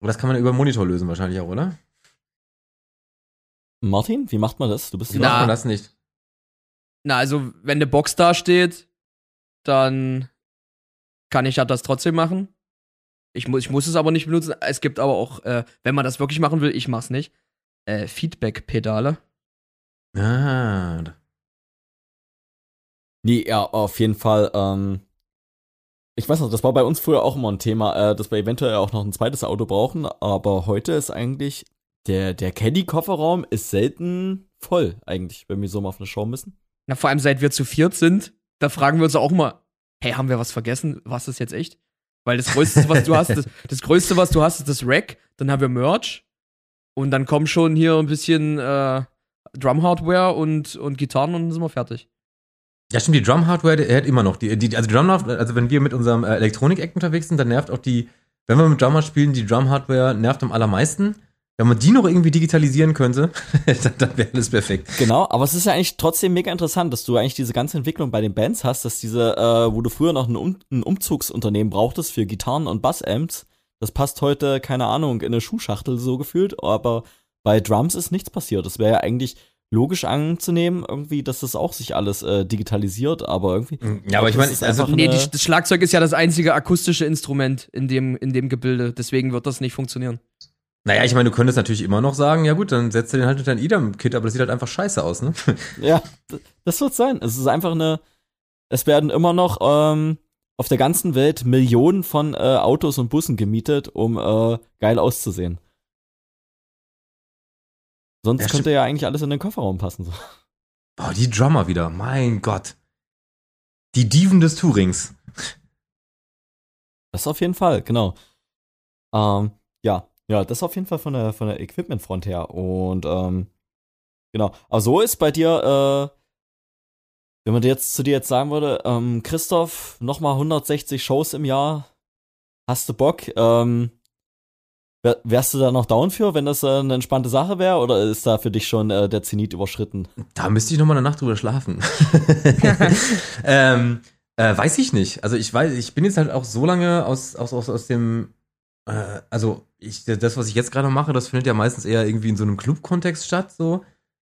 Aber das kann man über den Monitor lösen wahrscheinlich auch, oder? Martin, wie macht man das? Du bist Wie Na. macht man das nicht? Na, also, wenn eine Box da steht, dann kann ich ja das trotzdem machen. Ich, mu ich muss es aber nicht benutzen. Es gibt aber auch, äh, wenn man das wirklich machen will, ich mach's nicht, äh, Feedback-Pedale. Ah, Nee, ja, auf jeden Fall. Ähm, ich weiß noch, das war bei uns früher auch immer ein Thema, äh, dass wir eventuell auch noch ein zweites Auto brauchen, aber heute ist eigentlich der, der Caddy-Kofferraum ist selten voll, eigentlich, wenn wir so mal auf eine Show müssen. Na, vor allem seit wir zu viert sind, da fragen wir uns auch mal, hey, haben wir was vergessen? Was ist jetzt echt? Weil das Größte, was du hast, das, das Größte, was du hast, ist das Rack. Dann haben wir Merch. Und dann kommen schon hier ein bisschen äh, Drum-Hardware und, und Gitarren und dann sind wir fertig. Ja, stimmt, die Drum-Hardware, der hat immer noch die, die also Drum also wenn wir mit unserem äh, Elektronik-Act unterwegs sind, dann nervt auch die, wenn wir mit Drummer spielen, die Drum-Hardware nervt am allermeisten. Wenn man die noch irgendwie digitalisieren könnte, dann, dann wäre alles perfekt. Genau, aber es ist ja eigentlich trotzdem mega interessant, dass du eigentlich diese ganze Entwicklung bei den Bands hast, dass diese, äh, wo du früher noch ein, um ein Umzugsunternehmen brauchtest für Gitarren und Bassamps, das passt heute, keine Ahnung, in eine Schuhschachtel so gefühlt, aber bei Drums ist nichts passiert. Das wäre ja eigentlich logisch anzunehmen, irgendwie, dass das auch sich alles äh, digitalisiert, aber irgendwie. Ja, aber ich meine, also, nee, die, das Schlagzeug ist ja das einzige akustische Instrument in dem, in dem Gebilde, deswegen wird das nicht funktionieren. Naja, ich meine, du könntest natürlich immer noch sagen, ja gut, dann setzt du den halt mit deinem Idam-Kit, aber das sieht halt einfach scheiße aus, ne? ja, das wird sein. Es ist einfach eine, es werden immer noch ähm, auf der ganzen Welt Millionen von äh, Autos und Bussen gemietet, um äh, geil auszusehen. Sonst ja, könnte ja eigentlich alles in den Kofferraum passen. So. Boah, die Drummer wieder, mein Gott. Die Diven des Tourings. Das auf jeden Fall, genau. Ähm, ja, ja, das auf jeden Fall von der, von der Equipment-Front her. Und ähm, genau. Aber so ist bei dir, äh, wenn man jetzt zu dir jetzt sagen würde, ähm, Christoph, nochmal 160 Shows im Jahr, hast du Bock? Ähm, wär, wärst du da noch down für, wenn das äh, eine entspannte Sache wäre? Oder ist da für dich schon äh, der Zenit überschritten? Da müsste ich nochmal eine Nacht drüber schlafen. ähm, äh, weiß ich nicht. Also ich weiß, ich bin jetzt halt auch so lange aus, aus, aus, aus dem äh, also ich, das, was ich jetzt gerade mache, das findet ja meistens eher irgendwie in so einem Club-Kontext statt, so.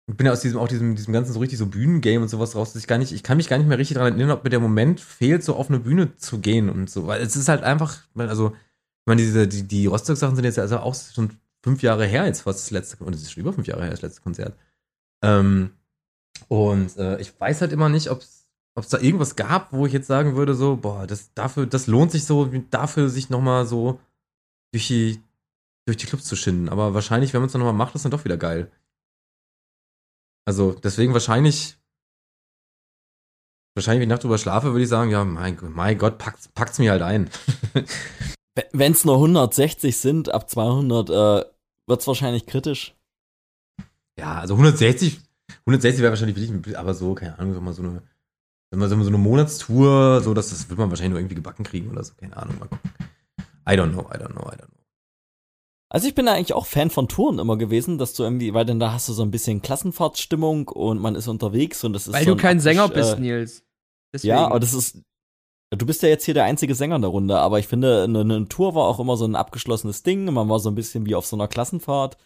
Ich bin ja aus diesem, auch diesem, diesem ganzen so richtig so Bühnengame und sowas raus, dass ich gar nicht, ich kann mich gar nicht mehr richtig daran erinnern, ob mir der Moment fehlt, so auf eine Bühne zu gehen und so, weil es ist halt einfach, also, ich meine, diese, die, die Rostock-Sachen sind jetzt also auch schon fünf Jahre her jetzt fast das letzte, und es ist schon über fünf Jahre her, das letzte Konzert. Ähm, und äh, ich weiß halt immer nicht, ob es da irgendwas gab, wo ich jetzt sagen würde, so, boah, das dafür, das lohnt sich so, dafür sich nochmal so durch die, durch die Clubs zu schinden. Aber wahrscheinlich, wenn man es dann nochmal macht, ist dann doch wieder geil. Also, deswegen wahrscheinlich, wahrscheinlich, wenn ich Nacht drüber schlafe, würde ich sagen, ja, mein, mein Gott, packt's, packt's mir halt ein. wenn es nur 160 sind, ab 200 äh, wird's wahrscheinlich kritisch. Ja, also 160, 160 wäre wahrscheinlich wirklich, aber so, keine Ahnung, sag mal so eine, wenn man so eine Monatstour, so, das, das wird man wahrscheinlich nur irgendwie gebacken kriegen oder so, keine Ahnung, mal gucken. I don't know, I don't know, I don't know. Also ich bin da eigentlich auch Fan von Touren immer gewesen, dass du irgendwie, weil dann da hast du so ein bisschen Klassenfahrtstimmung und man ist unterwegs und das ist Weil so du kein Sänger bist, äh, Nils. Deswegen. Ja, aber das ist, du bist ja jetzt hier der einzige Sänger in der Runde, aber ich finde, eine, eine Tour war auch immer so ein abgeschlossenes Ding. Man war so ein bisschen wie auf so einer Klassenfahrt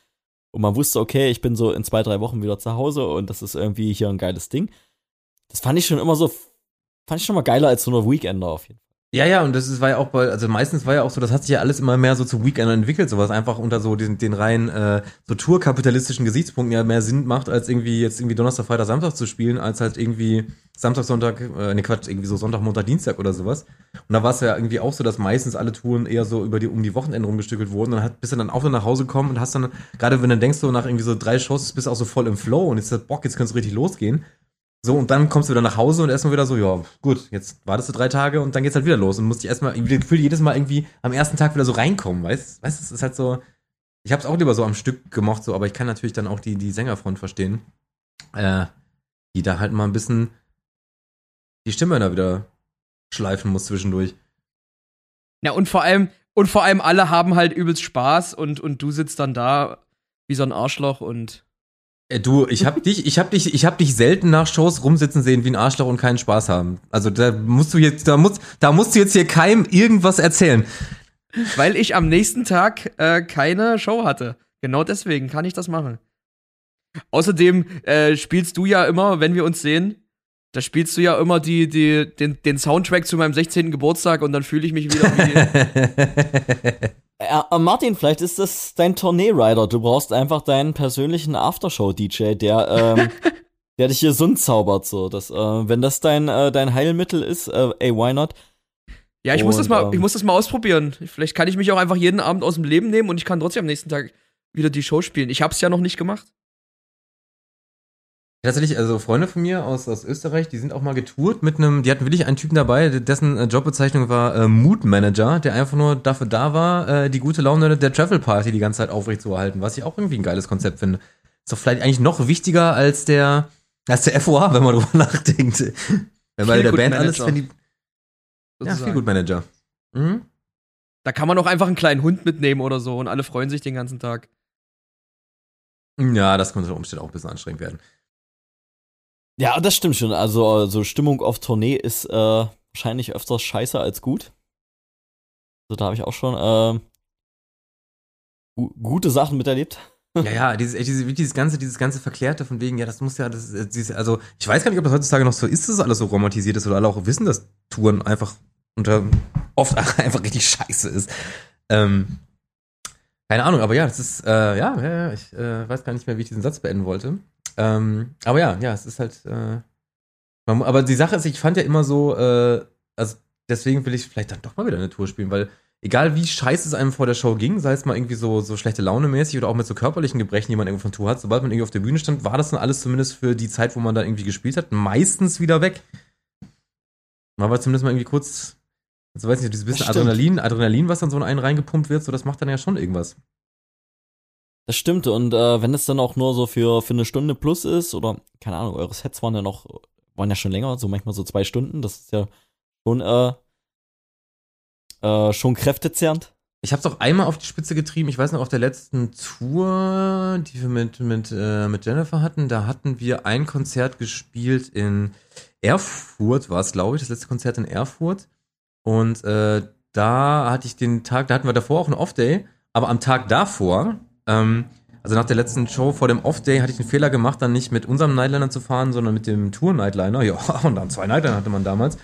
und man wusste, okay, ich bin so in zwei, drei Wochen wieder zu Hause und das ist irgendwie hier ein geiles Ding. Das fand ich schon immer so, fand ich schon mal geiler als so eine Weekender auf jeden Fall. Ja, ja, und das ist, war ja auch bei, also meistens war ja auch so, das hat sich ja alles immer mehr so zu Weekend entwickelt, sowas einfach unter so den, den rein äh, so tourkapitalistischen Gesichtspunkten ja mehr Sinn macht, als irgendwie jetzt irgendwie Donnerstag, Freitag, Samstag zu spielen, als halt irgendwie Samstag, Sonntag, äh, ne Quatsch, irgendwie so Sonntag, Montag, Dienstag oder sowas. Und da war es ja irgendwie auch so, dass meistens alle Touren eher so über die, um die Wochenende rumgestückelt wurden. Und dann hat, bist du dann auch nur nach Hause gekommen und hast dann, gerade wenn du denkst, so nach irgendwie so drei Shows, bist du auch so voll im Flow und jetzt hat Bock, jetzt kannst du richtig losgehen. So, und dann kommst du wieder nach Hause und erstmal wieder so, ja, gut, jetzt wartest du drei Tage und dann geht's halt wieder los und musst dich erstmal irgendwie gefühlt jedes Mal irgendwie am ersten Tag wieder so reinkommen, weißt du? Weißt, es ist halt so, ich hab's auch lieber so am Stück gemocht, so, aber ich kann natürlich dann auch die, die Sängerfront verstehen, äh, die da halt mal ein bisschen die Stimme da wieder schleifen muss zwischendurch. Ja, und vor allem, und vor allem alle haben halt übelst Spaß und, und du sitzt dann da wie so ein Arschloch und du, ich hab dich, ich hab dich, ich hab dich selten nach Shows rumsitzen sehen wie ein Arschloch und keinen Spaß haben. Also da musst du jetzt, da musst, da musst du jetzt hier keinem irgendwas erzählen. Weil ich am nächsten Tag äh, keine Show hatte. Genau deswegen kann ich das machen. Außerdem äh, spielst du ja immer, wenn wir uns sehen, da spielst du ja immer die, die, den, den Soundtrack zu meinem 16. Geburtstag und dann fühle ich mich wieder wie. Äh, Martin, vielleicht ist das dein Tournee-Rider. Du brauchst einfach deinen persönlichen Aftershow-DJ, der, ähm, der dich hier Sund zaubert. So. Das, äh, wenn das dein, äh, dein Heilmittel ist, äh, ey, why not? Ja, ich, und, muss das mal, ähm, ich muss das mal ausprobieren. Vielleicht kann ich mich auch einfach jeden Abend aus dem Leben nehmen und ich kann trotzdem am nächsten Tag wieder die Show spielen. Ich hab's ja noch nicht gemacht. Tatsächlich, also Freunde von mir aus, aus Österreich, die sind auch mal getourt mit einem, die hatten wirklich einen Typen dabei, dessen äh, Jobbezeichnung war äh, Mood Manager, der einfach nur dafür da war, äh, die gute Laune der Travel Party die ganze Zeit aufrecht zu erhalten, was ich auch irgendwie ein geiles Konzept finde. Ist doch vielleicht eigentlich noch wichtiger als der, als der FOA, wenn man drüber nachdenkt. Wenn man der Band alles verliebt. Ja, viel gut Manager. Mhm. Da kann man auch einfach einen kleinen Hund mitnehmen oder so und alle freuen sich den ganzen Tag. Ja, das könnte unter Umständen auch ein bisschen anstrengend werden. Ja, das stimmt schon. Also, so Stimmung auf Tournee ist äh, wahrscheinlich öfters scheiße als gut. Also, da habe ich auch schon äh, gu gute Sachen miterlebt. Ja, ja, dieses, dieses, dieses ganze, dieses ganze Verklärte von wegen, ja, das muss ja, das, dieses, also ich weiß gar nicht, ob das heutzutage noch so ist, dass alles so romantisiert ist oder alle auch wissen, dass Touren einfach unter oft einfach richtig scheiße ist. Ähm, keine Ahnung, aber ja, das ist, äh, ja, ja, ich äh, weiß gar nicht mehr, wie ich diesen Satz beenden wollte. Ähm, aber ja, ja, es ist halt. Äh, man, aber die Sache ist, ich fand ja immer so, äh, also deswegen will ich vielleicht dann doch mal wieder eine Tour spielen, weil egal wie scheiße es einem vor der Show ging, sei es mal irgendwie so, so schlechte Laune mäßig oder auch mit so körperlichen Gebrechen, die man irgendwo von Tour hat, sobald man irgendwie auf der Bühne stand, war das dann alles zumindest für die Zeit, wo man da irgendwie gespielt hat, meistens wieder weg. Man war zumindest mal irgendwie kurz, also weiß nicht, dieses bisschen Adrenalin, Adrenalin, was dann so in einen reingepumpt wird, so das macht dann ja schon irgendwas. Das stimmt. Und äh, wenn es dann auch nur so für, für eine Stunde plus ist, oder keine Ahnung, eure Sets waren ja noch, waren ja schon länger, so manchmal so zwei Stunden, das ist ja schon, äh, äh, schon kräftezehrend. Ich habe es auch einmal auf die Spitze getrieben. Ich weiß noch, auf der letzten Tour, die wir mit, mit, äh, mit Jennifer hatten, da hatten wir ein Konzert gespielt in Erfurt, war es, glaube ich, das letzte Konzert in Erfurt. Und äh, da hatte ich den Tag, da hatten wir davor auch einen Off-Day, aber am Tag davor ähm, also nach der letzten Show vor dem Off-Day hatte ich den Fehler gemacht, dann nicht mit unserem Nightliner zu fahren, sondern mit dem Tour-Nightliner. Ja, und dann zwei Nightliner hatte man damals.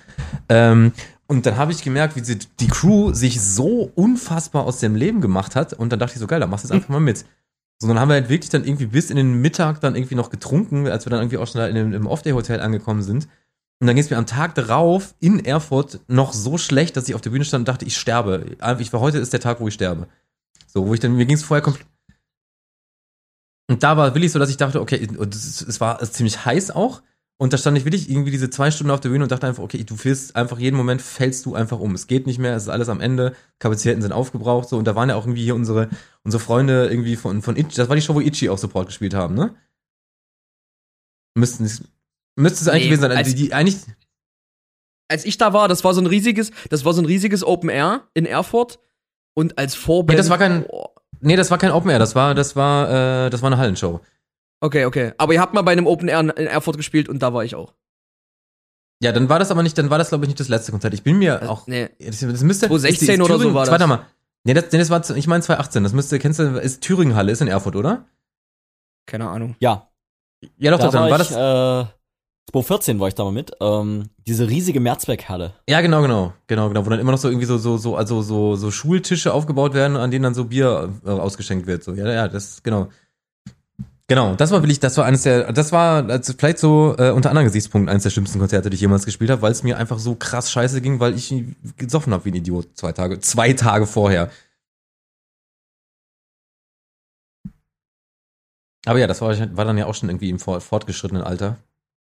Ähm, und dann habe ich gemerkt, wie sie, die Crew sich so unfassbar aus dem Leben gemacht hat. Und dann dachte ich so, geil, dann machst du jetzt einfach mal mit. So, dann haben wir halt wirklich dann irgendwie bis in den Mittag dann irgendwie noch getrunken, als wir dann irgendwie auch schon in dem, im Off-Day-Hotel angekommen sind. Und dann ging es mir am Tag darauf in Erfurt noch so schlecht, dass ich auf der Bühne stand und dachte, ich sterbe. Ich war heute ist der Tag, wo ich sterbe. So, wo ich dann, mir ging es vorher komplett und da war wirklich so, dass ich dachte, okay, es war ziemlich heiß auch. Und da stand ich wirklich irgendwie diese zwei Stunden auf der Bühne und dachte einfach, okay, du fällst einfach jeden Moment fällst du einfach um. Es geht nicht mehr, es ist alles am Ende, Kapazitäten sind aufgebraucht, so. Und da waren ja auch irgendwie hier unsere, unsere Freunde irgendwie von, von Itchy, das war die Show, wo Itchy auch Support gespielt haben, ne? Müssten, müsste es eigentlich nee, gewesen sein, also die, die eigentlich. Als ich da war, das war so ein riesiges, das war so ein riesiges Open Air in Erfurt. Und als Vorband. Nee, das war kein, Nee, das war kein Open Air, das war, das war, äh, das war eine Hallenshow. Okay, okay. Aber ihr habt mal bei einem Open Air in Erfurt gespielt und da war ich auch. Ja, dann war das aber nicht, dann war das glaube ich nicht das letzte Konzert. Ich bin mir äh, auch. Nee. Das, das müsste. 2016 oder so war das. Warte mal. Nee, das, nee, das war, ich meine 2018. Das müsste, kennst du, ist Thüringen Halle, ist in Erfurt, oder? Keine Ahnung. Ja. Ja, doch, da dann war, war ich, das. Äh 2014 war ich da mal mit. Ähm, diese riesige Mehrzweckhalle. Ja, genau, genau, genau, genau, wo dann immer noch so irgendwie so so so also so so Schultische aufgebaut werden, an denen dann so Bier äh, ausgeschenkt wird. So, ja, ja, das genau. Genau, das war wirklich, das war eines der, das war also vielleicht so äh, unter anderen Gesichtspunkten eines der schlimmsten Konzerte, die ich jemals gespielt habe, weil es mir einfach so krass scheiße ging, weil ich gesoffen habe wie ein Idiot zwei Tage, zwei Tage vorher. Aber ja, das war, war dann ja auch schon irgendwie im fortgeschrittenen Alter.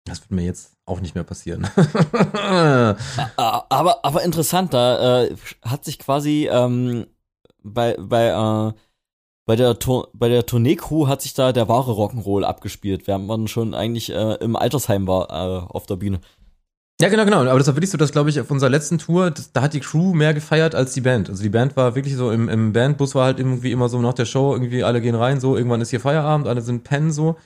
Das wird mir jetzt auch nicht mehr passieren. aber, aber interessant, da äh, hat sich quasi ähm, bei, bei, äh, bei der, bei der Tournee-Crew hat sich da der wahre Rock'n'Roll abgespielt, während man schon eigentlich äh, im Altersheim war äh, auf der Bühne. Ja, genau, genau. Aber das war wirklich so, dass, glaube ich, auf unserer letzten Tour, das, da hat die Crew mehr gefeiert als die Band. Also die Band war wirklich so, im, im Bandbus war halt irgendwie immer so nach der Show, irgendwie alle gehen rein, so, irgendwann ist hier Feierabend, alle sind pennen, so.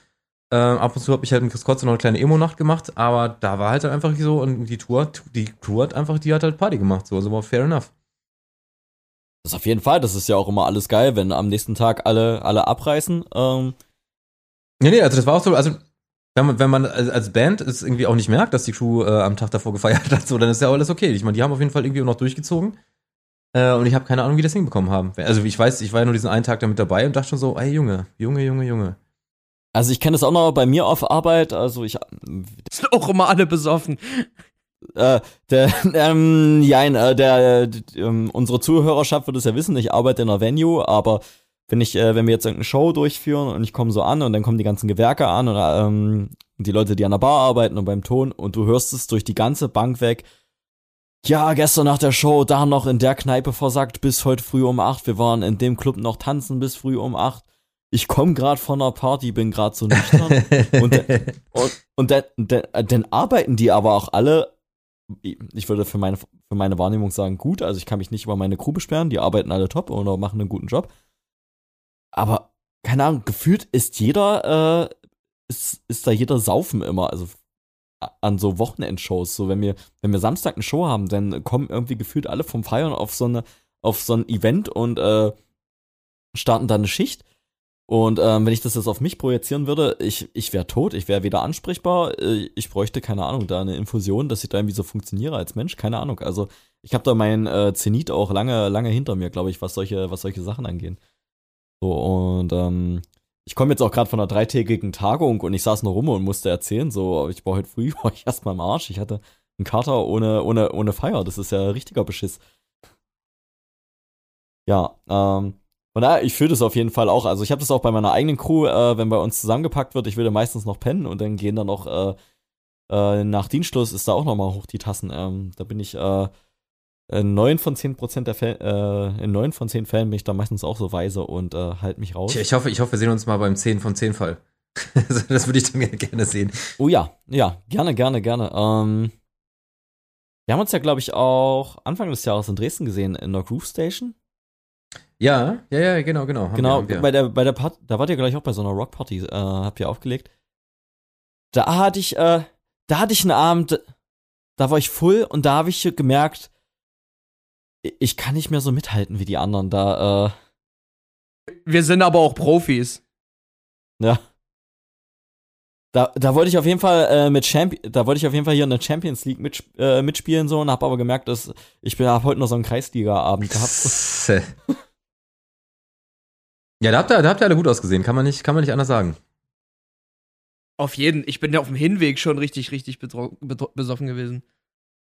Äh, ab und zu habe ich halt in Chris Kotze noch eine kleine Emo-Nacht gemacht, aber da war halt einfach so und die Tour, die Crew hat einfach, die hat halt Party gemacht, so, also war fair enough. Das auf jeden Fall, das ist ja auch immer alles geil, wenn am nächsten Tag alle, alle abreißen. Ähm. Nee, nee, also das war auch so, also wenn man, wenn man als Band es irgendwie auch nicht merkt, dass die Crew äh, am Tag davor gefeiert hat, so, dann ist ja alles okay. Ich meine, die haben auf jeden Fall irgendwie auch noch durchgezogen. Äh, und ich habe keine Ahnung, wie die das hinbekommen haben. Also ich weiß, ich war ja nur diesen einen Tag damit dabei und dachte schon so, ey Junge, Junge, Junge, Junge. Also ich kenne das auch noch bei mir auf Arbeit, also ich. Sind auch immer alle besoffen. Äh, der, ähm, ja, äh, der, äh, unsere Zuhörerschaft wird es ja wissen, ich arbeite in einer Venue, aber wenn ich, äh, wenn wir jetzt irgendeine Show durchführen und ich komme so an und dann kommen die ganzen Gewerke an oder ähm, die Leute, die an der Bar arbeiten und beim Ton und du hörst es durch die ganze Bank weg. Ja, gestern nach der Show da noch in der Kneipe versagt bis heute früh um acht. Wir waren in dem Club noch tanzen bis früh um acht. Ich komme gerade von einer Party, bin gerade so nüchtern. und, und, und dann, dann, dann arbeiten die aber auch alle ich würde für meine, für meine Wahrnehmung sagen, gut. Also ich kann mich nicht über meine Crew beschweren, die arbeiten alle top oder machen einen guten Job. Aber, keine Ahnung, gefühlt ist jeder, äh, ist, ist da jeder Saufen immer, also an so Wochenendshows. So, wenn wir, wenn wir Samstag eine Show haben, dann kommen irgendwie gefühlt alle vom Feiern auf so eine, auf so ein Event und äh, starten da eine Schicht. Und ähm, wenn ich das jetzt auf mich projizieren würde, ich, ich wäre tot, ich wäre wieder ansprechbar, äh, ich bräuchte, keine Ahnung, da eine Infusion, dass ich da irgendwie so funktioniere als Mensch, keine Ahnung. Also ich habe da meinen äh, Zenit auch lange, lange hinter mir, glaube ich, was solche, was solche Sachen angeht. So, und ähm, ich komme jetzt auch gerade von einer dreitägigen Tagung und ich saß nur rum und musste erzählen, so, ich war heute früh, war ich erstmal im Arsch, ich hatte einen Kater ohne, ohne, ohne Feier, das ist ja richtiger Beschiss. Ja, ähm, und daher, ich fühle das auf jeden Fall auch. Also ich habe das auch bei meiner eigenen Crew, äh, wenn bei uns zusammengepackt wird, ich will ja meistens noch pennen und dann gehen dann auch äh, äh, nach Dienstschluss ist da auch nochmal hoch die Tassen. Ähm, da bin ich äh, in neun von zehn Prozent der Fälle, äh, in neun von zehn Fällen bin ich da meistens auch so weise und äh, halt mich raus. Ich, ich, hoffe, ich hoffe, wir sehen uns mal beim 10 von 10 Fall. das würde ich dann gerne sehen. Oh ja, ja, gerne, gerne, gerne. Ähm, wir haben uns ja, glaube ich, auch Anfang des Jahres in Dresden gesehen in der Groove Station. Ja, ja, ja, genau, genau. Genau, wir, wir. bei der, bei der Part, da wart ihr gleich auch bei so einer Rockparty, äh, habt ihr aufgelegt. Da hatte ich, äh, da hatte ich einen Abend, da war ich full und da habe ich gemerkt, ich kann nicht mehr so mithalten wie die anderen. Da, äh. Wir sind aber auch Profis. Ja. Da, da wollte ich auf jeden Fall äh, mit Champion, da wollte ich auf jeden Fall hier in der Champions League mit, äh, mitspielen so und habe aber gemerkt, dass ich bin habe heute noch so einen Kreisliga-Abend gehabt. Ja, da habt ihr, da habt ihr alle gut ausgesehen, kann man nicht, kann man nicht anders sagen. Auf jeden. Ich bin ja auf dem Hinweg schon richtig, richtig besoffen gewesen.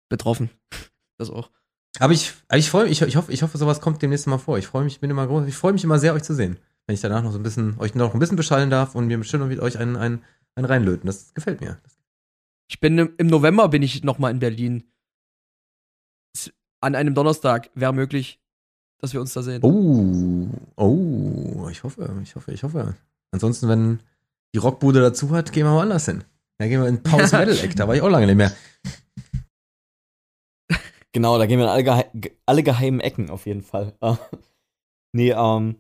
Betroffen. Das auch. Aber ich, ich freue ich, ich hoffe, ich hoffe, sowas kommt demnächst mal vor. Ich freue mich, bin immer groß, ich freue mich immer sehr, euch zu sehen. Wenn ich danach noch so ein bisschen, euch noch ein bisschen beschallen darf und mir bestimmt mit euch einen, einen, einen reinlöten. Das gefällt mir. Ich bin im November bin ich noch mal in Berlin. An einem Donnerstag wäre möglich dass wir uns da sehen. Oh, oh, ich hoffe, ich hoffe, ich hoffe. Ansonsten, wenn die Rockbude dazu hat, gehen wir mal anders hin. Da gehen wir in Pause Metal Eck, da war ich auch lange nicht mehr. Genau, da gehen wir in alle, gehe alle geheimen Ecken auf jeden Fall. nee, ähm,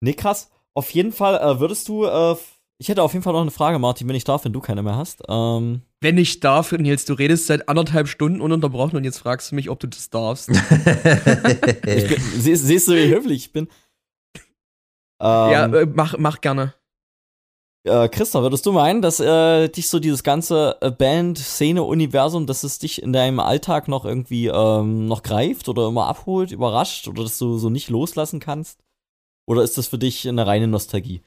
nee, krass. Auf jeden Fall äh, würdest du äh, ich hätte auf jeden Fall noch eine Frage, Martin, wenn ich darf, wenn du keine mehr hast. Ähm wenn ich darf, Nils, du redest seit anderthalb Stunden ununterbrochen und jetzt fragst du mich, ob du das darfst. bin, siehst, siehst, du, wie höflich ich bin? Ähm, ja, äh, mach, mach gerne. Äh, Christa, würdest du meinen, dass äh, dich so dieses ganze äh, Band-Szene-Universum, dass es dich in deinem Alltag noch irgendwie ähm, noch greift oder immer abholt, überrascht oder dass du so nicht loslassen kannst? Oder ist das für dich eine reine Nostalgie?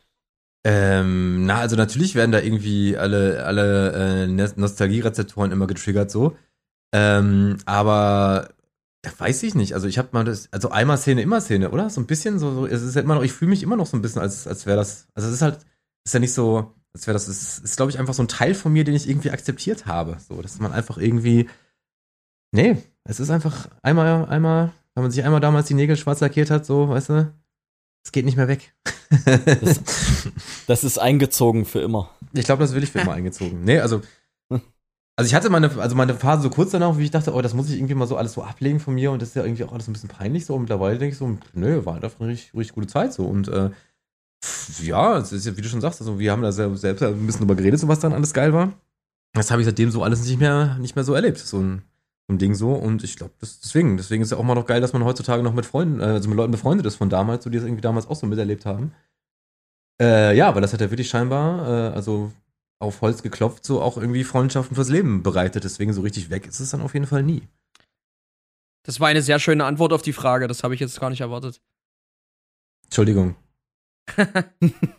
Ähm, na, also natürlich werden da irgendwie alle, alle äh, Nostalgie-Rezeptoren immer getriggert so. Ähm, aber da weiß ich nicht. Also ich habe mal das, also einmal Szene, immer Szene, oder? So ein bisschen so, so es ist halt immer noch, ich fühle mich immer noch so ein bisschen, als, als wäre das, also es ist halt, ist ja nicht so, als wäre das, es ist, ist glaube ich einfach so ein Teil von mir, den ich irgendwie akzeptiert habe. So, dass man einfach irgendwie, nee, es ist einfach einmal, einmal, wenn man sich einmal damals die Nägel schwarz lackiert hat, so, weißt du, es geht nicht mehr weg. das, das, ist eingezogen für immer. Ich glaube, das will ich für immer eingezogen. Nee, also. Also ich hatte meine, also meine Phase so kurz danach, wie ich dachte, oh, das muss ich irgendwie mal so alles so ablegen von mir und das ist ja irgendwie auch alles ein bisschen peinlich so. Und mittlerweile denke ich so, nö, war einfach eine richtig, richtig gute Zeit so. Und äh, ja, es ist ja, wie du schon sagst, also wir haben da selbst ein bisschen drüber geredet, so was dann alles geil war. Das habe ich seitdem so alles nicht mehr, nicht mehr so erlebt. So ein ein Ding so. Und ich glaube, deswegen, deswegen ist es ja auch mal noch geil, dass man heutzutage noch mit Freunden, äh, also mit Leuten befreundet ist von damals, so die das irgendwie damals auch so miterlebt haben. Äh, ja, weil das hat ja wirklich scheinbar, äh, also auf Holz geklopft, so auch irgendwie Freundschaften fürs Leben bereitet. Deswegen so richtig weg ist es dann auf jeden Fall nie. Das war eine sehr schöne Antwort auf die Frage. Das habe ich jetzt gar nicht erwartet. Entschuldigung.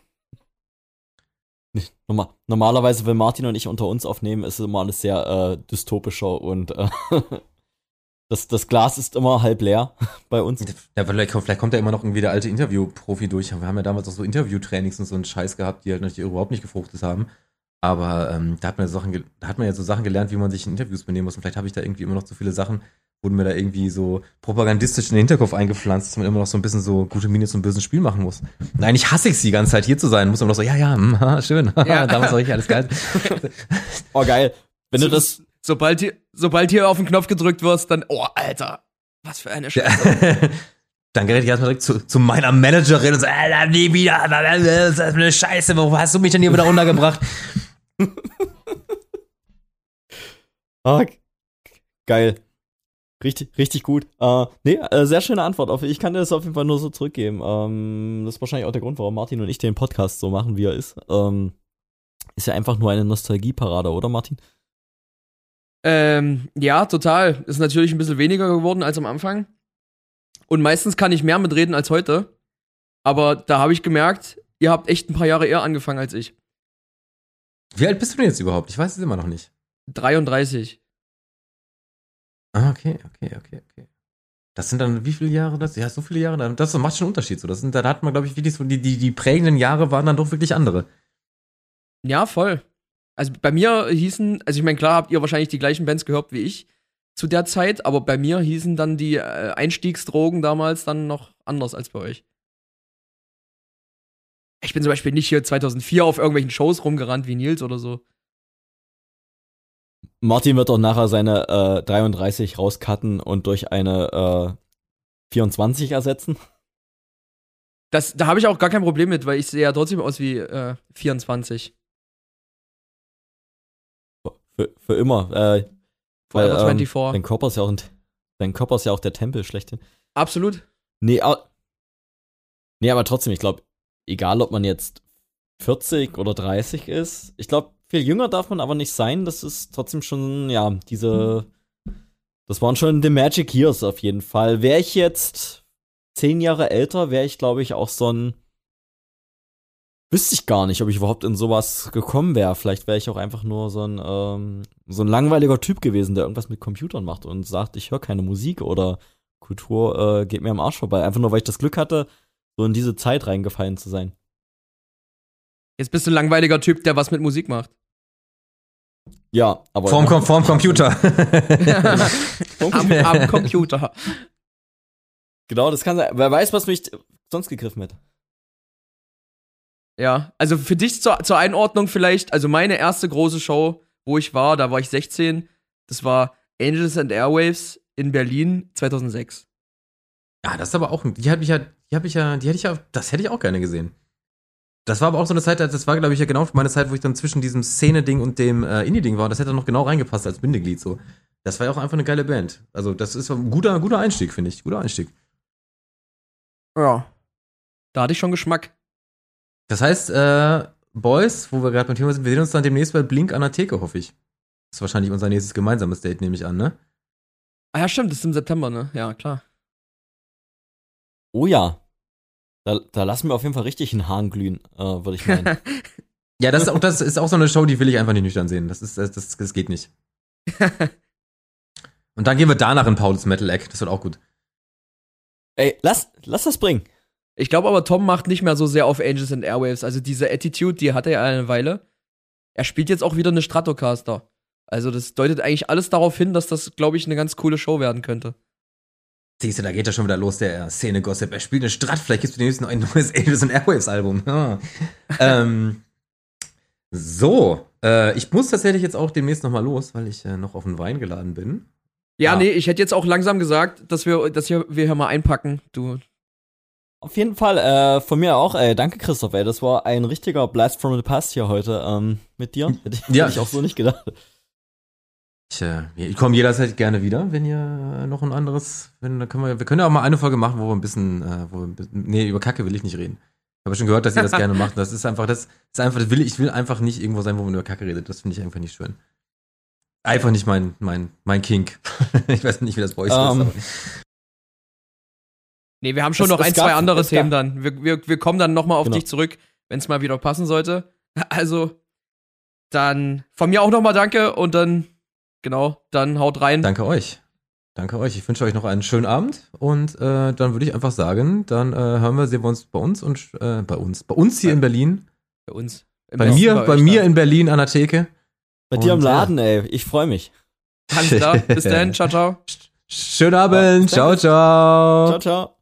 Normalerweise, wenn Martin und ich unter uns aufnehmen, ist es immer alles sehr äh, dystopischer und äh, das, das Glas ist immer halb leer bei uns. Ja, vielleicht, kommt- vielleicht kommt da immer noch irgendwie der alte Interview-Profi durch. Wir haben ja damals auch so Interview-Trainings und so einen Scheiß gehabt, die halt natürlich überhaupt nicht gefruchtet haben. Aber ähm, da hat man ja Sachen, da hat man ja so Sachen gelernt, wie man sich in Interviews benehmen muss. Und vielleicht habe ich da irgendwie immer noch zu viele Sachen, wurden mir da irgendwie so propagandistisch in den Hinterkopf eingepflanzt, dass man immer noch so ein bisschen so gute Miene zum bösen Spiel machen muss. Und eigentlich hasse ich es die ganze Zeit hier zu sein. Muss man noch so, ja, ja, hm, ha, schön, Ja. damals war ich alles geil. Oh, geil. Wenn du das, Sobald hier, sobald hier auf den Knopf gedrückt wirst, dann, oh, Alter, was für eine Scheiße. Dann gerät ich erstmal direkt zu, zu meiner Managerin und so, Alter, nie wieder, das ist eine Scheiße, warum hast du mich denn hier wieder runtergebracht? ah, geil. Richtig, richtig gut. Äh, nee, äh, sehr schöne Antwort. Auf, ich kann dir das auf jeden Fall nur so zurückgeben. Ähm, das ist wahrscheinlich auch der Grund, warum Martin und ich den Podcast so machen, wie er ist. Ähm, ist ja einfach nur eine Nostalgieparade, oder Martin? Ähm, ja, total. Ist natürlich ein bisschen weniger geworden als am Anfang. Und meistens kann ich mehr mitreden als heute. Aber da habe ich gemerkt, ihr habt echt ein paar Jahre eher angefangen als ich. Wie alt bist du denn jetzt überhaupt? Ich weiß es immer noch nicht. 33. Ah, okay, okay, okay, okay. Das sind dann wie viele Jahre das? Ja, so viele Jahre. Das macht schon einen Unterschied. So, das sind, da hat man, glaube ich, wirklich so, die, die, die prägenden Jahre waren dann doch wirklich andere. Ja, voll. Also bei mir hießen, also ich meine, klar habt ihr wahrscheinlich die gleichen Bands gehört wie ich zu der Zeit, aber bei mir hießen dann die äh, Einstiegsdrogen damals dann noch anders als bei euch. Ich bin zum Beispiel nicht hier 2004 auf irgendwelchen Shows rumgerannt wie Nils oder so. Martin wird doch nachher seine äh, 33 rauscutten und durch eine äh, 24 ersetzen. Das, da habe ich auch gar kein Problem mit, weil ich sehe ja trotzdem aus wie äh, 24. Für, für immer. Äh, weil, Forever ähm, 24. dein Körper ist ja auch ein, dein Körper ist ja auch der Tempel schlechthin. Absolut. Nee, au- nee aber trotzdem, ich glaube, egal ob man jetzt 40 oder 30 ist, ich glaube, viel jünger darf man aber nicht sein. Das ist trotzdem schon, ja, diese. Das waren schon die Magic Years auf jeden Fall. Wäre ich jetzt zehn Jahre älter, wäre ich, glaube ich, auch so ein. Wüsste ich gar nicht, ob ich überhaupt in sowas gekommen wäre. Vielleicht wäre ich auch einfach nur so ein, ähm, so ein langweiliger Typ gewesen, der irgendwas mit Computern macht und sagt, ich höre keine Musik oder Kultur äh, geht mir am Arsch vorbei. Einfach nur, weil ich das Glück hatte, so in diese Zeit reingefallen zu sein. Jetzt bist du ein langweiliger Typ, der was mit Musik macht. Ja, aber. Vorm, Com- vorm Computer. am, am Computer. Genau, das kann sein. Wer weiß, was mich sonst gegriffen hätte. Ja, also für dich zur, zur Einordnung vielleicht, also meine erste große Show, wo ich war, da war ich 16, das war Angels and Airwaves in Berlin 2006. Ja, das ist aber auch, die habe ich ja, die habe ich ja, die hätte ich ja, das hätte ich auch gerne gesehen. Das war aber auch so eine Zeit, das war, glaube ich, ja genau meine Zeit, wo ich dann zwischen diesem Szene-Ding und dem äh, Indie-Ding war. Das hätte dann noch genau reingepasst als Bindeglied so. Das war ja auch einfach eine geile Band. Also, das ist ein guter, guter Einstieg, finde ich. Guter Einstieg. Ja. Da hatte ich schon Geschmack. Das heißt, äh, Boys, wo wir gerade beim Thema sind, wir sehen uns dann demnächst bei Blink an der Theke, hoffe ich. Das ist wahrscheinlich unser nächstes gemeinsames Date, nehme ich an, ne? Ah ja, stimmt, das ist im September, ne? Ja, klar. Oh ja. Da, da lassen wir auf jeden Fall richtig einen Hahn glühen, äh, würde ich meinen. Ja, das ist, auch, das ist auch so eine Show, die will ich einfach nicht nüchtern sehen. Das, ist, das, das, das geht nicht. Und dann gehen wir danach in Pauls Metal Egg. Das wird auch gut. Ey, lass, lass das bringen. Ich glaube aber, Tom macht nicht mehr so sehr auf Angels and Airwaves. Also diese Attitude, die hat er ja eine Weile. Er spielt jetzt auch wieder eine Stratocaster. Also das deutet eigentlich alles darauf hin, dass das, glaube ich, eine ganz coole Show werden könnte. Siehst du, da geht ja schon wieder los, der Szene-Gossip. Er spielt eine Strat, vielleicht gibt es demnächst noch ein neues Angels and Airwaves Album. Ja. ähm, so, äh, ich muss tatsächlich jetzt auch demnächst nochmal los, weil ich äh, noch auf den Wein geladen bin. Ja, Ja. nee, ich hätte jetzt auch langsam gesagt, dass wir, dass wir, wir hier mal einpacken. Du, Auf jeden Fall, äh, von mir auch, ey, danke Christoph, ey, das war ein richtiger Blast from the Past hier heute, ähm, mit dir. Hätte Ja. hätte ich auch so nicht gedacht. Ich, äh, ich komme jederzeit gerne wieder, wenn ihr noch ein anderes, wenn, dann können wir, wir können ja auch mal eine Folge machen, wo wir ein bisschen, äh, wo wir ein bisschen nee, über Kacke will ich nicht reden. Ich habe schon gehört, dass ihr das gerne macht. Das ist einfach, das ist einfach, das will ich, ich will einfach nicht irgendwo sein, wo man über Kacke redet. Das finde ich einfach nicht schön. Einfach nicht mein, mein, mein Kink. ich weiß nicht, wie das bei euch Ähm, ist. Aber. nee, wir haben schon Es- noch es ein, gab- zwei andere es gab- Themen dann. Wir, wir, wir kommen dann noch mal auf Genau. dich zurück, wenn es mal wieder passen sollte. Also, dann von mir auch noch mal danke und dann, genau, dann haut rein. Danke euch. Danke euch. Ich wünsche euch noch einen schönen Abend und äh, dann würde ich einfach sagen, dann äh, hören wir, sehen wir uns bei uns und äh, bei uns, bei uns hier in Berlin. Bei uns. Im Bei mir, bei euch mir in Berlin an der Theke. Bei dir Und, im ja. Laden, ey. Ich freue mich. Alles klar. Bis dann. Ciao, ciao. Schönen Abend. Ja, ciao, ciao. Ciao, ciao.